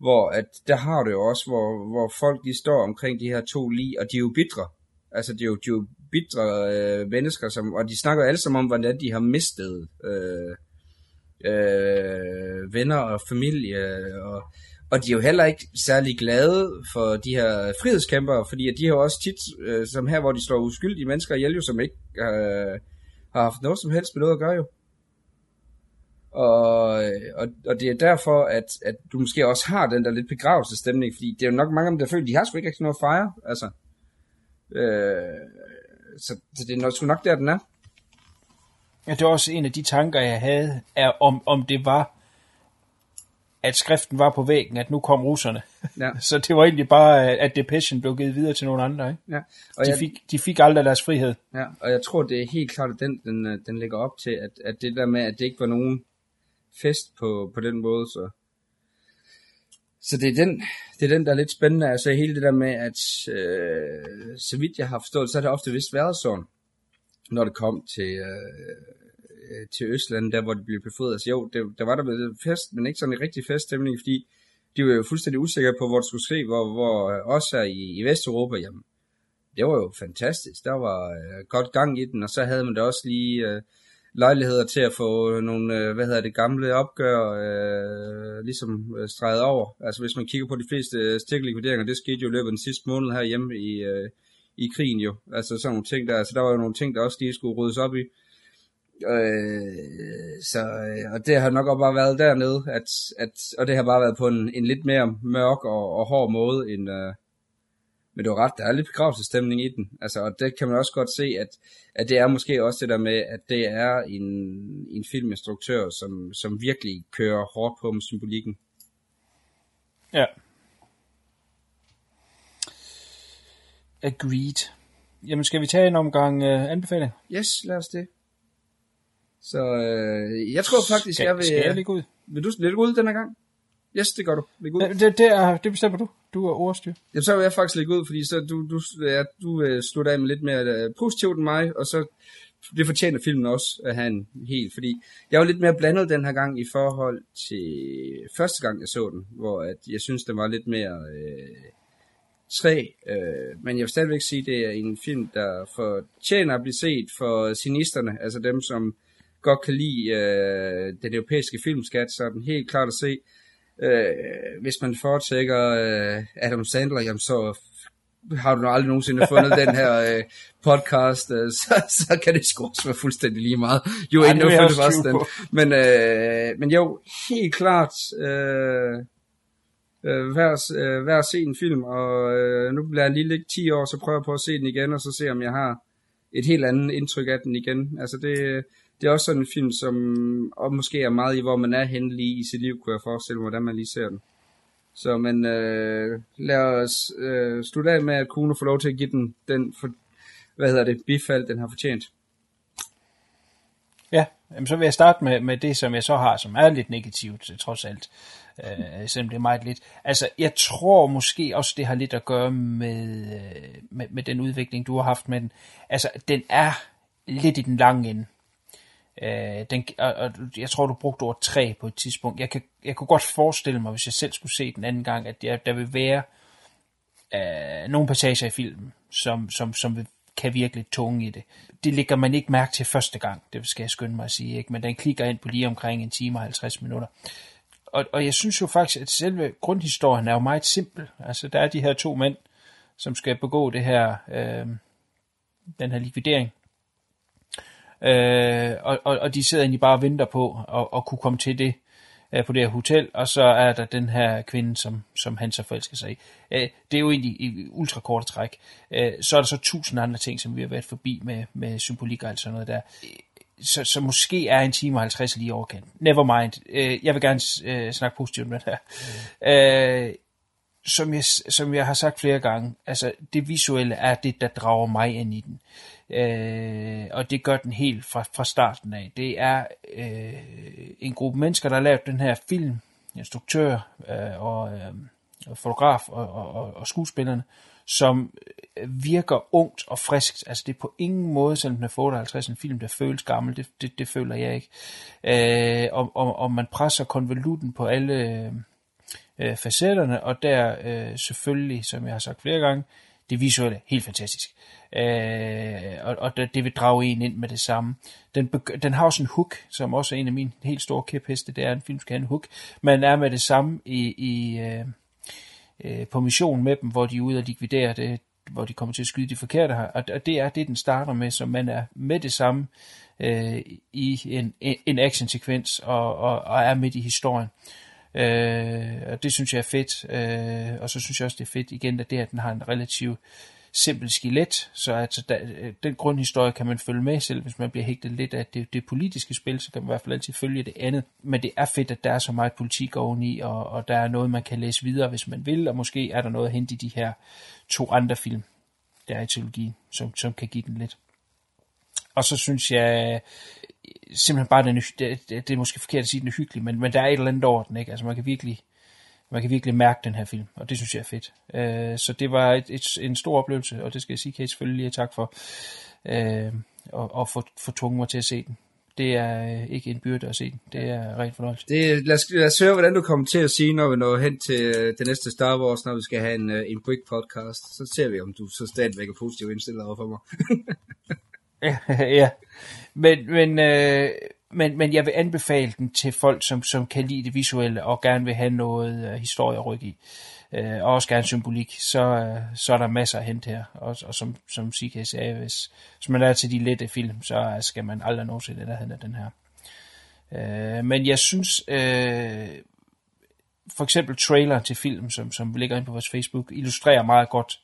hvor at der har du jo også, hvor, hvor folk de står omkring de her to lige, og de er jo bitre. Altså det er jo, de er jo bitre øh, mennesker, som, og de snakker alle sammen om, hvordan de har mistet øh, øh, venner og familie, og, og de er jo heller ikke særlig glade for de her frihedskæmpere, fordi at de har også tit, øh, som her, hvor de slår uskyldige mennesker ihjel, jo, som ikke øh, har haft noget som helst med noget at gøre jo. Og, øh, og, og det er derfor, at, at du måske også har den der lidt begravelsestemning, fordi det er jo nok mange af dem, der føler, de har sgu ikke rigtig noget at fejre, altså. Øh, så, så det er nok, nok der, den er. Ja, det var også en af de tanker, jeg havde, er om, om det var, at skriften var på væggen, at nu kom russerne. Ja. Så det var egentlig bare, at depression blev givet videre til nogle andre. Ikke? Ja. Og De, jeg, fik, de fik aldrig deres frihed. Ja, og jeg tror, det er helt klart, at den, den, øh, den ligger op til, at, at det der med, at det ikke var nogen fest på, på den måde, så... Så det er, den, det er den, der er lidt spændende. Altså hele det der med, at øh, så vidt jeg har forstået, så har det ofte vist været sådan, når det kom til, øh, øh til Østland, der hvor det blev befriet. Altså jo, det, der var der vel fest, men ikke sådan en rigtig feststemning, fordi de var jo fuldstændig usikre på, hvor det skulle ske, hvor, hvor øh, også her i, i Vesteuropa, jamen, det var jo fantastisk. Der var øh, godt gang i den, og så havde man da også lige øh, lejligheder til at få øh, nogle, øh, hvad hedder det, gamle opgør øh, ligesom øh, streget over. Altså hvis man kigger på de fleste stikkelikvideringer, det skete jo i løbet af den sidste måned herhjemme i, øh, i krigen jo. Altså sådan nogle ting der, altså der var jo nogle ting, der også lige skulle ryddes op i. Øh, så, og det har nok også bare været dernede, at, at, og det har bare været på en, en lidt mere mørk og, og hård måde, end, øh, men du har ret, der er lidt begravelsesstemning i den. Altså, og det kan man også godt se, at, at det er måske også det der med, at det er en, en filminstruktør, som, som virkelig kører hårdt på med symbolikken. Ja. Agreed. Jamen, skal vi tage en omgang uh, anbefaling? Yes, lad os det. Så øh, jeg tror faktisk, skal, jeg vil... Skal jeg ligge ud? Vil du lægge ud den her gang? Yes, det gør du. Læg ud. Det, det, det, er, det bestemmer du. Du er ordstyr. Jamen, så vil jeg faktisk lægge ud, fordi så du, du, ja, du uh, slutter af med lidt mere uh, positivt end mig, og så det fortjener filmen også at have en helt, fordi jeg var lidt mere blandet den her gang i forhold til første gang, jeg så den, hvor at jeg synes, den var lidt mere øh, træ, øh, men jeg vil stadigvæk sige, det er en film, der fortjener at blive set for sinisterne, altså dem, som godt kan lide øh, den europæiske filmskat, så er den helt klart at se. Øh, hvis man foretrækker øh, Adam Sandler, jamen så har du aldrig nogensinde fundet den her øh, podcast, øh, så, så kan det sgu også være fuldstændig lige meget. Jo, Ej, endnu det også den. Men, øh, men jo, helt klart øh, øh, at- øh, se en film, og øh, nu bliver jeg lige ligge 10 år, så prøver jeg på at se den igen, og så se om jeg har et helt andet indtryk af den igen. Altså det, det er også sådan en film, som og måske er meget i, hvor man er henne lige i sit liv, kunne jeg forestille mig, hvordan man lige ser den. Så men øh, lad os øh, slutte af med, at Kuno får lov til at give den, den for, hvad hedder det, bifald, den har fortjent. Ja, jamen, så vil jeg starte med, med det, som jeg så har, som er lidt negativt, øh, trods alt. Øh, selvom det er meget lidt. Altså, jeg tror måske også, det har lidt at gøre med, øh, med, med den udvikling, du har haft med den. Altså, den er lidt i den lange ende. Øh, den, og, og jeg tror, du brugte ord træ på et tidspunkt. Jeg, kan, jeg kunne godt forestille mig, hvis jeg selv skulle se den anden gang, at jeg, der vil være øh, nogle passager i filmen, som, som, som vil, kan virke lidt tunge i det. Det lægger man ikke mærke til første gang, det skal jeg skynde mig at sige, ikke? men den klikker ind på lige omkring en time og 50 minutter. Og, og jeg synes jo faktisk, at selve grundhistorien er jo meget simpel. Altså, der er de her to mænd, som skal begå det her, øh, den her likvidering. Øh, og, og, og de sidder egentlig bare og venter på at, at kunne komme til det øh, på det her hotel, og så er der den her kvinde, som, som han så forelsker sig i. Øh, det er jo egentlig i ultrakort træk. Øh, så er der så tusind andre ting, som vi har været forbi med, med symbolik og alt sådan noget der. Så, så måske er en time og 50 lige overkant. Never mind. Øh, jeg vil gerne øh, snakke positivt med det her. Øh, som jeg, som jeg har sagt flere gange, altså det visuelle er det, der drager mig ind i den. Øh, og det gør den helt fra, fra starten af. Det er øh, en gruppe mennesker, der har lavet den her film, instruktør øh, og, øh, fotograf og, og, og, og skuespillerne, som virker ungt og friskt. Altså det er på ingen måde, selvom den er 58, en film, der føles gammel. Det, det, det føler jeg ikke. Øh, og, og, og man presser konvolutten på alle øh, facetterne, og der øh, selvfølgelig, som jeg har sagt flere gange, det visuelle er helt fantastisk. Øh, Øh, og og det, det vil drage en ind med det samme. Den, begy- den har også en hook, som også er en af mine helt store kæpheste. Det er en film, skal have en hook. Man er med det samme i, i, øh, øh, på mission med dem, hvor de er ude og likvidere det, hvor de kommer til at skyde de forkerte her. Og og det er det, den starter med, så man er med det samme øh, i en, en actionsekvens og, og, og er midt i historien. Øh, og det synes jeg er fedt. Øh, og så synes jeg også, det er fedt igen, at det, at den har en relativ simpel skelet, så altså, der, øh, den grundhistorie kan man følge med selv, hvis man bliver hægtet lidt af det, det politiske spil, så kan man i hvert fald altid følge det andet. Men det er fedt, at der er så meget politik oveni, og, og der er noget, man kan læse videre, hvis man vil, og måske er der noget at hente i de her to andre film, der er i trilogien, som, som kan give den lidt. Og så synes jeg øh, simpelthen bare, den er, det, det, er måske forkert at sige, den er hyggelig, men, men der er et eller andet over den, ikke? Altså man kan virkelig, man kan virkelig mærke den her film, og det synes jeg er fedt. Øh, så det var et, et, en stor oplevelse, og det skal jeg sige, Kate, selvfølgelig lige tak for, øh, og, og få, få tvunget mig til at se den. Det er øh, ikke en byrde at se den. Det er rent fornøjelse. Det, lad, os, lad os høre, hvordan du kommer til at sige, når vi når hen til øh, det næste Star Wars, når vi skal have en, øh, en quick podcast. Så ser vi, om du så stadigvæk er positiv indstillet over for mig. ja, men, men, øh, men, men jeg vil anbefale den til folk, som, som kan lide det visuelle og gerne vil have noget øh, historie at rykke i. Øh, og også gerne symbolik, så, øh, så er der masser at hente her. Og, og som, som CK sagde, hvis, hvis man er til de lette film, så skal man aldrig nogensinde derhen af den her. Øh, men jeg synes, øh, for eksempel trailer til film, som, som ligger inde på vores Facebook, illustrerer meget godt,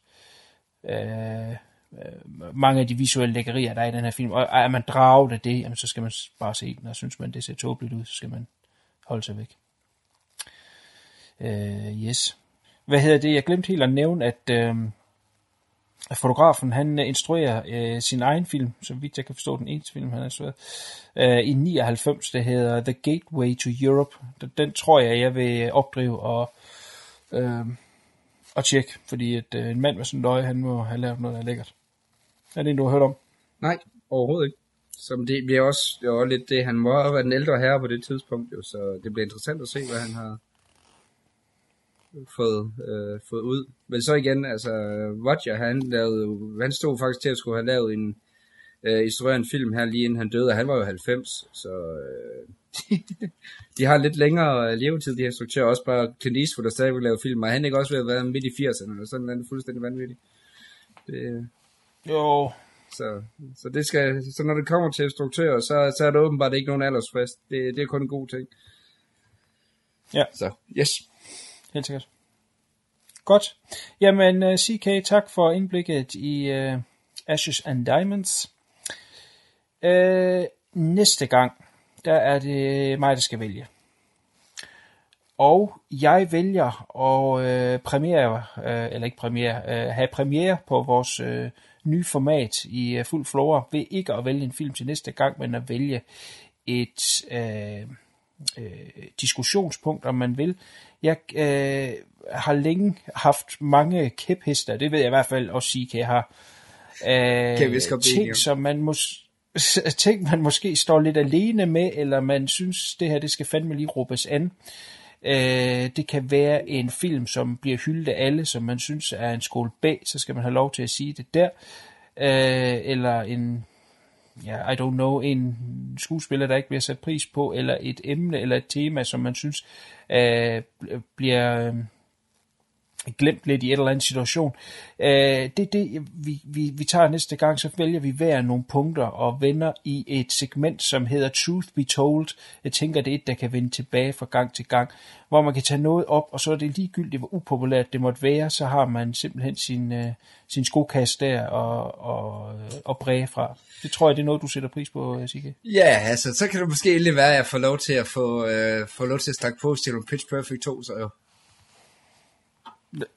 øh, øh, mange af de visuelle lækkerier, der er i den her film. Og er man draget af det, jamen, så skal man bare se den, og synes man, det ser tåbeligt ud, så skal man holde sig væk. Øh, yes. Hvad hedder det? Jeg glemte helt at nævne, at, øh, at fotografen, han øh, instruerer øh, sin egen film, så vidt jeg kan forstå den eneste film, han har instrueret, øh, i 99, det hedder The Gateway to Europe. Den, den tror jeg, jeg vil opdrive og, øh, og tjekke, fordi at, øh, en mand med sådan en løje, han må have lavet noget, der er lækkert. Er det en, du har hørt om? Nej, overhovedet ikke. Som det bliver også, det var lidt det, han må være den ældre herre på det tidspunkt, jo, så det bliver interessant at se, hvad han har fået, øh, fået ud. Men så igen, altså, Roger, han, lavede, han stod faktisk til at skulle have lavet en, øh, instrueret en film her lige inden han døde, og han var jo 90, så øh, de har lidt længere øh, levetid, de her instruktører, også bare Clint Eastwood, der stadig vil lave film, og han ikke også ved at være midt i 80'erne, og sådan er det fuldstændig vanvittigt. Det, jo, så, så, det skal, så når det kommer til instruktører, så, så er det åbenbart ikke nogen aldersfrist. Det, det er kun en god ting. Ja. Så, yes. helt sikkert. Godt. Jamen, uh, CK, tak for indblikket i uh, Ashes and Diamonds. Uh, næste gang, der er det mig, der skal vælge. Og jeg vælger at øh, premiere, øh, eller ikke premiere, øh, have premiere på vores øh, nye format i øh, fuld flora, ved ikke at vælge en film til næste gang, men at vælge et øh, øh, diskussionspunkt, om man vil. Jeg øh, har længe haft mange kæphester, det ved jeg i hvert fald også sige, jeg har. Øh, Kan vi ting, som man mås- ting, man måske står lidt alene med, eller man synes, det her det skal fandme lige råbes an. Øh, det kan være en film, som bliver hyldet af alle, som man synes er en skole B, så skal man have lov til at sige det der. Øh, eller en, ja, I don't know, en skuespiller, der ikke bliver sat pris på, eller et emne eller et tema, som man synes øh, bliver øh, glemt lidt i et eller andet situation. Øh, det er det, vi, vi, vi tager næste gang, så vælger vi hver nogle punkter og vender i et segment, som hedder Truth Be Told. Jeg tænker, det er et, der kan vende tilbage fra gang til gang, hvor man kan tage noget op, og så er det ligegyldigt, hvor upopulært det måtte være, så har man simpelthen sin, øh, sin skokasse der og, og, øh, og bræge fra. Det tror jeg, det er noget, du sætter pris på, øh, Sikke. Ja, altså, så kan det måske endelig være, at jeg får lov til at få, øh, få lov til at snakke positivt om Pitch Perfect 2, så jo.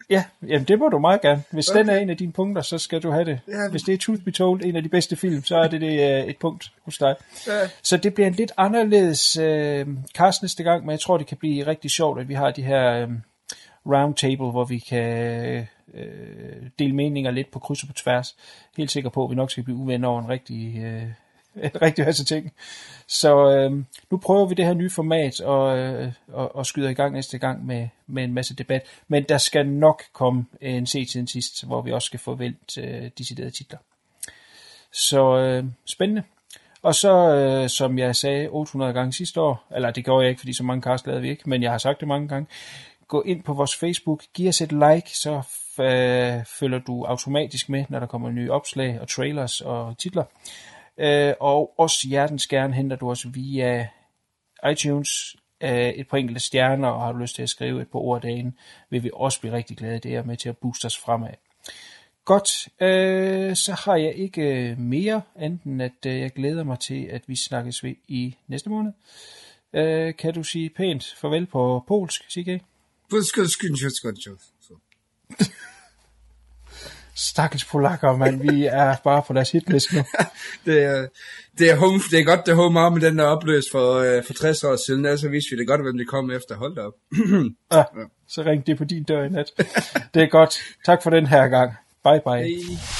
Ja, jamen det må du meget gerne. Hvis Okay. den er en af dine punkter, så skal du have det. Ja. Hvis det er Truth Be Told, en af de bedste film, så er det, det øh, et punkt hos dig. Ja. Så det bliver en lidt anderledes øh, cast næste gang, men jeg tror, det kan blive rigtig sjovt, at vi har de her øh, roundtable, hvor vi kan øh, dele meninger lidt på kryds og på tværs. Helt sikker på, at vi nok skal blive uvenner over en rigtig, øh, rigtig masse ting. Så øh, nu prøver vi det her nye format og, øh, og, og skyder i gang næste gang med, med en masse debat. Men der skal nok komme en set til sidst, hvor vi også skal få vendt øh, deciderede titler. Så øh, spændende. Og så, øh, som jeg sagde 800 gange sidste år, eller det gjorde jeg ikke, fordi så mange cast lavede vi ikke, men jeg har sagt det mange gange, gå ind på vores Facebook, giv os et like, så øh, følger du automatisk med, når der kommer nye opslag og trailers og titler. Øh, og også hjertens gerne henter du os via iTunes, øh, et par enkelte stjerner, og har du lyst til at skrive et par ord dagen, vil vi også blive rigtig glade. Det er med til at booste os fremad. Godt, øh, så har jeg ikke mere, enten at øh, jeg glæder mig til, at vi snakkes ved i næste måned. Øh, kan du sige pænt farvel på polsk, CK? Skød, skød. Så. Stakkels polakker, mand. Vi er bare på deres hitlist nu. Det er, det er, home, det er godt, det home army, den der er opløst for, øh, for 60 år siden. Ellers så vidste vi det godt, hvem det kom efter. Hold da op. Ah, så ring det på din dør i nat. Det er godt. Tak for den her gang. Bye bye. Hej.